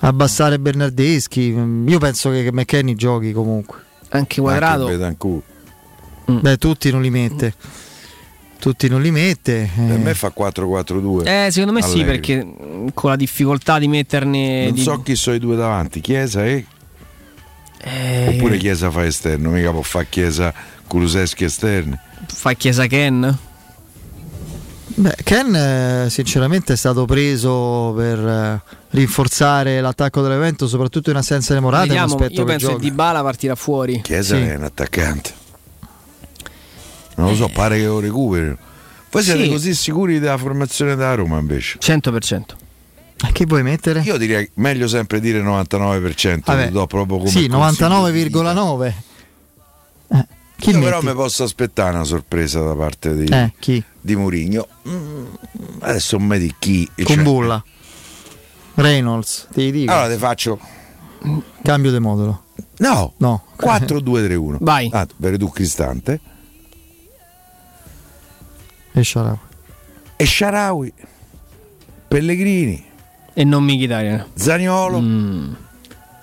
S1: Abbassare Bernardeschi. Io penso che che McKenny giochi comunque.
S2: Anche Quadrato.
S4: Anche Betancourt.
S1: Beh, tutti non li mette. Tutti non li mette.
S4: Per
S1: eh.
S4: me fa 4-4-2.
S2: Eh, secondo me sì,
S4: Allegri.
S2: perché mh, con la difficoltà di metterne.
S4: Non
S2: di-
S4: so chi sono i due davanti, Chiesa e.
S2: Eh,
S4: Oppure Chiesa fa esterno, mica può fare Chiesa Kuluseschi esterni.
S2: fa Chiesa Ken.
S1: Beh, Ken eh, sinceramente è stato preso per eh, rinforzare l'attacco dell'evento, soprattutto in assenza di Morata.
S2: Vediamo, io penso che. Dybala partirà fuori.
S4: Chiesa
S1: Sì.
S4: è un attaccante. Non lo so, pare che lo recuperi. Voi siete
S2: Sì.
S4: così sicuri della formazione della Roma invece?
S2: 100%.
S1: A che vuoi mettere?
S4: Io direi meglio sempre dire 99%,
S1: Vabbè,
S4: lo do proprio come
S1: sì,
S4: consiglio di vita.
S1: 99,9. Eh, chi
S4: Io
S1: metti?
S4: però mi posso aspettare una sorpresa da parte di,
S1: Eh, chi?
S4: di Murigno. adesso non mi di chi.
S1: Con
S4: cioè-
S1: Bulla. Reynolds, ti dico.
S4: Allora ti faccio
S1: Cambio di modulo.
S4: No,
S1: No.
S4: 4-2-3-1.
S2: Vai.
S4: Ah, Veredù Cristante
S1: E Sharawi.
S4: e Sharawi, Pellegrini,
S2: E non Mkhitaryan.
S4: Zaniolo
S2: Mm.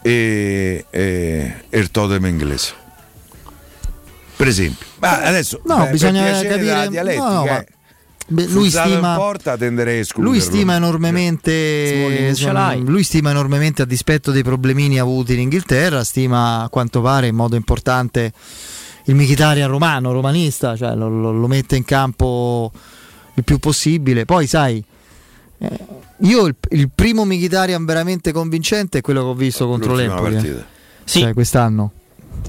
S4: e, e, e il totem inglese. Per esempio. Ma adesso
S1: No,
S4: beh,
S1: bisogna capire- no, no, ma-
S4: eh.
S1: Beh, lui stima-
S4: porta.
S1: Lui stima enormemente lui stima enormemente a dispetto dei problemini avuti in Inghilterra, stima a quanto pare in modo importante il Mkhitaryan romano, romanista, cioè lo, lo- lo mette in campo il più possibile. Poi sai eh, io il, il primo Mkhitaryan veramente convincente è quello che ho visto contro
S4: L'ultima
S1: l'Empoli, eh.
S4: partita.
S2: Sì.
S1: Cioè, quest'anno.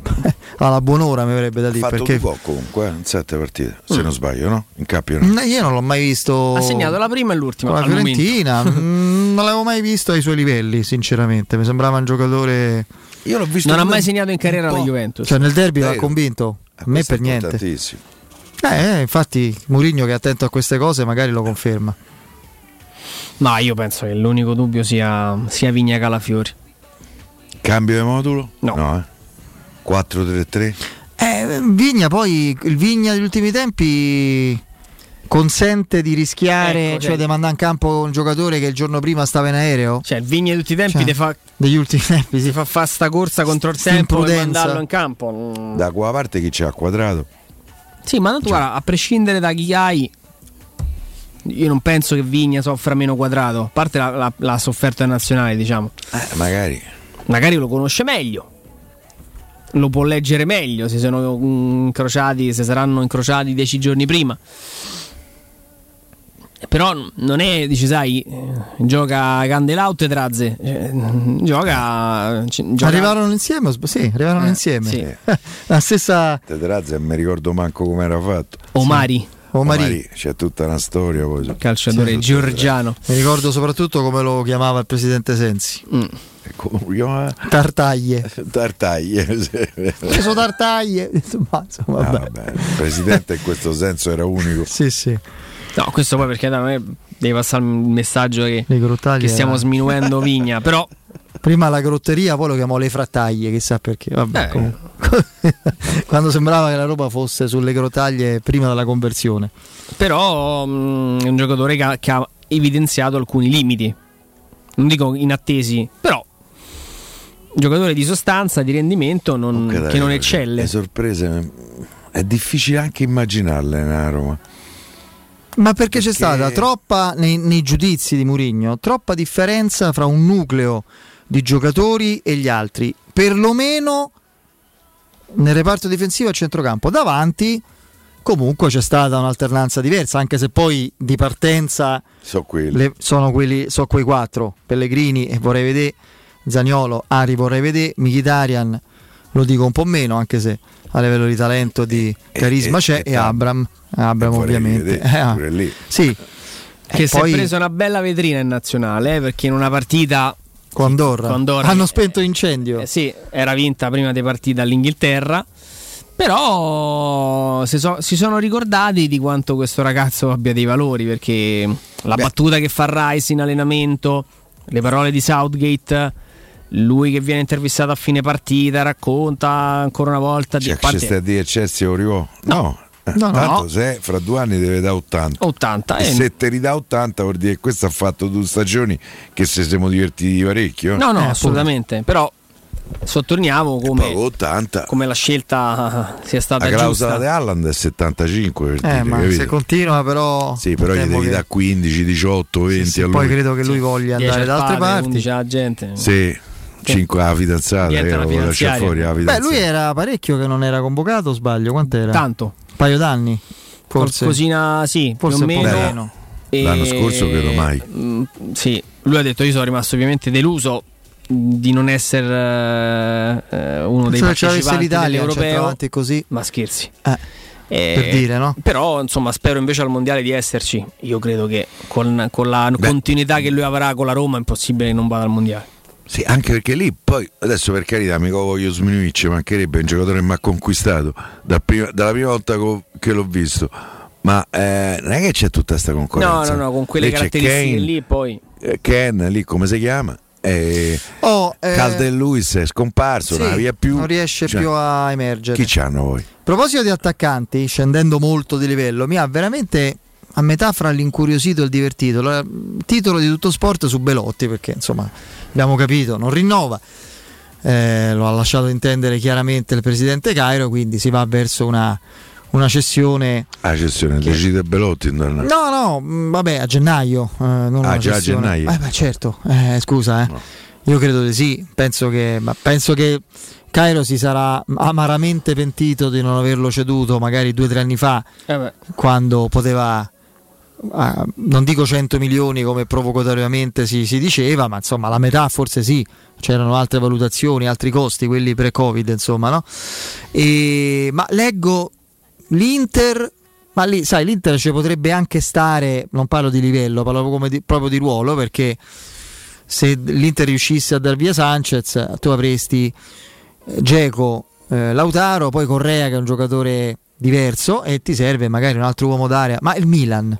S1: [LAUGHS] Alla buon'ora mi avrebbe da dire
S4: fatto
S1: perché
S4: gol comunque, eh, in sette partite, se
S2: Mm.
S4: non sbaglio, no? In campionato.
S1: No, io non l'ho mai visto
S2: Ha segnato la prima e l'ultima.
S1: la. Fiorentina [LAUGHS] mm, non l'avevo mai visto ai suoi livelli sinceramente mi sembrava un giocatore
S4: Io l'ho visto
S2: Non ha mai segnato in carriera la. Juventus.
S1: cioè nel derby l'ha
S4: Vero.
S1: convinto a me per niente
S4: importantissimo.
S1: eh, infatti Mourinho che è attento a queste cose magari lo conferma
S2: Ma io penso che l'unico dubbio sia, sia Vigna Calafiori.
S4: Cambio di modulo?
S2: No.
S4: eh. 4-3-3?
S1: eh, Vigna poi il Vigna degli ultimi tempi consente di rischiare,
S2: Ecco,
S1: cioè
S2: cioè-
S1: di mandare in campo un giocatore che il giorno prima stava in aereo?
S2: Cioè, il Vigna di tutti i tempi
S1: Cioè,
S2: fa,
S1: degli ultimi tempi,
S2: ti fa fare sta corsa contro il tempo e mandarlo in campo. Mm.
S4: Da qua parte chi c'ha quadrato?
S2: Sì, ma tanto guarda, a prescindere da chi hai, io non penso che Vigna soffra meno quadrato. A parte la, la- la sofferta nazionale, diciamo.
S4: Eh, magari.
S2: Magari lo conosce meglio. Lo può leggere meglio se sono incrociati, se saranno incrociati dieci giorni prima. Però non è, dici, sai, eh, gioca Candelauto e Trazze. eh, gioca, c- gioca-
S1: Arrivarono insieme? Sì, arrivarono
S2: Eh,
S1: insieme.
S2: sì. [LAUGHS]
S1: La stessa
S4: non mi ricordo manco come era fatto.
S2: Omari,
S1: Omari.
S4: C'è tutta una storia poi.
S2: calciatore
S4: Sì,
S2: georgiano.
S1: Mi ricordo soprattutto come lo chiamava il presidente Sensi.
S2: Mm.
S4: Come lo chiamava?
S1: Tartaglie. [LAUGHS]
S4: Tartaglie. [LAUGHS] sì.
S1: Preso tartaglie. Ma, insomma,
S4: Ah,
S1: vabbè.
S4: vabbè, il presidente in questo senso era unico.
S1: Sì, sì.
S2: No, questo poi perché non è, devi passare il messaggio che,
S1: Le
S2: che stiamo
S1: era-
S2: sminuendo [LAUGHS] Vigna. Però
S1: Prima la grotteria, poi lo chiamò le frattaglie, chissà perché. Vabbè,
S2: Eh. [LAUGHS]
S1: Quando sembrava che la roba fosse sulle grottaglie prima della conversione.
S2: Però mm, è un giocatore che ha, che ha evidenziato alcuni limiti. Non dico inattesi, però un giocatore di sostanza, di rendimento non-
S4: dai,
S2: che non
S4: Le
S2: eccelle.
S4: sorprese è difficile anche immaginarle a Roma.
S1: Ma perché, c'è stata troppa, nei, nei giudizi di Mourinho, troppa differenza fra un nucleo di giocatori e gli altri. Perlomeno nel reparto difensivo a centrocampo. Davanti comunque c'è stata un'alternanza diversa, anche se poi di partenza
S4: So
S1: le- sono, quelli, sono quei quattro. Pellegrini e vorrei vedere, Zaniolo, Ari vorrei vedere, Mkhitaryan lo dico un po' meno, anche se a livello di talento, di carisma
S4: e-
S1: c'è,
S4: e
S1: e Abram. Abram ovviamente.
S4: vedere,
S1: Eh, ah.
S4: lì.
S1: Sì.
S2: Che
S1: E
S2: si
S1: poi
S2: è preso una bella vetrina in nazionale eh, perché in una partita
S1: con Andorra.
S2: con Andorra-
S1: hanno spento l'incendio.
S2: eh, sì, era vinta prima di partire dall'Inghilterra. Però si, so- si sono ricordati di quanto questo ragazzo abbia dei valori perché la battuta che fa Rice in allenamento, le parole di Southgate, lui che viene intervistato a fine partita, racconta ancora una volta di
S4: C'è
S2: a parte-
S4: c'è sta di Eccezio Oriò? No. Eh,
S2: No, no.
S4: Tanto se fra due anni deve dare 80.
S2: 80
S4: E
S2: eh.
S4: se te ridà 80 vuol dire che questo ha fatto due stagioni che se siamo divertiti parecchio.
S2: No, no,
S4: Eh,
S2: assolutamente. Però sottolineavo come,
S4: Proprio 80.
S2: come la scelta sia stata
S4: La clausola di Alland è 75 per
S1: Eh,
S4: dire,
S1: se continua però...
S4: Sì, però gli devi
S1: che-
S4: dare 15, 18, 20
S1: sì,
S4: a lui.
S1: poi credo che lui voglia
S2: 10
S1: andare da
S2: al
S1: altre parti.
S2: 11 alla gente.
S4: Sì, 5 alla fidanzata, io lo fuori la
S1: Beh,
S4: fidanzata.
S1: lui era parecchio che non era convocato, o sbaglio? Quant'era?
S2: Tanto.
S1: Un paio d'anni? Forse.
S2: Qualcosina, sì,
S1: Forse
S2: più o meno.
S1: meno.
S2: E-
S4: L'anno scorso credo mai.
S2: Mm, sì, lui ha detto io sono rimasto ovviamente deluso di non essere eh, uno dei
S1: Se ci avesse
S2: partecipanti
S1: l'Italia,
S2: dell'europeo.
S1: centravanti così.
S2: Ma scherzi.
S1: Eh,
S2: Eh,
S1: per dire, no?
S2: Però insomma spero invece al mondiale di esserci. Io credo che con, con la continuità che lui avrà con la Roma è impossibile che non vada al mondiale.
S4: Sì, anche perché lì poi, adesso per carità, mica lo voglio sminuire, ci mancherebbe un giocatore che mi ha conquistato da prima- dalla prima volta co- che l'ho visto. Ma eh, non è che c'è tutta questa
S2: No,
S4: concorrenza.
S2: no, no, con quelle
S4: Lì c'è
S2: caratteristiche
S4: Kane,
S2: lì poi.
S4: eh, Ken, lì come si chiama? E
S1: Oh, eh,
S4: Calden Lewis è scomparso,
S1: sì,
S4: non via più.
S1: non riesce
S4: Cioè,
S1: più a emergere.
S4: Chi c'hanno voi?
S1: A proposito di attaccanti, scendendo molto di livello, mi ha veramente a metà fra l'incuriosito e il divertito. La- titolo di tutto sport su Belotti, perché insomma abbiamo capito, non rinnova. Eh, lo ha lasciato intendere chiaramente il presidente Cairo, quindi si va verso una, una cessione.
S4: Ah, cessione, decide Belotti. a-
S1: No, no, mh, vabbè, a gennaio. eh, non
S4: Ah,
S1: una
S4: già a
S1: cessione.
S4: gennaio?
S1: Eh, beh, certo, eh, scusa, eh. io credo di sì. Penso che, ma penso che Cairo si sarà amaramente pentito di non averlo ceduto magari due o tre anni fa,
S2: Eh
S1: quando poteva. Ah, non dico 100 milioni come provocatoriamente si, si diceva, ma insomma la metà forse sì, c'erano altre valutazioni, altri costi, quelli pre-Covid, insomma, no? E, ma leggo l'Inter, ma lì, sai, l'Inter ci potrebbe anche stare, non parlo di livello, parlo di- proprio di ruolo, perché se l'Inter riuscisse a dar via Sanchez, tu avresti Geco, Lautaro, poi Correa che è un giocatore diverso e ti serve magari un altro uomo d'area, ma il Milan,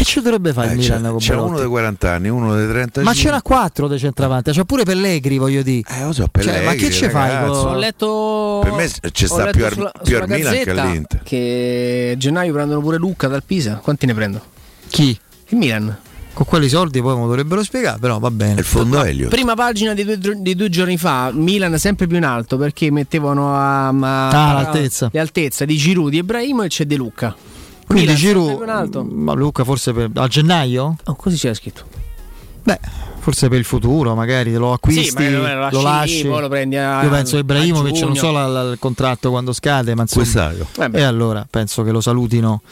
S1: che ci dovrebbe fare
S4: Eh,
S1: il
S4: c'è,
S1: Milan con
S4: c'è
S1: Belotti?
S4: uno dei 40 anni, uno dei 35.
S1: Ma c'era quattro dei centravanti, c'è pure Pellegri, voglio dire.
S4: Eh, lo so,
S1: Cioè,
S4: Pellegri,
S1: ma che ci fai? con-
S2: Ho letto.
S4: Per me ci
S2: ho
S4: sta
S2: letto
S4: più al-
S2: sulla-
S4: più
S2: sulla
S4: al Milan che all'Inter.
S2: Che a gennaio prendono pure Lucca dal Pisa. Quanti ne prendono?
S1: Chi?
S2: Il Milan.
S1: Con quali soldi poi me lo dovrebbero spiegare, però va bene.
S4: Il fondo Elio.
S2: Prima pagina di due, di due giorni fa, Milan sempre più in alto perché mettevano a, a-
S1: Ah, l'altezza.
S2: le altezze di Giroud, di Ibrahimovic e De Lucca.
S1: Quindi
S2: in alto.
S1: ma Luca forse per, a gennaio?
S2: Oh, così c'era scritto.
S1: Beh, forse per il futuro, magari lo acquisti,
S2: Sì, magari lo lasci
S1: lo lasci.
S2: poi lo prendi a-
S1: Io penso
S2: a
S1: Ibrahimovic non so la- la- il contratto quando scade, ma insomma,
S4: Quest'anno.
S2: Vabbè.
S1: e allora penso che lo salutino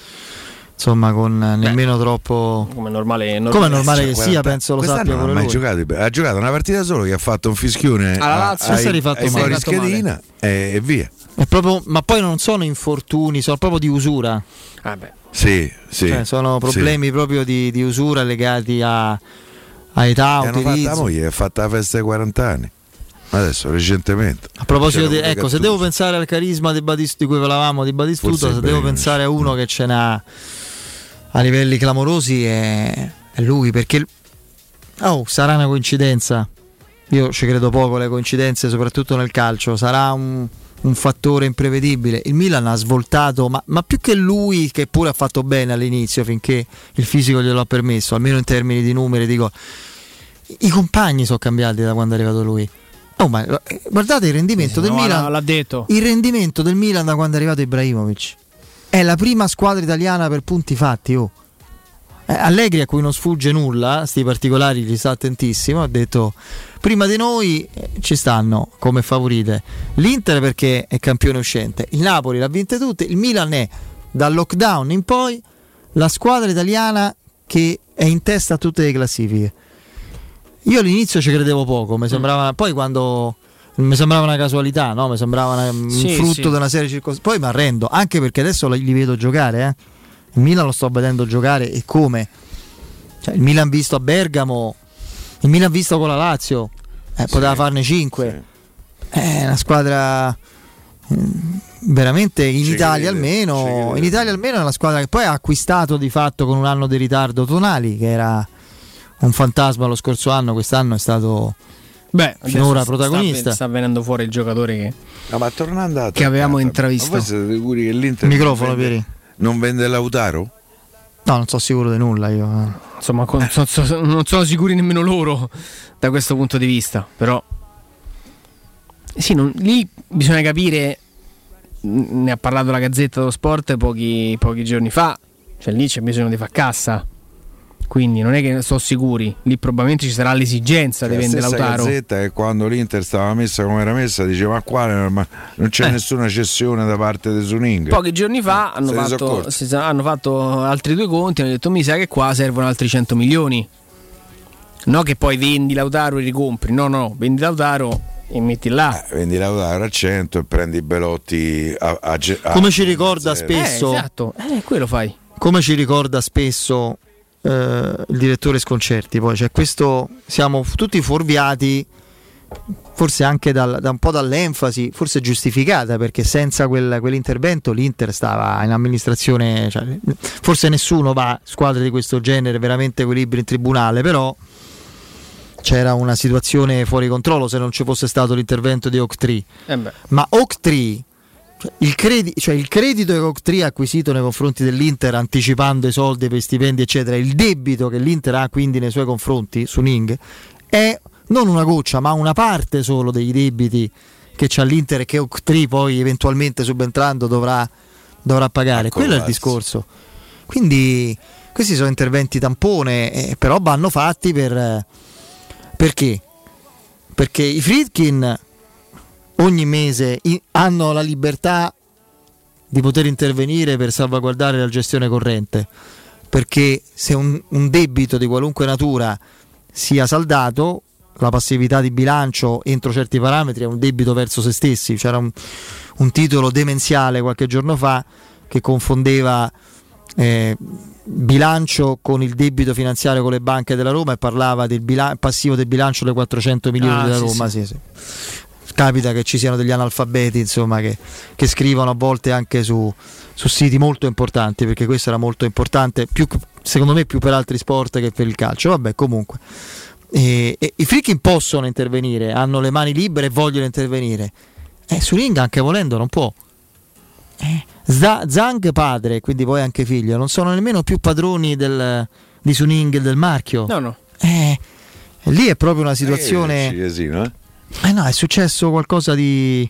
S1: insomma con eh, nemmeno troppo
S2: Come normale,
S1: come è normale che sia, penso lo
S4: quest'anno
S1: sappia
S4: non ha mai
S1: lui.
S4: giocato. Ha giocato una partita solo che ha fatto un fischione
S2: Alla
S4: a-
S2: Lazio.
S4: ai,
S1: Si è rifatto
S4: ai
S1: male.
S4: fuori
S2: Si è rifatto
S4: schedina e, e via.
S1: È proprio- ma poi non sono infortuni, sono proprio di usura.
S2: Vabbè.
S4: Sì, sì.
S1: Cioè, sono
S4: sì.
S1: problemi proprio di, di usura legati a, a età,
S4: hanno fatto la moglie, ha fatto la festa ai 40 anni. Adesso, recentemente.
S1: A proposito di, ecco, se devo pensare al carisma di, Batist- di cui parlavamo di Batistuta, se devo pensare a uno che ce n'ha a livelli clamorosi è, è lui, perché oh, sarà una coincidenza. Io ci credo poco alle coincidenze, soprattutto nel calcio, sarà un, un fattore imprevedibile. Il Milan ha svoltato, ma, ma più che lui, che pure ha fatto bene all'inizio, finché il fisico glielo ha permesso, almeno in termini di numeri, dico, i compagni sono cambiati da quando è arrivato lui. Oh, ma eh, guardate il rendimento del
S2: No,
S1: Milan.
S2: l'ha detto.
S1: Il rendimento del Milan da quando è arrivato Ibrahimovic è la prima squadra italiana per punti fatti. Oh. Eh, Allegri, a cui non sfugge nulla, sti particolari gli sta attentissimo. Ha detto: Prima di noi eh, ci stanno come favorite l'Inter perché è campione uscente, il Napoli l'ha vinte tutte. Il Milan è dal lockdown in poi la squadra italiana che è in testa a tutte le classifiche. Io all'inizio ci credevo poco, mi sembrava. Poi quando. Mi sembrava una casualità, no? Mi sembrava una- un
S2: Sì,
S1: frutto
S2: sì.
S1: di una serie di circostanze. Poi mi arrendo, anche perché adesso li li vedo giocare, eh. Il Milan lo sto vedendo giocare e come? Cioè, il Milan visto a Bergamo, il Milan visto con la Lazio, eh, poteva farne 5. È una squadra mm, veramente in Italia almeno, in Italia almeno è una squadra che poi ha acquistato di fatto con un anno di ritardo Tonali, che era un fantasma lo scorso anno, quest'anno è stato
S2: Beh,
S1: finora protagonista.
S2: Sta, sta venendo fuori il giocatore che.
S4: No, ma
S2: Che avevamo
S4: Ma
S2: intravisto.
S4: voi siete sicuri che l'Inter
S1: Microfono, Pieri.
S4: Non vende Lautaro?
S1: No, non sono sicuro di nulla io. eh.
S2: Insomma, con- so- so- non sono sicuri nemmeno loro da questo punto di vista. Però, sì, non- lì bisogna capire. Ne ha parlato la Gazzetta dello Sport pochi, pochi giorni fa. Cioè, lì c'è bisogno di far cassa. Quindi non è che sono sicuri. Lì probabilmente ci sarà l'esigenza di
S4: la
S2: vendere Lautaro.
S4: Gazzetta che quando l'Inter stava messa come era messa diceva ma qua ma non c'è
S2: Eh.
S4: nessuna cessione da parte di Suning.
S2: Pochi giorni fa hanno
S4: ne sono
S2: fatto, si hanno fatto altri due conti e hanno detto mi sa che qua servono altri 100 milioni. No che poi vendi Lautaro e ricompri, no no, vendi Lautaro e metti là.
S4: Eh, Vendi Lautaro a 100 e prendi Belotti a, a, a-
S1: Come ci ricorda
S4: zero.
S1: spesso,
S2: Eh, esatto, eh, quello fai.
S1: come ci ricorda spesso eh, il direttore Sconcerti, poi cioè questo siamo tutti fuorviati, forse anche dal- da un po' dall'enfasi, forse giustificata, perché senza quel- quell'intervento l'Inter stava in amministrazione, cioè, forse nessuno va a squadre di questo genere, veramente equilibrio in tribunale, però c'era una situazione fuori controllo se non ci fosse stato l'intervento di Octree.
S2: Eh beh.
S1: Ma Octree, cioè il, credi- cioè il credito che Octree ha acquisito nei confronti dell'Inter anticipando i soldi per i stipendi eccetera, il debito che l'Inter ha quindi nei suoi confronti su Ning è non una goccia ma una parte solo dei debiti che c'ha l'Inter e che Octree poi eventualmente subentrando dovrà, dovrà pagare. Quello è il discorso. Quindi questi sono interventi tampone, eh, però vanno fatti per... perché? Perché i Friedkin ogni mese i- hanno la libertà di poter intervenire per salvaguardare la gestione corrente. Perché se un, un debito di qualunque natura sia saldato, la passività di bilancio entro certi parametri è un debito verso se stessi. C'era un, un titolo demenziale qualche giorno fa che confondeva eh, bilancio con il debito finanziario con le banche della Roma e parlava del bila- passivo del bilancio dei 400 milioni
S2: Ah,
S1: della
S2: sì,
S1: Roma.
S2: sì,
S1: sì. Capita che ci siano degli analfabeti insomma, che, che scrivono a volte anche su, su siti molto importanti perché questo era molto importante più secondo me più per altri sport che per il calcio. Vabbè, comunque. E, e, I freaking possono intervenire, hanno le mani libere e vogliono intervenire. Eh, Suning anche volendo non può. Eh, Zhang padre, quindi poi anche figlio, non sono nemmeno più padroni del, di Suning e del marchio.
S2: No, no.
S1: Eh, lì è proprio una situazione...
S4: Eh, Ciesino, eh?
S1: Eh no, è successo qualcosa di...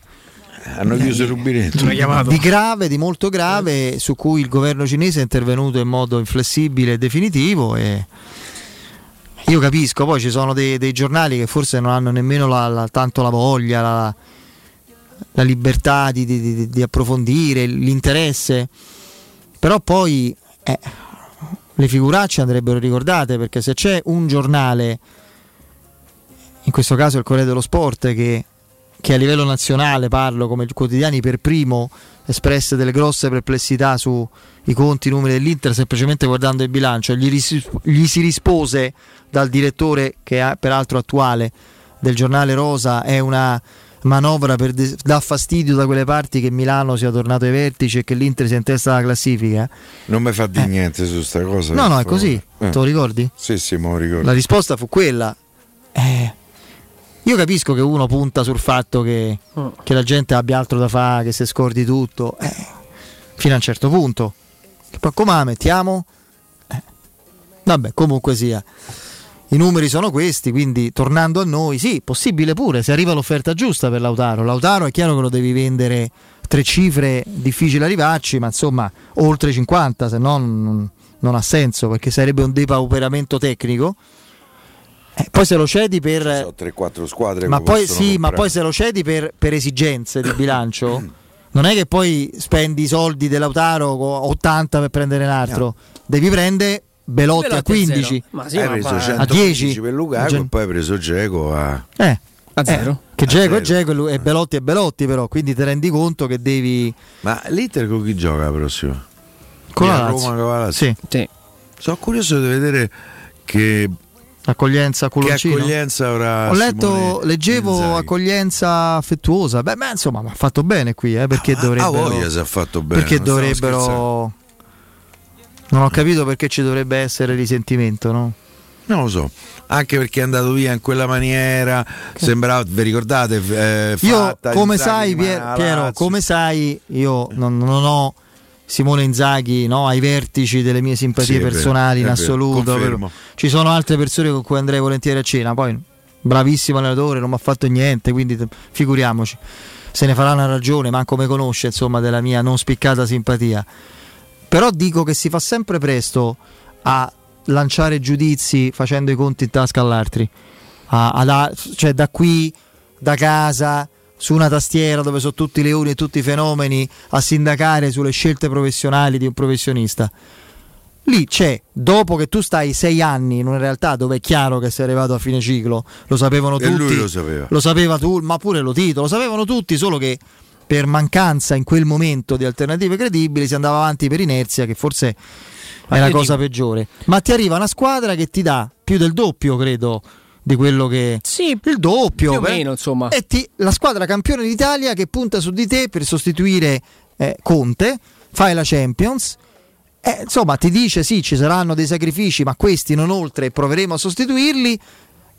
S4: Hanno chiuso il rubinetto.
S1: Di grave, di molto grave, su cui il governo cinese è intervenuto in modo inflessibile e definitivo. E io capisco, poi ci sono dei, dei giornali che forse non hanno nemmeno la, la, tanto la voglia, la, la libertà di, di, di, di, approfondire, l'interesse, però poi eh, le figuracce andrebbero ricordate perché se c'è un giornale, in questo caso il Corriere dello Sport, che che a livello nazionale parlo come quotidiani per primo espresse delle grosse perplessità sui conti, i numeri dell'Inter semplicemente guardando il bilancio gli, ris- gli si rispose dal direttore che è peraltro attuale del giornale Rosa è una manovra per de- dà fastidio da quelle parti che Milano sia tornato ai vertici e che l'Inter sia in testa alla classifica
S4: non mi fa di eh. niente su sta cosa
S1: no no è così eh. te lo ricordi?
S4: sì sì me lo ricordo
S1: la risposta fu quella eh io capisco che uno punta sul fatto che, oh. che la gente abbia altro da fare, che si scordi tutto, eh, fino a un certo punto. Che poi come la mettiamo? Eh. Vabbè, comunque sia. I numeri sono questi, quindi tornando a noi, sì, possibile pure, se arriva l'offerta giusta per Lautaro. Lautaro è chiaro che lo devi vendere tre cifre, difficile arrivarci, ma insomma oltre 50, se no non, non ha senso perché sarebbe un depauperamento tecnico eh, poi se lo cedi per...
S4: So, 3-4 squadre.
S1: Ma poi, sì, ma poi se lo cedi per, per esigenze di bilancio, non è che poi spendi i soldi dell'Autaro 80 per prendere un altro, no. devi prendere Belotti, Belotti a 15,
S4: ma sì, hai preso a 10 per Lukaku e poi hai preso Geco a...
S1: Eh.
S2: A zero.
S1: Eh, che Geco è Geco e Belotti è Belotti però, quindi ti rendi conto che devi...
S4: Ma l'Inter con chi gioca la prossima?
S1: Con la Roma
S4: con la Lazio?
S1: Sì.
S2: sì.
S4: Sono curioso di vedere che
S1: Accoglienza culoncino.
S4: Che accoglienza avrà
S1: Ho letto,
S4: Simone
S1: leggevo
S4: Inzaghi.
S1: accoglienza affettuosa. Beh, beh insomma, mi ha fatto bene qui, eh, perché
S4: Ah,
S1: dovrebbero
S4: voglia se ha fatto bene.
S1: perché
S4: non
S1: dovrebbero. Non ho capito perché ci dovrebbe essere risentimento, no?
S4: Non lo so, anche perché è andato via in quella maniera, sembrava, vi ricordate? Eh,
S1: Io,
S4: fatta,
S1: come sai, Pier- Piero, come sai, io non, non ho Simone Inzaghi no, ai vertici delle mie simpatie
S4: Sì, è vero,
S1: personali in
S4: vero,
S1: assoluto. Ci sono altre persone con cui andrei volentieri a cena, poi bravissimo allenatore, non mi ha fatto niente, quindi figuriamoci. Se ne farà una ragione, manco me conosce, insomma, della mia non spiccata simpatia. Però dico che si fa sempre presto a lanciare giudizi facendo i conti in tasca all'altri. A- a- cioè da qui, da casa, su una tastiera dove sono tutti i leoni e tutti i fenomeni, a sindacare sulle scelte professionali di un professionista. Lì c'è, dopo che tu stai sei anni in una realtà dove è chiaro che sei arrivato a fine ciclo, lo sapevano
S4: E
S1: tutti.
S4: lui lo sapeva.
S1: Lo sapeva tu, ma pure lo Tito, lo sapevano tutti, solo che per mancanza in quel momento di alternative credibili si andava avanti per inerzia, che forse
S2: Ma
S1: è la cosa
S2: dico-
S1: peggiore. Ma ti arriva una squadra che ti dà più del doppio, credo, di quello che...
S2: Sì,
S1: il doppio.
S2: più o
S1: beh.
S2: meno, insomma.
S1: E ti- la squadra campione d'Italia che punta su di te per sostituire eh, Conte, fai la Champions. eh, insomma, ti dice sì, ci saranno dei sacrifici, ma questi non oltre, proveremo a sostituirli.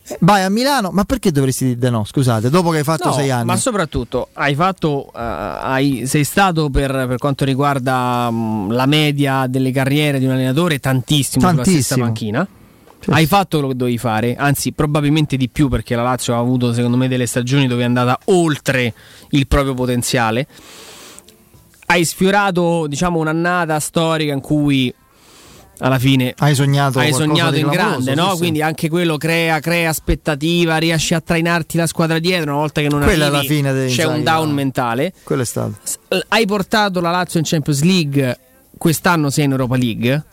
S1: Eh, Vai a Milano, ma perché dovresti dire di no? Scusate, dopo che hai fatto
S2: No,
S1: sei anni.
S2: Ma soprattutto hai fatto, eh, hai- sei stato per, per quanto riguarda mh, la media delle carriere di un allenatore tantissimo, sulla stessa
S1: Tantissimo.
S2: panchina. Hai fatto quello che dovevi fare, anzi probabilmente di più perché la Lazio ha avuto secondo me delle stagioni dove è andata oltre il proprio potenziale. Hai sfiorato diciamo un'annata storica in cui alla fine
S1: hai sognato,
S2: hai sognato in grande, no?
S1: sì, sì.
S2: Quindi anche quello crea, crea aspettativa, riesci a trainarti la squadra dietro una volta che non
S1: Quella
S2: arrivi.
S1: fine
S2: c'è un
S1: Inzaghi,
S2: down
S1: no?
S2: mentale.
S1: Quello è stato.
S2: Hai portato la Lazio in Champions League, quest'anno sei in Europa League.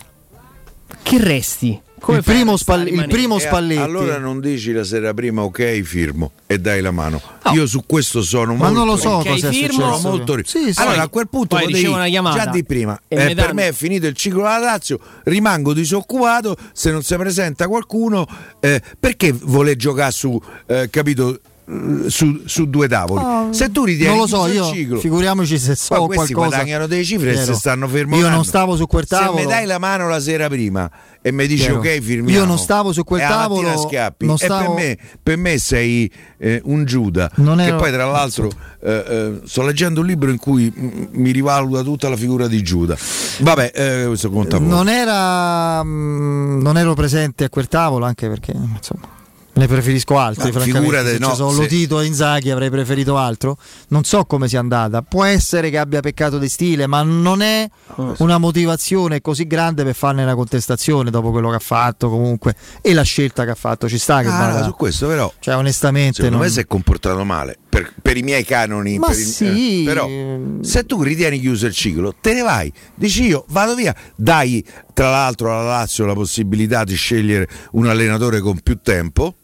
S2: Che resti? Come
S1: il primo,
S2: restare
S1: Spal- il primo
S4: E a-
S1: Spalletti.
S4: allora non dici la sera prima ok firmo e dai la mano. Io su questo sono
S1: Ma
S4: molto
S1: non lo so
S4: Ok,
S1: cosa è
S4: firmo, molto ri-
S1: Sì, sì.
S4: Allora a quel punto
S2: poi
S4: potevi
S2: una chiamata
S4: già di prima. eh, per
S2: danno-
S4: me è finito il ciclo della Lazio, rimango disoccupato se non si presenta qualcuno eh, perché vuole giocare su eh, capito eh, su, su due tavoli.
S1: Oh,
S4: se tu ritieni
S1: non lo so, io
S4: ciclo,
S1: figuriamoci se so
S4: questi
S1: qualcosa.
S4: guadagnano delle cifre e si stanno fermo.
S1: Io non stavo su quel tavolo.
S4: Se mi dai la mano la sera prima e mi dici
S1: Piero,
S4: ok, firmiamo.
S1: io non stavo su quel
S4: e
S1: tavolo,
S4: scappi.
S1: non
S4: E
S1: stavo-
S4: per me, per me sei eh, un Giuda.
S1: Non
S4: che
S1: ero-
S4: poi, tra l'altro, eh, eh, sto leggendo un libro in cui mi rivaluta tutta la figura di Giuda. Vabbè, eh, questo conta poco.
S1: Non era mm, non ero presente a quel tavolo anche perché insomma ne preferisco altri,
S4: Ma
S1: francamente. Se
S4: no,
S1: ci sono
S4: se-
S1: Lotito e Inzaghi avrei preferito altro. Non so come sia andata. Può essere che abbia peccato di stile, ma non è una motivazione così grande per farne una contestazione dopo quello che ha fatto comunque e la scelta che ha fatto. Ci sta che
S4: Ah, su questo però
S1: Cioè, onestamente
S4: secondo
S1: non-
S4: me si è comportato male per, per i miei canoni
S1: Ma
S4: per
S1: sì.
S4: eh, però se tu ritieni chiuso il ciclo te ne vai dici io vado via dai tra l'altro alla Lazio la possibilità di scegliere un allenatore con più tempo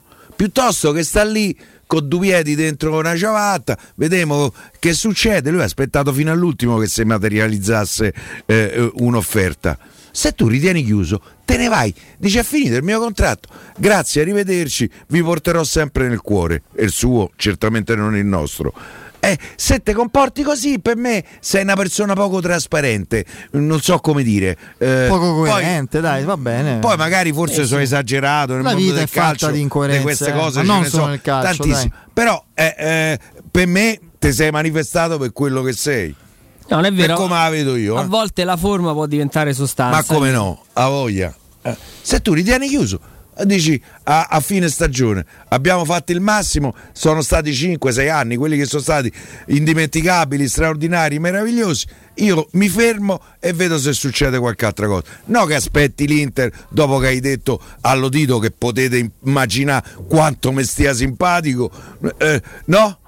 S4: piuttosto che sta lì con due piedi dentro una ciabatta vediamo che succede. Lui ha aspettato fino all'ultimo che si materializzasse eh, un'offerta. Se tu ritieni chiuso te ne vai. Dici è finito il mio contratto. Grazie arrivederci. Vi porterò sempre nel cuore. E il suo certamente non il nostro eh, se ti comporti così, per me sei una persona poco trasparente, non so come dire. eh,
S1: poco
S4: poi-
S1: coerente, dai, va bene.
S4: poi magari forse
S1: Eh,
S4: sono
S1: sì.
S4: esagerato nel
S1: La
S4: mondo
S1: vita
S4: del calcio,
S1: di incoerenze,
S4: queste
S1: eh,
S4: cose
S1: ma
S4: ce
S1: non solo
S4: so
S1: nel calcio,
S4: tantissime. Però eh, eh, per me ti sei manifestato per quello che sei.
S2: No, non è vero.
S4: Per come la vedo io.
S2: A
S4: eh.
S2: volte la forma può diventare sostanza.
S4: Ma come no? A voglia. Eh, Se tu ritieni chiuso, eh, dici a, a fine stagione abbiamo fatto il massimo, sono stati 5-6 anni, quelli che sono stati indimenticabili, straordinari, meravigliosi. Io mi fermo e vedo se succede qualche altra cosa. No che aspetti l'Inter dopo che hai detto all'Odito che potete immaginare quanto mi stia simpatico. Eh, no?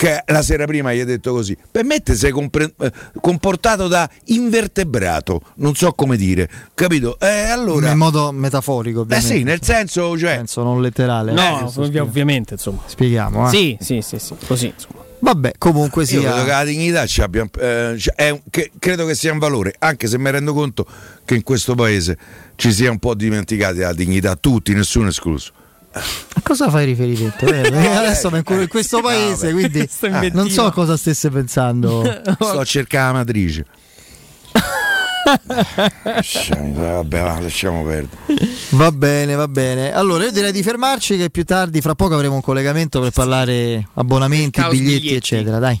S4: Che la sera prima gli hai detto così. Per me ti sei compre- eh, comportato da invertebrato, non so come dire, capito? Eh, allora,
S1: in modo metaforico,
S4: eh
S1: ovviamente.
S4: sì, nel senso, cioè,
S1: senso non letterale.
S2: No,
S1: Eh,
S2: ovvi- ovviamente, insomma.
S1: Spieghiamo, eh.
S2: Sì, sì, sì, sì, così, insomma.
S1: Vabbè, comunque
S4: io
S1: sia.
S4: credo che la dignità ci abbia, eh, cioè, è un- che credo che sia un valore, anche se mi rendo conto che in questo paese ci sia un po' dimenticati la dignità, tutti, nessuno escluso.
S1: A cosa fai riferimento? Eh, perché adesso mi incuro in questo paese, quindi eh,
S2: invettiva.
S1: non so cosa stesse pensando. [LAUGHS]
S4: Sto a cercare la matrice. Vabbè, va, lasciamo perdere.
S1: Va bene, va bene. Allora, io direi di fermarci che più tardi, fra poco avremo un collegamento per parlare abbonamenti, biglietti,
S2: biglietti.
S1: eccetera. Dai.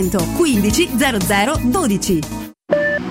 S36: 15 0012.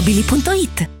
S37: paolettimobili.it.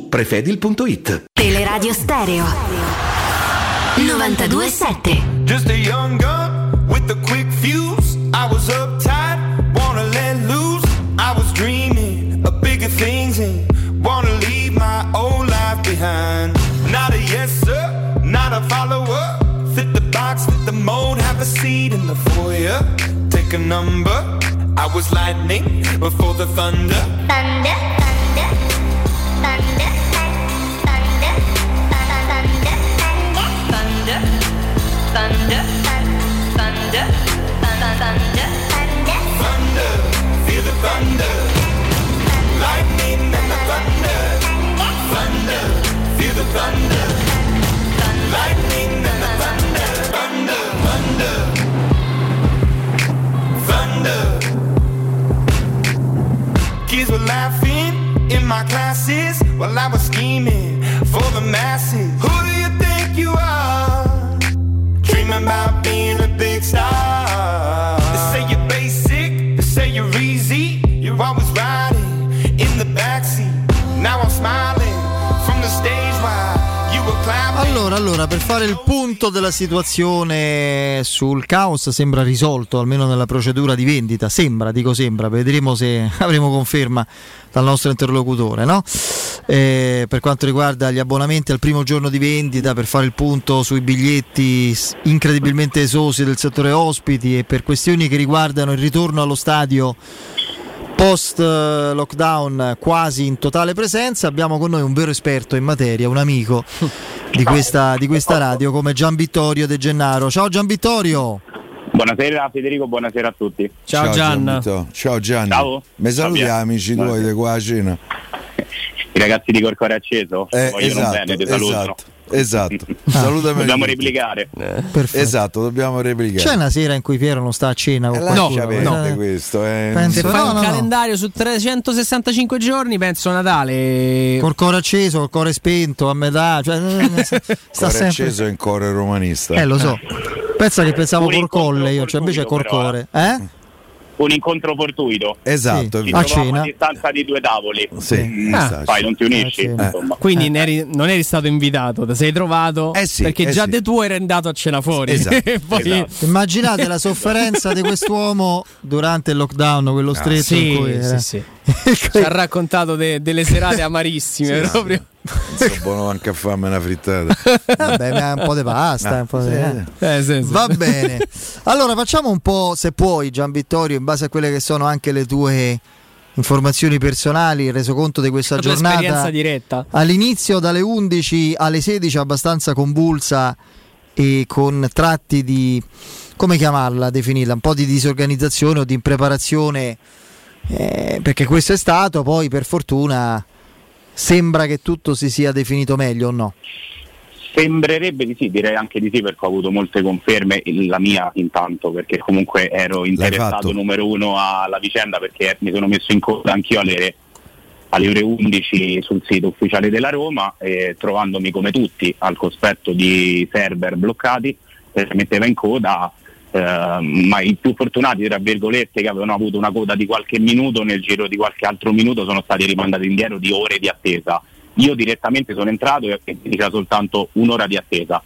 S38: prefedil.it.
S36: Teleradio Stereo 927
S32: Just a young gun with a quick fuse. I was uptight, wanna let loose. I was dreaming of bigger things and wanna leave my old life behind. Not a yes sir, not a follower. Fit the box, fit the mold, have a seat in the foyer. Take a number. I was lightning before the thunder,
S36: thunder,
S1: punto della situazione sul caos sembra risolto, almeno nella procedura di vendita, sembra, dico sembra, vedremo se [LAUGHS] avremo conferma dal nostro interlocutore, no? Eh, per quanto riguarda gli abbonamenti al primo giorno di vendita, per fare il punto sui biglietti incredibilmente esosi del settore ospiti e per questioni che riguardano il ritorno allo stadio post lockdown quasi in totale presenza abbiamo con noi un vero esperto in materia, un amico di questa, di questa radio come Gian Vittorio De Gennaro. Ciao Gian Vittorio!
S39: Buonasera Federico, buonasera a tutti.
S4: Gianvito. Ciao Gianni.
S39: Ciao.
S4: Mi saluti gli
S39: Ciao,
S4: amici tuoi di qua a cena.
S39: I ragazzi di Corcore Acceso,
S4: Eh,
S39: vogliono
S4: esatto,
S39: bene, ti saluto.
S4: esatto, Esatto. [LAUGHS] Salutami.
S39: Dobbiamo replicare.
S1: Perfetto.
S4: Esatto, dobbiamo replicare.
S1: C'è una sera in cui Piero non sta a cena con
S4: Eh,
S1: qualcuno?
S4: perdere
S1: Eh,
S4: questo. eh.
S1: Penso-
S2: Se fai
S1: no,
S2: un
S1: no, no.
S2: calendario su 365 giorni, penso Natale.
S1: Col cuore acceso, col cuore spento, a metà. Cioè, eh, [LAUGHS] sta
S4: Cuore
S1: sempre.
S4: acceso in cuore romanista.
S1: Eh, lo so. Pensa che pensavo
S39: Un
S1: col
S39: incontro
S1: colle io, cioè invece col
S39: fortuito,
S1: cuore. Eh?
S39: Un incontro fortuito.
S4: Esatto,
S1: Sì. A cena?
S39: a distanza di due tavoli.
S4: Sì,
S39: Mm,
S4: ah.
S39: Poi non ti unisci.
S1: Eh,
S39: insomma.
S2: Quindi ne eri- non eri stato invitato, ti sei trovato
S4: Eh sì,
S2: perché
S4: eh
S2: già
S4: sì.
S2: de tuo eri andato a cena fuori.
S4: Esatto, [LAUGHS]
S2: E poi-
S39: esatto.
S1: Immaginate la sofferenza di quest'uomo durante il lockdown, quello stretto cui era.
S2: sì, sì. Ci ha raccontato de- delle serate amarissime proprio.
S4: Sono buono anche a farmi una frittata. [LAUGHS]
S1: Vabbè, ma un po' di pasta.
S4: Ah,
S1: un po' di-
S4: sì.
S1: eh.
S2: Eh, sì, sì.
S1: Va bene. Allora facciamo un po', se puoi, Gian Vittorio, in base a quelle che sono anche le tue informazioni personali, il resoconto di questa giornata.
S2: esperienza diretta.
S1: All'inizio dalle 11 alle 16 abbastanza convulsa e con tratti di come chiamarla, definirla, un po' di disorganizzazione o di impreparazione eh, perché questo è stato, poi per fortuna sembra che tutto si sia definito meglio o no?
S39: Sembrerebbe di sì, direi anche di sì perché ho avuto molte conferme, la mia intanto perché comunque ero interessato numero uno alla vicenda perché mi sono messo in coda anch'io alle, alle ore 11 sul sito ufficiale della Roma e trovandomi come tutti al cospetto di server bloccati, eh, metteva in coda, eh, ma i più fortunati tra virgolette che avevano avuto una coda di qualche minuto nel giro di qualche altro minuto sono stati rimandati indietro di ore di attesa. Io direttamente sono entrato e diceva soltanto un'ora di attesa.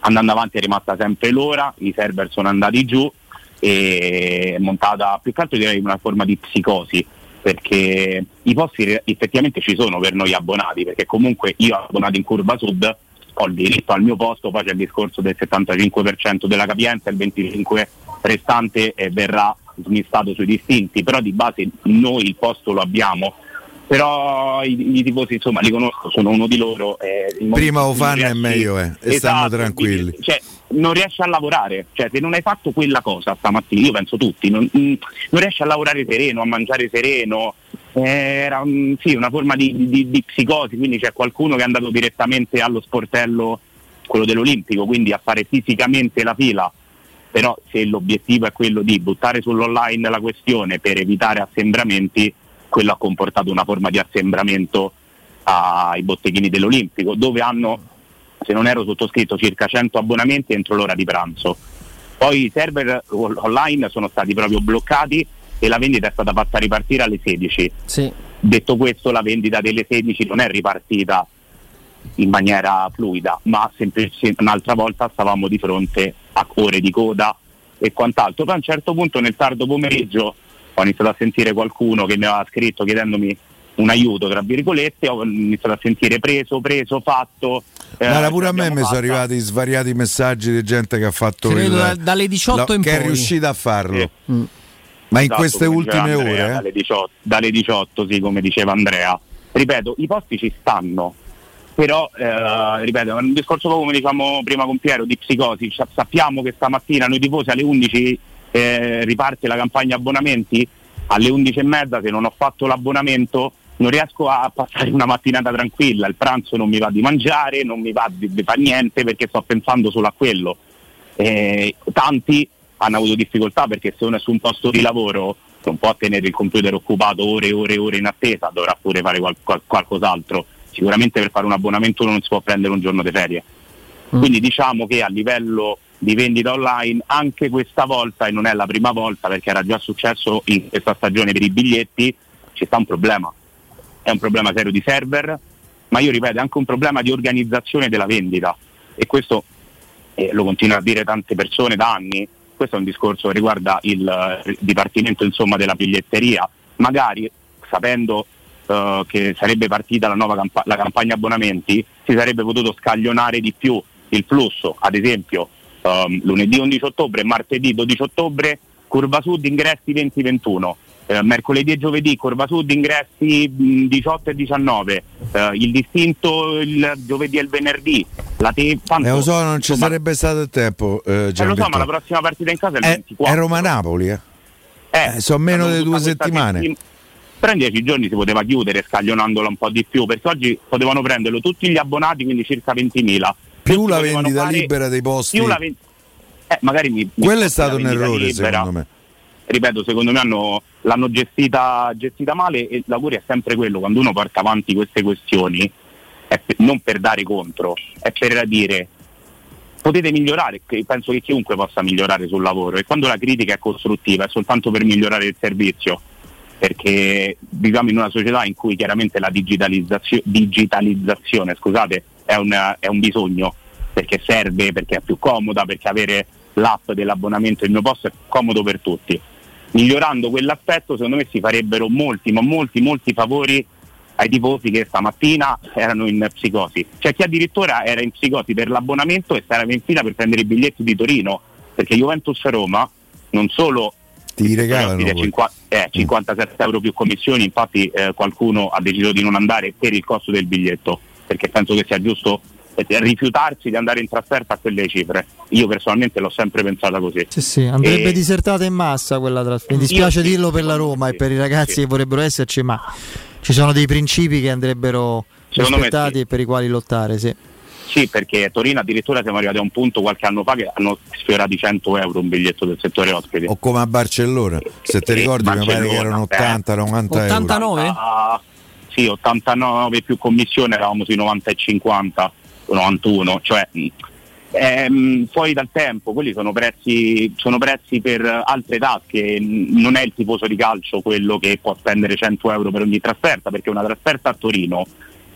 S39: Andando avanti è rimasta sempre l'ora, i server sono andati giù e è montata più che altro direi una forma di psicosi perché i posti effettivamente ci sono per noi abbonati perché comunque io abbonato in curva sud ho il diritto al mio posto, poi c'è il discorso del 75% della capienza, il 25% restante eh, verrà smistato sui distinti, però di base noi il posto lo abbiamo. Però i, i tifosi insomma li conosco, sono uno di loro. eh,
S4: Prima o fanno
S39: riesci-
S4: meglio è, e stanno
S39: Esatto,
S4: tranquilli.
S39: quindi, cioè, non riesci a lavorare, cioè se non hai fatto quella cosa stamattina, io penso tutti, non, mm, non riesci a lavorare sereno, a mangiare sereno, eh, era un- sì, una forma di, di- di psicosi, quindi c'è qualcuno che è andato direttamente allo sportello, quello dell'Olimpico, quindi a fare fisicamente la fila, però se l'obiettivo è quello di buttare sull'online la questione per evitare assembramenti, quello ha comportato una forma di assembramento ai botteghini dell'Olimpico, dove hanno, se non ero sottoscritto, circa 100 abbonamenti entro l'ora di pranzo. Poi i server on- online sono stati proprio bloccati e la vendita è stata fatta ripartire alle 16. Detto questo, la vendita delle 16 non è ripartita in maniera fluida, ma semplicemente un'altra volta stavamo di fronte a ore di coda e quant'altro. Poi a un certo punto nel tardo pomeriggio ho iniziato a sentire qualcuno che mi aveva scritto chiedendomi un aiuto, tra virgolette, ho iniziato a sentire preso, preso, fatto. eh,
S4: Guarda, pure a me mi sono arrivati svariati messaggi di gente che ha fatto
S2: Credo
S4: il-
S2: da- dalle 18
S4: la-
S2: in
S4: che è
S2: poi.
S4: riuscita a farlo.
S2: Mm.
S4: Ma in
S39: Esatto,
S4: queste ultime
S39: Andrea,
S4: ore,
S39: dalle, 18, dalle 18, sì, come diceva Andrea. Ripeto, i posti ci stanno, però eh, ripeto, è un discorso come diciamo prima con Piero di psicosi. Sa- sappiamo che stamattina noi tifosi alle 11 eh, riparte la campagna abbonamenti, alle 11 e mezza se non ho fatto l'abbonamento non riesco a passare una mattinata tranquilla, il pranzo non mi va di mangiare, non mi va di, di fare niente perché sto pensando solo a quello. Eh, tanti hanno avuto difficoltà perché se uno è su un posto di lavoro non può tenere il computer occupato ore e ore e ore in attesa, dovrà pure fare qual- qual- qualcos'altro. Sicuramente per fare un abbonamento uno non si può prendere un giorno di ferie. Quindi diciamo che a livello di vendita online anche questa volta, e non è la prima volta perché era già successo in questa stagione per i biglietti, ci sta un problema. È un problema serio di server, ma io ripeto è anche un problema di organizzazione della vendita e questo eh, lo continuano a dire tante persone da anni, questo è un discorso che riguarda il eh, dipartimento insomma, della biglietteria, magari sapendo eh, che sarebbe partita la nuova campa- la campagna abbonamenti, si sarebbe potuto scaglionare di più il flusso, ad esempio ehm, lunedì 11 ottobre, martedì 12 ottobre, curva sud ingressi 20-21. Eh, mercoledì e giovedì curva sud ingressi mh, 18 e 19 eh, il distinto il giovedì e il venerdì la te- tanto-
S4: Eh, lo so, non ci
S39: insomma,
S4: sarebbe stato il tempo. Eh,
S39: eh, lo so ma la prossima partita in casa è il
S4: è,
S39: 24
S4: è Roma-Napoli, eh.
S39: eh,
S4: Eh, sono meno di due settimane.
S39: settim- però in dieci giorni si poteva chiudere scaglionandolo un po' di più, perché oggi potevano prenderlo tutti gli abbonati, quindi circa 20.000.
S4: Più la vendita libera dei posti.
S39: più la ven- eh, magari mi, mi
S4: Quello è
S39: la
S4: stato un errore,
S39: libera.
S4: secondo me.
S39: Ripeto, secondo me hanno- l'hanno gestita, gestita male e l'augurio è sempre quello, quando uno porta avanti queste questioni, è per- non per dare contro, è per dire potete migliorare, penso che chiunque possa migliorare sul lavoro e quando la critica è costruttiva è soltanto per migliorare il servizio, perché viviamo in una società in cui chiaramente la digitalizzazione, digitalizzazione scusate, è, un, è un bisogno, perché serve, perché è più comoda, perché avere l'app dell'abbonamento il mio posto è comodo per tutti. Migliorando quell'aspetto secondo me si farebbero molti, ma molti, molti favori ai tifosi che stamattina erano in psicosi. C'è chi addirittura era in psicosi per l'abbonamento e stava in fila per prendere i biglietti di Torino, perché Juventus Roma non solo
S4: ti regalano
S39: offrire
S4: poi.
S39: 50 eh, 57 euro più commissioni, infatti eh, qualcuno ha deciso di non andare per il costo del biglietto, perché penso che sia giusto rifiutarsi di andare in trasferta a quelle cifre. Io personalmente l'ho sempre pensata così.
S1: Sì, sì, andrebbe
S39: E-
S1: disertata in massa quella trasferta. Mi dispiace
S39: sì,
S1: dirlo per la Roma e per i ragazzi che vorrebbero esserci, ma ci sono dei principi che andrebbero
S39: Secondo
S1: rispettati e per i quali lottare. Sì.
S39: Sì, perché a Torino addirittura siamo arrivati a un punto qualche anno fa che hanno sfiorato i 100 euro un biglietto del settore ospiti.
S4: O come a Barcellona, se ti
S39: Eh,
S4: ricordi mi pare che erano
S39: eh.
S4: 80, 90 euro.
S39: Ah, sì, 89 più commissione, eravamo sui 90 e 50, 91, cioè ehm, fuori dal tempo, quelli sono prezzi, sono prezzi per altre tasche, non è il tifoso di calcio quello che può spendere 100 euro per ogni trasferta, perché una trasferta a Torino,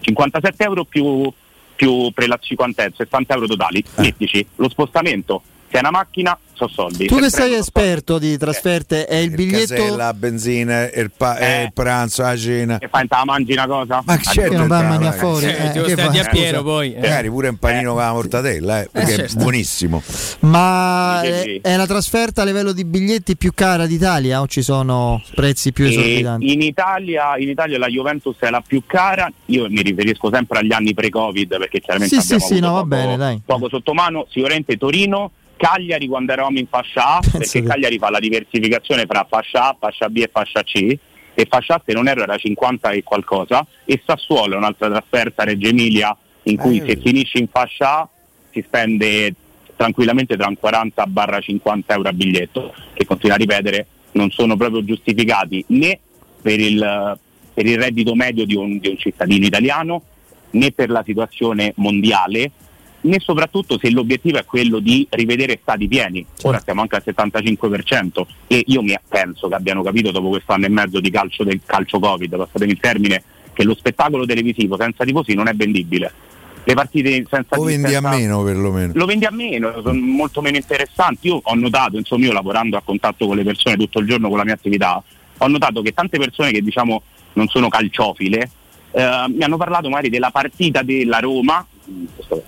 S39: 57 euro più, più prelazzi quant'è? 60 euro totali, mettici, lo spostamento, se è una macchina, sono soldi.
S1: Tu che sei esperto di trasferte, è il biglietto.
S4: Casella, la benzina, il, pa- eh, il pranzo, la cena.
S39: Che fai, te la mangi una cosa?
S4: Ma certo,
S1: Che non va a mangiare fuori,
S4: Eh,
S1: eh, che
S4: a Piero poi. Magari pure un panino con la mortadella, eh, perché
S1: certo.
S4: è buonissimo.
S1: Ma
S39: Sì, sì,
S1: è,
S39: sì.
S1: è la trasferta a livello di biglietti più cara d'Italia o ci sono prezzi più esorbitanti?
S39: in, Italia, in Italia la Juventus è la più cara, io mi riferisco sempre agli anni pre-Covid perché chiaramente
S1: Sì, sì,
S39: abbiamo
S1: sì,
S39: avuto
S1: no, va
S39: poco,
S1: bene, dai.
S39: poco sotto mano, sicuramente Torino, Cagliari quando eravamo in fascia A, perché
S1: te.
S39: Cagliari fa la diversificazione fra fascia A, fascia B e fascia C e fascia A se non ero era 50 e qualcosa e Sassuolo è un'altra trasferta a Reggio Emilia in cui
S4: Eh.
S39: se finisci in fascia A si spende tranquillamente tra un 40 barra 50 euro a biglietto che continua a ripetere non sono proprio giustificati né per il, per il reddito medio di un, di un cittadino italiano né per la situazione mondiale né soprattutto se l'obiettivo è quello di rivedere stati pieni. Ora siamo anche al 75% e io mi penso che abbiano capito dopo questo anno e mezzo di calcio del calcio Covid, passatemi il termine, che lo spettacolo televisivo senza tifosi non è vendibile. Le partite senza
S4: O vendi a
S39: senza-
S4: meno perlomeno.
S39: lo vendi a meno, sono molto meno interessanti. Io ho notato, insomma, io lavorando a contatto con le persone tutto il giorno con la mia attività, ho notato che tante persone che diciamo non sono calciofile eh, mi hanno parlato magari della partita della Roma,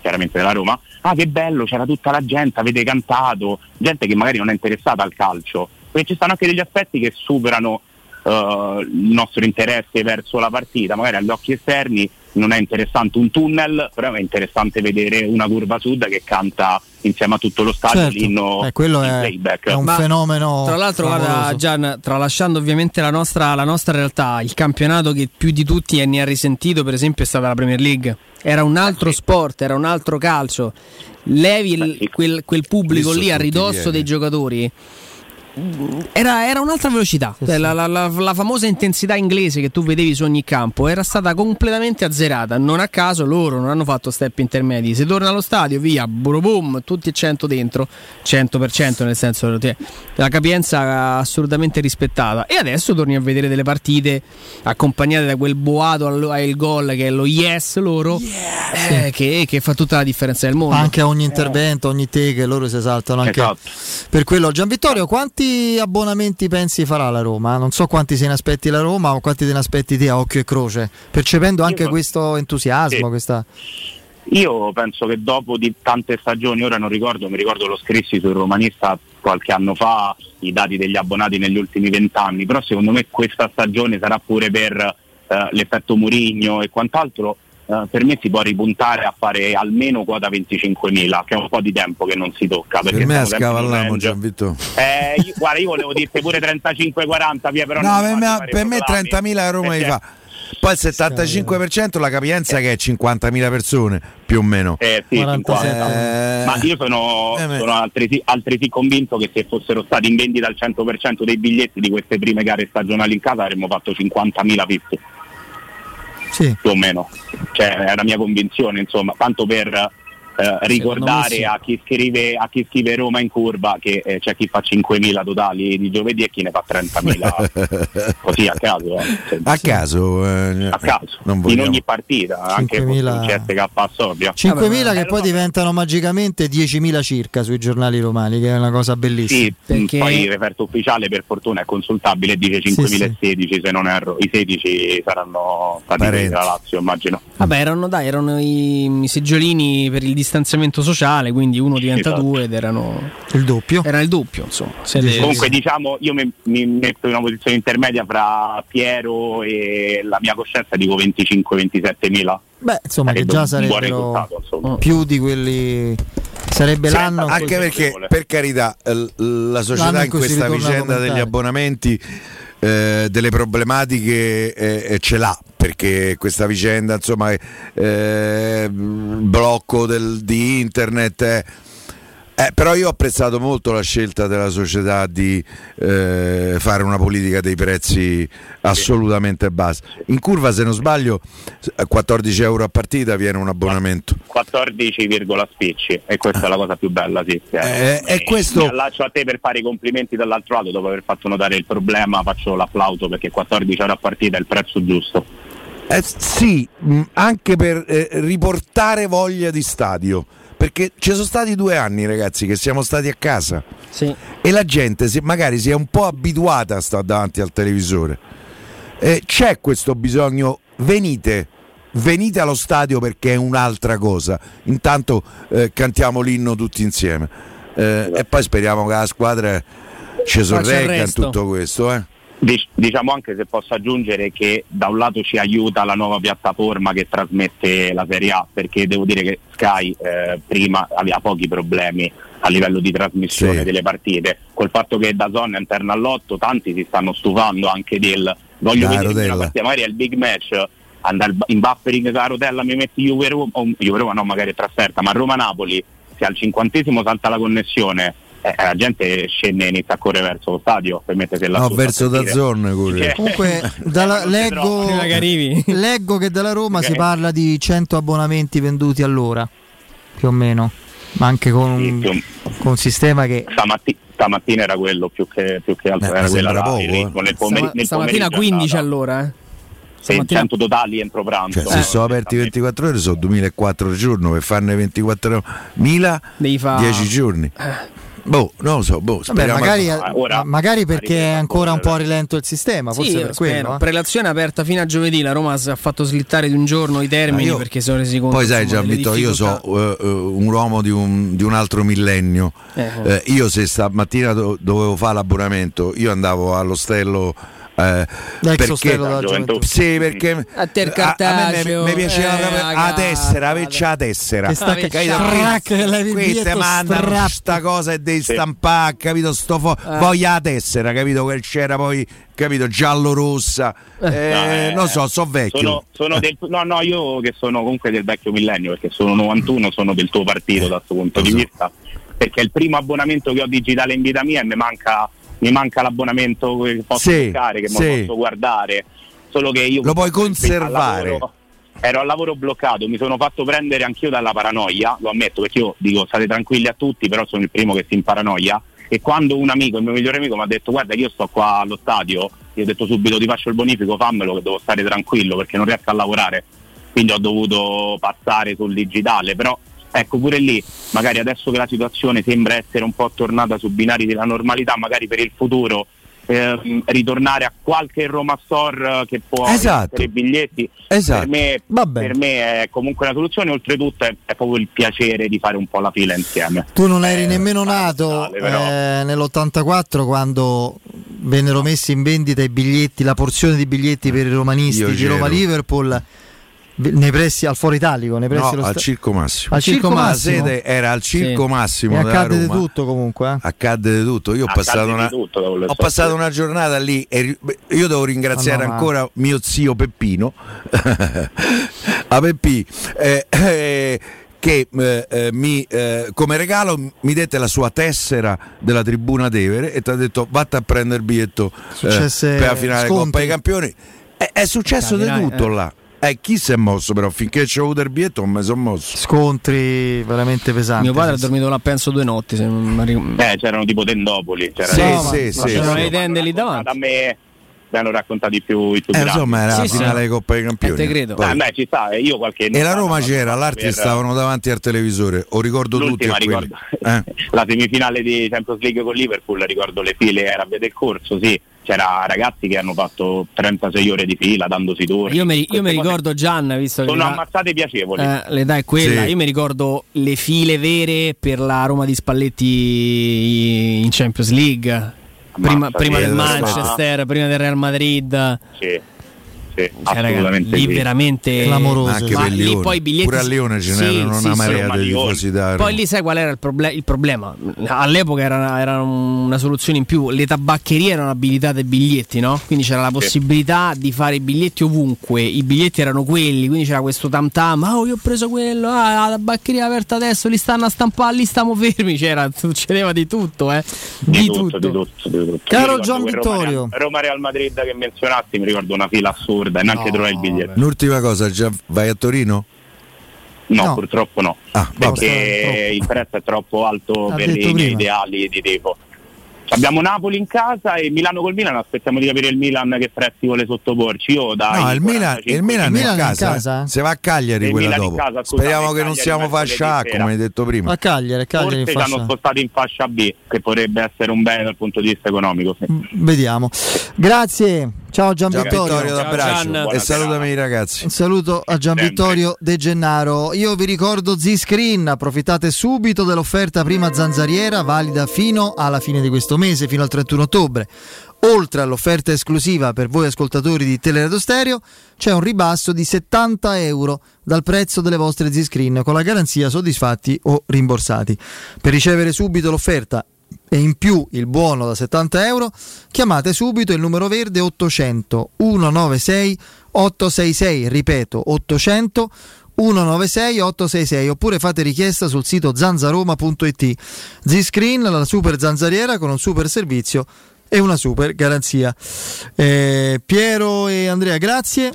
S39: chiaramente della Roma, ah che bello, c'era tutta la gente, avete cantato, gente che magari non è interessata al calcio, perché ci stanno anche degli aspetti che superano eh, il nostro interesse verso la partita, magari agli occhi esterni non è interessante un tunnel, però è interessante vedere una curva sud che canta insieme a tutto lo stadio
S1: Certo.
S39: l'inno
S1: Eh, quello è,
S39: playback.
S1: è un
S2: Ma,
S1: fenomeno.
S2: Tra l'altro, guarda,
S1: clamoroso.
S2: Gian, tralasciando ovviamente la nostra, la nostra realtà, il campionato che più di tutti ne ha risentito, per esempio, è stata la Premier League. Era un altro sport, era un altro calcio. Levi il- quel, quel pubblico
S4: Lì
S2: a ridosso dei giocatori. Era, era un'altra velocità, Cioè, La, la- la- la famosa intensità inglese che tu vedevi su ogni campo era stata completamente azzerata. Non a caso loro non hanno fatto step intermedi. Se torna allo stadio, via, boom, tutti e 100 dentro, 100% nel senso che la capienza assolutamente rispettata. E adesso torni a vedere delle partite accompagnate da quel boato al, al gol che è lo yes loro, eh, che, che fa tutta la differenza del mondo.
S1: Anche a ogni intervento, ogni te che loro si esaltano anche
S39: Esatto.
S1: per quello. Gian Vittorio, quanti abbonamenti pensi farà la Roma? Non so quanti se ne aspetti la Roma o quanti te ne aspetti te a occhio e croce, percependo anche
S39: Io-
S1: questo entusiasmo,
S39: Sì.
S1: questa...
S39: Io penso che dopo di tante stagioni, ora non ricordo, mi ricordo lo scrissi sul romanista qualche anno fa, i dati degli abbonati negli ultimi vent'anni, però secondo me questa stagione sarà pure per eh, l'effetto Murigno e quant'altro eh, per me si può ripuntare a fare almeno quota 25.000, che è un po' di tempo che non si tocca.
S4: Per me
S39: range.
S4: Gianvitto.
S39: Eh, io- guarda, io volevo dirti pure 35-40, via, però
S4: No,
S39: non
S4: per me, per me
S39: proclami,
S4: 30.000 a Roma li fa. Poi il 75% la capienza che è 50.000 persone, più o meno.
S39: Eh, sì, 50.
S4: Eh,
S39: Ma io sono, sono altresì, altresì convinto che se fossero stati in vendita al 100% dei biglietti di queste prime gare stagionali in casa avremmo fatto 50.000 visti.
S1: Sì.
S39: Più o meno. Cioè, è la mia convinzione, insomma, tanto per eh, ricordare
S2: sì.
S39: a, chi scrive, a chi scrive Roma in curva che eh, c'è chi fa 5.000 totali di giovedì e chi ne fa 30.000 [LAUGHS] così a caso. eh.
S4: A caso, eh,
S39: a caso,
S4: non
S39: in ogni partita, anche
S1: 5.000
S39: con CSK a Sovia.
S1: 5.000
S39: Eh,
S1: che poi diventano magicamente 10.000 circa sui giornali romani, che è una cosa bellissima.
S39: Sì, poi il referto ufficiale per fortuna è consultabile e dice 5.016 se non erro, i 16 saranno stati presi da Lazio immagino.
S2: Vabbè, erano, dai, erano i, i seggiolini per il distanziamento sociale, quindi uno diventa
S39: Esatto.
S2: due ed erano
S1: il doppio.
S2: Era il doppio, insomma. Siete-
S39: Comunque diciamo io mi, mi metto in una posizione intermedia fra Piero e la mia coscienza dico 25-27 mila.
S1: Beh, insomma, che
S39: Sarebbe
S1: già sarebbero più di quelli. Sarebbe
S4: Sì,
S1: l'anno.
S4: anche perché per carità l- la società
S1: L'anno in
S4: questa vicenda degli abbonamenti eh, delle problematiche eh, eh, ce l'ha perché questa vicenda insomma eh, blocco del- di internet eh, eh, però io ho apprezzato molto la scelta della società di eh, fare una politica dei prezzi assolutamente bassa. In curva, se non sbaglio, a 14 euro a partita viene un abbonamento.
S39: 14, spicci e questa è la cosa più bella sì.
S4: Eh, e questo-
S39: Mi allaccio a te per fare i complimenti dall'altro lato dopo aver fatto notare il problema faccio l'applauso perché 14 euro a partita è il prezzo giusto.
S4: Eh, sì, anche per eh, riportare voglia di stadio. Perché ci sono stati due anni, ragazzi, che siamo stati a casa. E la gente si- magari si è un po' abituata a stare davanti al televisore. Eh, c'è questo bisogno, venite, venite allo stadio perché è un'altra cosa. Intanto eh, cantiamo l'inno tutti insieme. Eh, e poi speriamo che la squadra ci sorregga in tutto questo. Eh.
S39: Dic- diciamo anche se posso aggiungere che da un lato ci aiuta la nuova piattaforma che trasmette la Serie A perché devo dire che Sky eh, prima aveva pochi problemi a livello di trasmissione
S4: Sì.
S39: delle partite col fatto che da zona interna all'otto tanti si stanno stufando anche del voglio
S4: Da
S39: vedere una partita magari è il big match andare in buffering la rotella mi metti Juve Roma o Juve Roma no magari è trasferta ma Roma Napoli se al cinquantesimo salta la connessione eh, la gente scende e inizia a correre verso lo stadio per mettersi là
S4: No, verso da zone
S39: Cioè,
S1: Comunque, [LAUGHS] dalla- leggo, leggo che dalla Roma
S39: Ok.
S1: si parla di 100 abbonamenti venduti all'ora, più o meno, ma anche con un, con un sistema che
S39: Stamatti- stamattina era quello più che, più che altro,
S1: Eh,
S39: era quella
S1: sembra
S39: là,
S1: poco,
S39: il ritmo, nel, pomeri-
S2: Stama-
S39: nel
S2: stamattina
S39: pomeriggio è
S2: 15
S39: andata.
S2: all'ora, eh.
S39: Se
S2: Stamattina-
S39: 100 totali entro pranzo.
S4: Cioè, se sono aperti 24 ore sono 2400 al giorno per farne 24.000
S2: fa-
S4: 10 giorni. Boh, non lo so, boh,
S1: Vabbè,
S4: speriamo
S1: magari,
S39: Ah,
S1: ma- magari perché è ancora un po' a rilento il sistema, forse
S2: Sì,
S1: per quello. eh.
S2: Prelazione aperta fino a giovedì. La Roma si è fatto slittare di un giorno i termini
S4: io-
S2: perché si sono resi conto.
S4: Poi sai
S2: insomma, delle
S4: Gianvito, io so eh, eh, un uomo di un, di un altro millennio.
S2: Eh.
S4: Eh, io se stamattina do- dovevo fare l'abbonamento, io andavo all'ostello eh, perché. Sì, perché
S2: A te il
S4: a- a me
S2: cartaceo,
S4: mi piaceva
S2: eh,
S4: proprio
S2: la
S4: la tessera, averci la tessera.
S1: Che sta
S2: Vabbè,
S1: che
S4: Capito?
S1: strac,
S4: Qui-
S1: levi il
S4: qui te
S1: biglietto,
S4: mandano
S1: strappi.
S4: sta cosa e devi stampare, capito? Sto fo- Voglia la tessera, capito? Che c'era poi, capito, giallo-rossa. Eh,
S39: No, eh,
S4: non so, so vecchio.
S39: Sono, sono del, no, no, io che sono comunque del vecchio millennio perché sono 91, sono del tuo partito da questo punto di vista. Perché è il primo abbonamento che ho digitale in vita mia e mi manca, mi manca l'abbonamento che posso
S4: Sì,
S39: toccare, che
S4: sì.
S39: posso guardare. Solo che io
S4: Lo puoi
S39: al
S4: conservare.
S39: lavoro- ero al lavoro bloccato, mi sono fatto prendere anch'io dalla paranoia, lo ammetto perché io dico state tranquilli a tutti, però sono il primo che si imparanoia. E quando un amico, il mio migliore amico, mi ha detto guarda io sto qua allo stadio, io ho detto subito ti faccio il bonifico, fammelo che devo stare tranquillo perché non riesco a lavorare. Quindi ho dovuto passare sul digitale, però ecco pure lì, magari adesso che la situazione sembra essere un po' tornata su binari della normalità, magari per il futuro ehm, ritornare a qualche Roma Store eh, che può
S4: Esatto.
S39: mettere i biglietti
S4: Esatto.
S39: per, me, per me è comunque una soluzione oltretutto è, è proprio il piacere di fare un po' la fila insieme
S1: Tu non eri nemmeno nato eh, nell'84 quando vennero messi in vendita i biglietti, la porzione di biglietti per i romanisti
S4: Io
S1: di. Roma Liverpool nei pressi al Foro Italico, nei pressi
S4: No,
S1: dello
S4: al
S1: sta-
S4: Circo Massimo.
S1: Al Circo
S4: La
S1: Massimo?
S4: sede era al Circo
S1: Sì.
S4: Massimo
S1: E accade di tutto comunque. eh.
S4: Accadde di tutto. Io ho
S39: Accadde
S4: passato, una,
S39: tutto,
S4: ho passato una giornata lì e io devo ringraziare
S1: no, ma-
S4: ancora mio zio Peppino. [LAUGHS] a Peppi. eh, eh, che eh, eh, mi, eh, come regalo mi dette la sua tessera della tribuna Tevere e ti ha detto vatta a prendere il biglietto eh, per la finale
S1: scontri.
S4: Coppa dei Campioni è, è successo di tutto
S2: eh.
S4: là eh, chi si è mosso però finché ci ho avuto il biglietto non mi sono mosso
S1: Scontri veramente pesanti.
S2: Mio padre ha
S1: sì, sì.
S2: dormito là penso due notti. Se.
S39: Eh, c'erano tipo tendopoli. C'era
S4: Sì,
S1: No,
S4: sì,
S1: ma
S4: sì,
S2: C'erano
S4: sì.
S2: le tende lì davanti.
S39: A me mi hanno raccontato i più, i più
S4: Eh,
S39: grandi.
S4: insomma era
S2: Sì,
S4: la
S2: sì.
S4: finale di Coppa dei Campioni
S2: Eh, te credo.
S4: Poi-
S39: Eh, beh, ci sta, eh, io qualche
S4: e la Roma c'era,
S39: ho
S4: l'altri
S39: per-
S4: stavano davanti al televisore, o ricordo tutti
S39: L'ultima
S4: quelli.
S39: ricordo
S4: Eh. [LAUGHS]
S39: la semifinale di Champions League con Liverpool, ricordo le file era via del corso, sì, c'era ragazzi che hanno fatto 36 ore di fila dandosi turni.
S2: Io mi, io mi ricordo Gian, visto che
S39: sono
S2: l'età-
S39: ammazzate piacevoli.
S2: eh, l'età è quella.
S4: Sì.
S2: Io mi ricordo le file vere per la Roma di Spalletti in Champions League. Prima, prima del. Manchester, prima del Real Madrid.
S39: Sì,
S2: Cioè, raga,
S39: assolutamente
S2: lì
S39: sì.
S2: veramente
S1: Clamoroso.
S4: Ma anche
S2: Ma
S4: per
S2: lì poi i biglietti
S4: Pure a Lione ce
S2: sì,
S4: n'erano
S2: sì,
S4: una marea di da
S2: Poi lì sai qual era il, proble- il problema? All'epoca era, era una soluzione in più, le tabaccherie erano abilitate ai biglietti, no? Quindi c'era la possibilità di fare i biglietti ovunque, i biglietti erano quelli, quindi c'era questo tam tam, ah oh, io ho preso quello, ah la tabaccheria è aperta adesso, li stanno a stampare, lì stiamo fermi, [LAUGHS] c'era, succedeva di tutto, eh.
S39: di, tutto, di tutto, di tutto.
S1: Caro Gian Vittorio.
S39: Roma Real, Roma Real Madrid che menzionasti, mi ricordo una fila assurda e neanche trovai il biglietto.
S4: Un'ultima cosa, già vai a Torino?
S39: No,
S1: No.
S39: purtroppo no.
S4: Ah,
S39: perché il prezzo è troppo alto
S1: Ha
S39: per i miei ideali di tipo. Abbiamo Napoli in casa e Milano col Milan, aspettiamo di capire il Milan che prezzi vuole sottoporci. Io dai
S4: No, il Milan,
S39: 45
S4: il Milan
S1: Il Milan
S4: a
S1: è in
S4: casa,
S1: casa?
S4: eh. se va a Cagliari
S39: Il
S4: quella
S39: Milan in
S4: dopo.
S39: casa, scusate,
S4: Speriamo che non siamo fascia A, come hai detto prima.
S1: A Cagliari, a Cagliari in
S39: Forse ci hanno spostato in fascia B, che potrebbe essere un bene dal punto di vista economico. sì.
S1: Vediamo. Grazie. Ciao Gian
S4: Gian
S1: Vittorio.
S4: Vittorio
S2: Ciao,
S4: d'abbraccio
S2: Gian.
S4: e salutami i ragazzi.
S1: Un saluto a Gian
S39: Sempre.
S1: Vittorio De Gennaro. Io vi ricordo Z-Screen, approfittate subito dell'offerta prima zanzariera valida fino alla fine di questo mese, fino al 31 ottobre. Oltre all'offerta esclusiva per voi ascoltatori di Teleradio Stereo, c'è un ribasso di 70 euro dal prezzo delle vostre Z-Screen con la garanzia soddisfatti o rimborsati. Per ricevere subito l'offerta e in più il buono da 70 euro, chiamate subito il numero verde 800 196 866, ripeto 800 196 866 oppure fate richiesta sul sito zanzaroma.it. Z-Screen, la super zanzariera con un super servizio e una super garanzia. Eh, Piero e Andrea, grazie.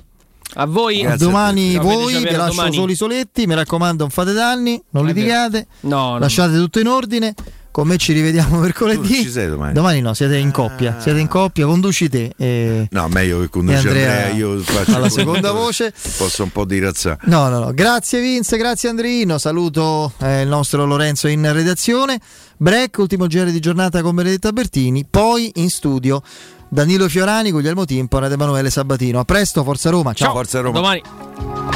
S2: A voi.
S4: A
S1: domani
S2: Ciao,
S1: voi, vi lascio
S2: domani.
S1: soli soletti, mi raccomando non fate danni, non litigate,
S2: No, no.
S1: lasciate tutto in ordine. Con me ci rivediamo [LAUGHS] mercoledì.
S4: Tu ci sei domani?
S1: no, siete in coppia. Siete in coppia, conduci te. E...
S4: No, meglio che conduce
S1: E Andrea
S4: Andrea, io faccio
S1: alla
S4: il
S1: seconda voce.
S4: Posso un po' di razzare.
S1: No, no, no. Grazie Vince, grazie Andrino. Saluto eh, il nostro Lorenzo in redazione. Break, ultimo giro di giornata con Benedetta Bertini. Poi in studio Danilo Fiorani, Guglielmo Timpone ed Emanuele Sabatino. A presto, Forza Roma. Ciao.
S4: Forza Roma.
S2: Domani.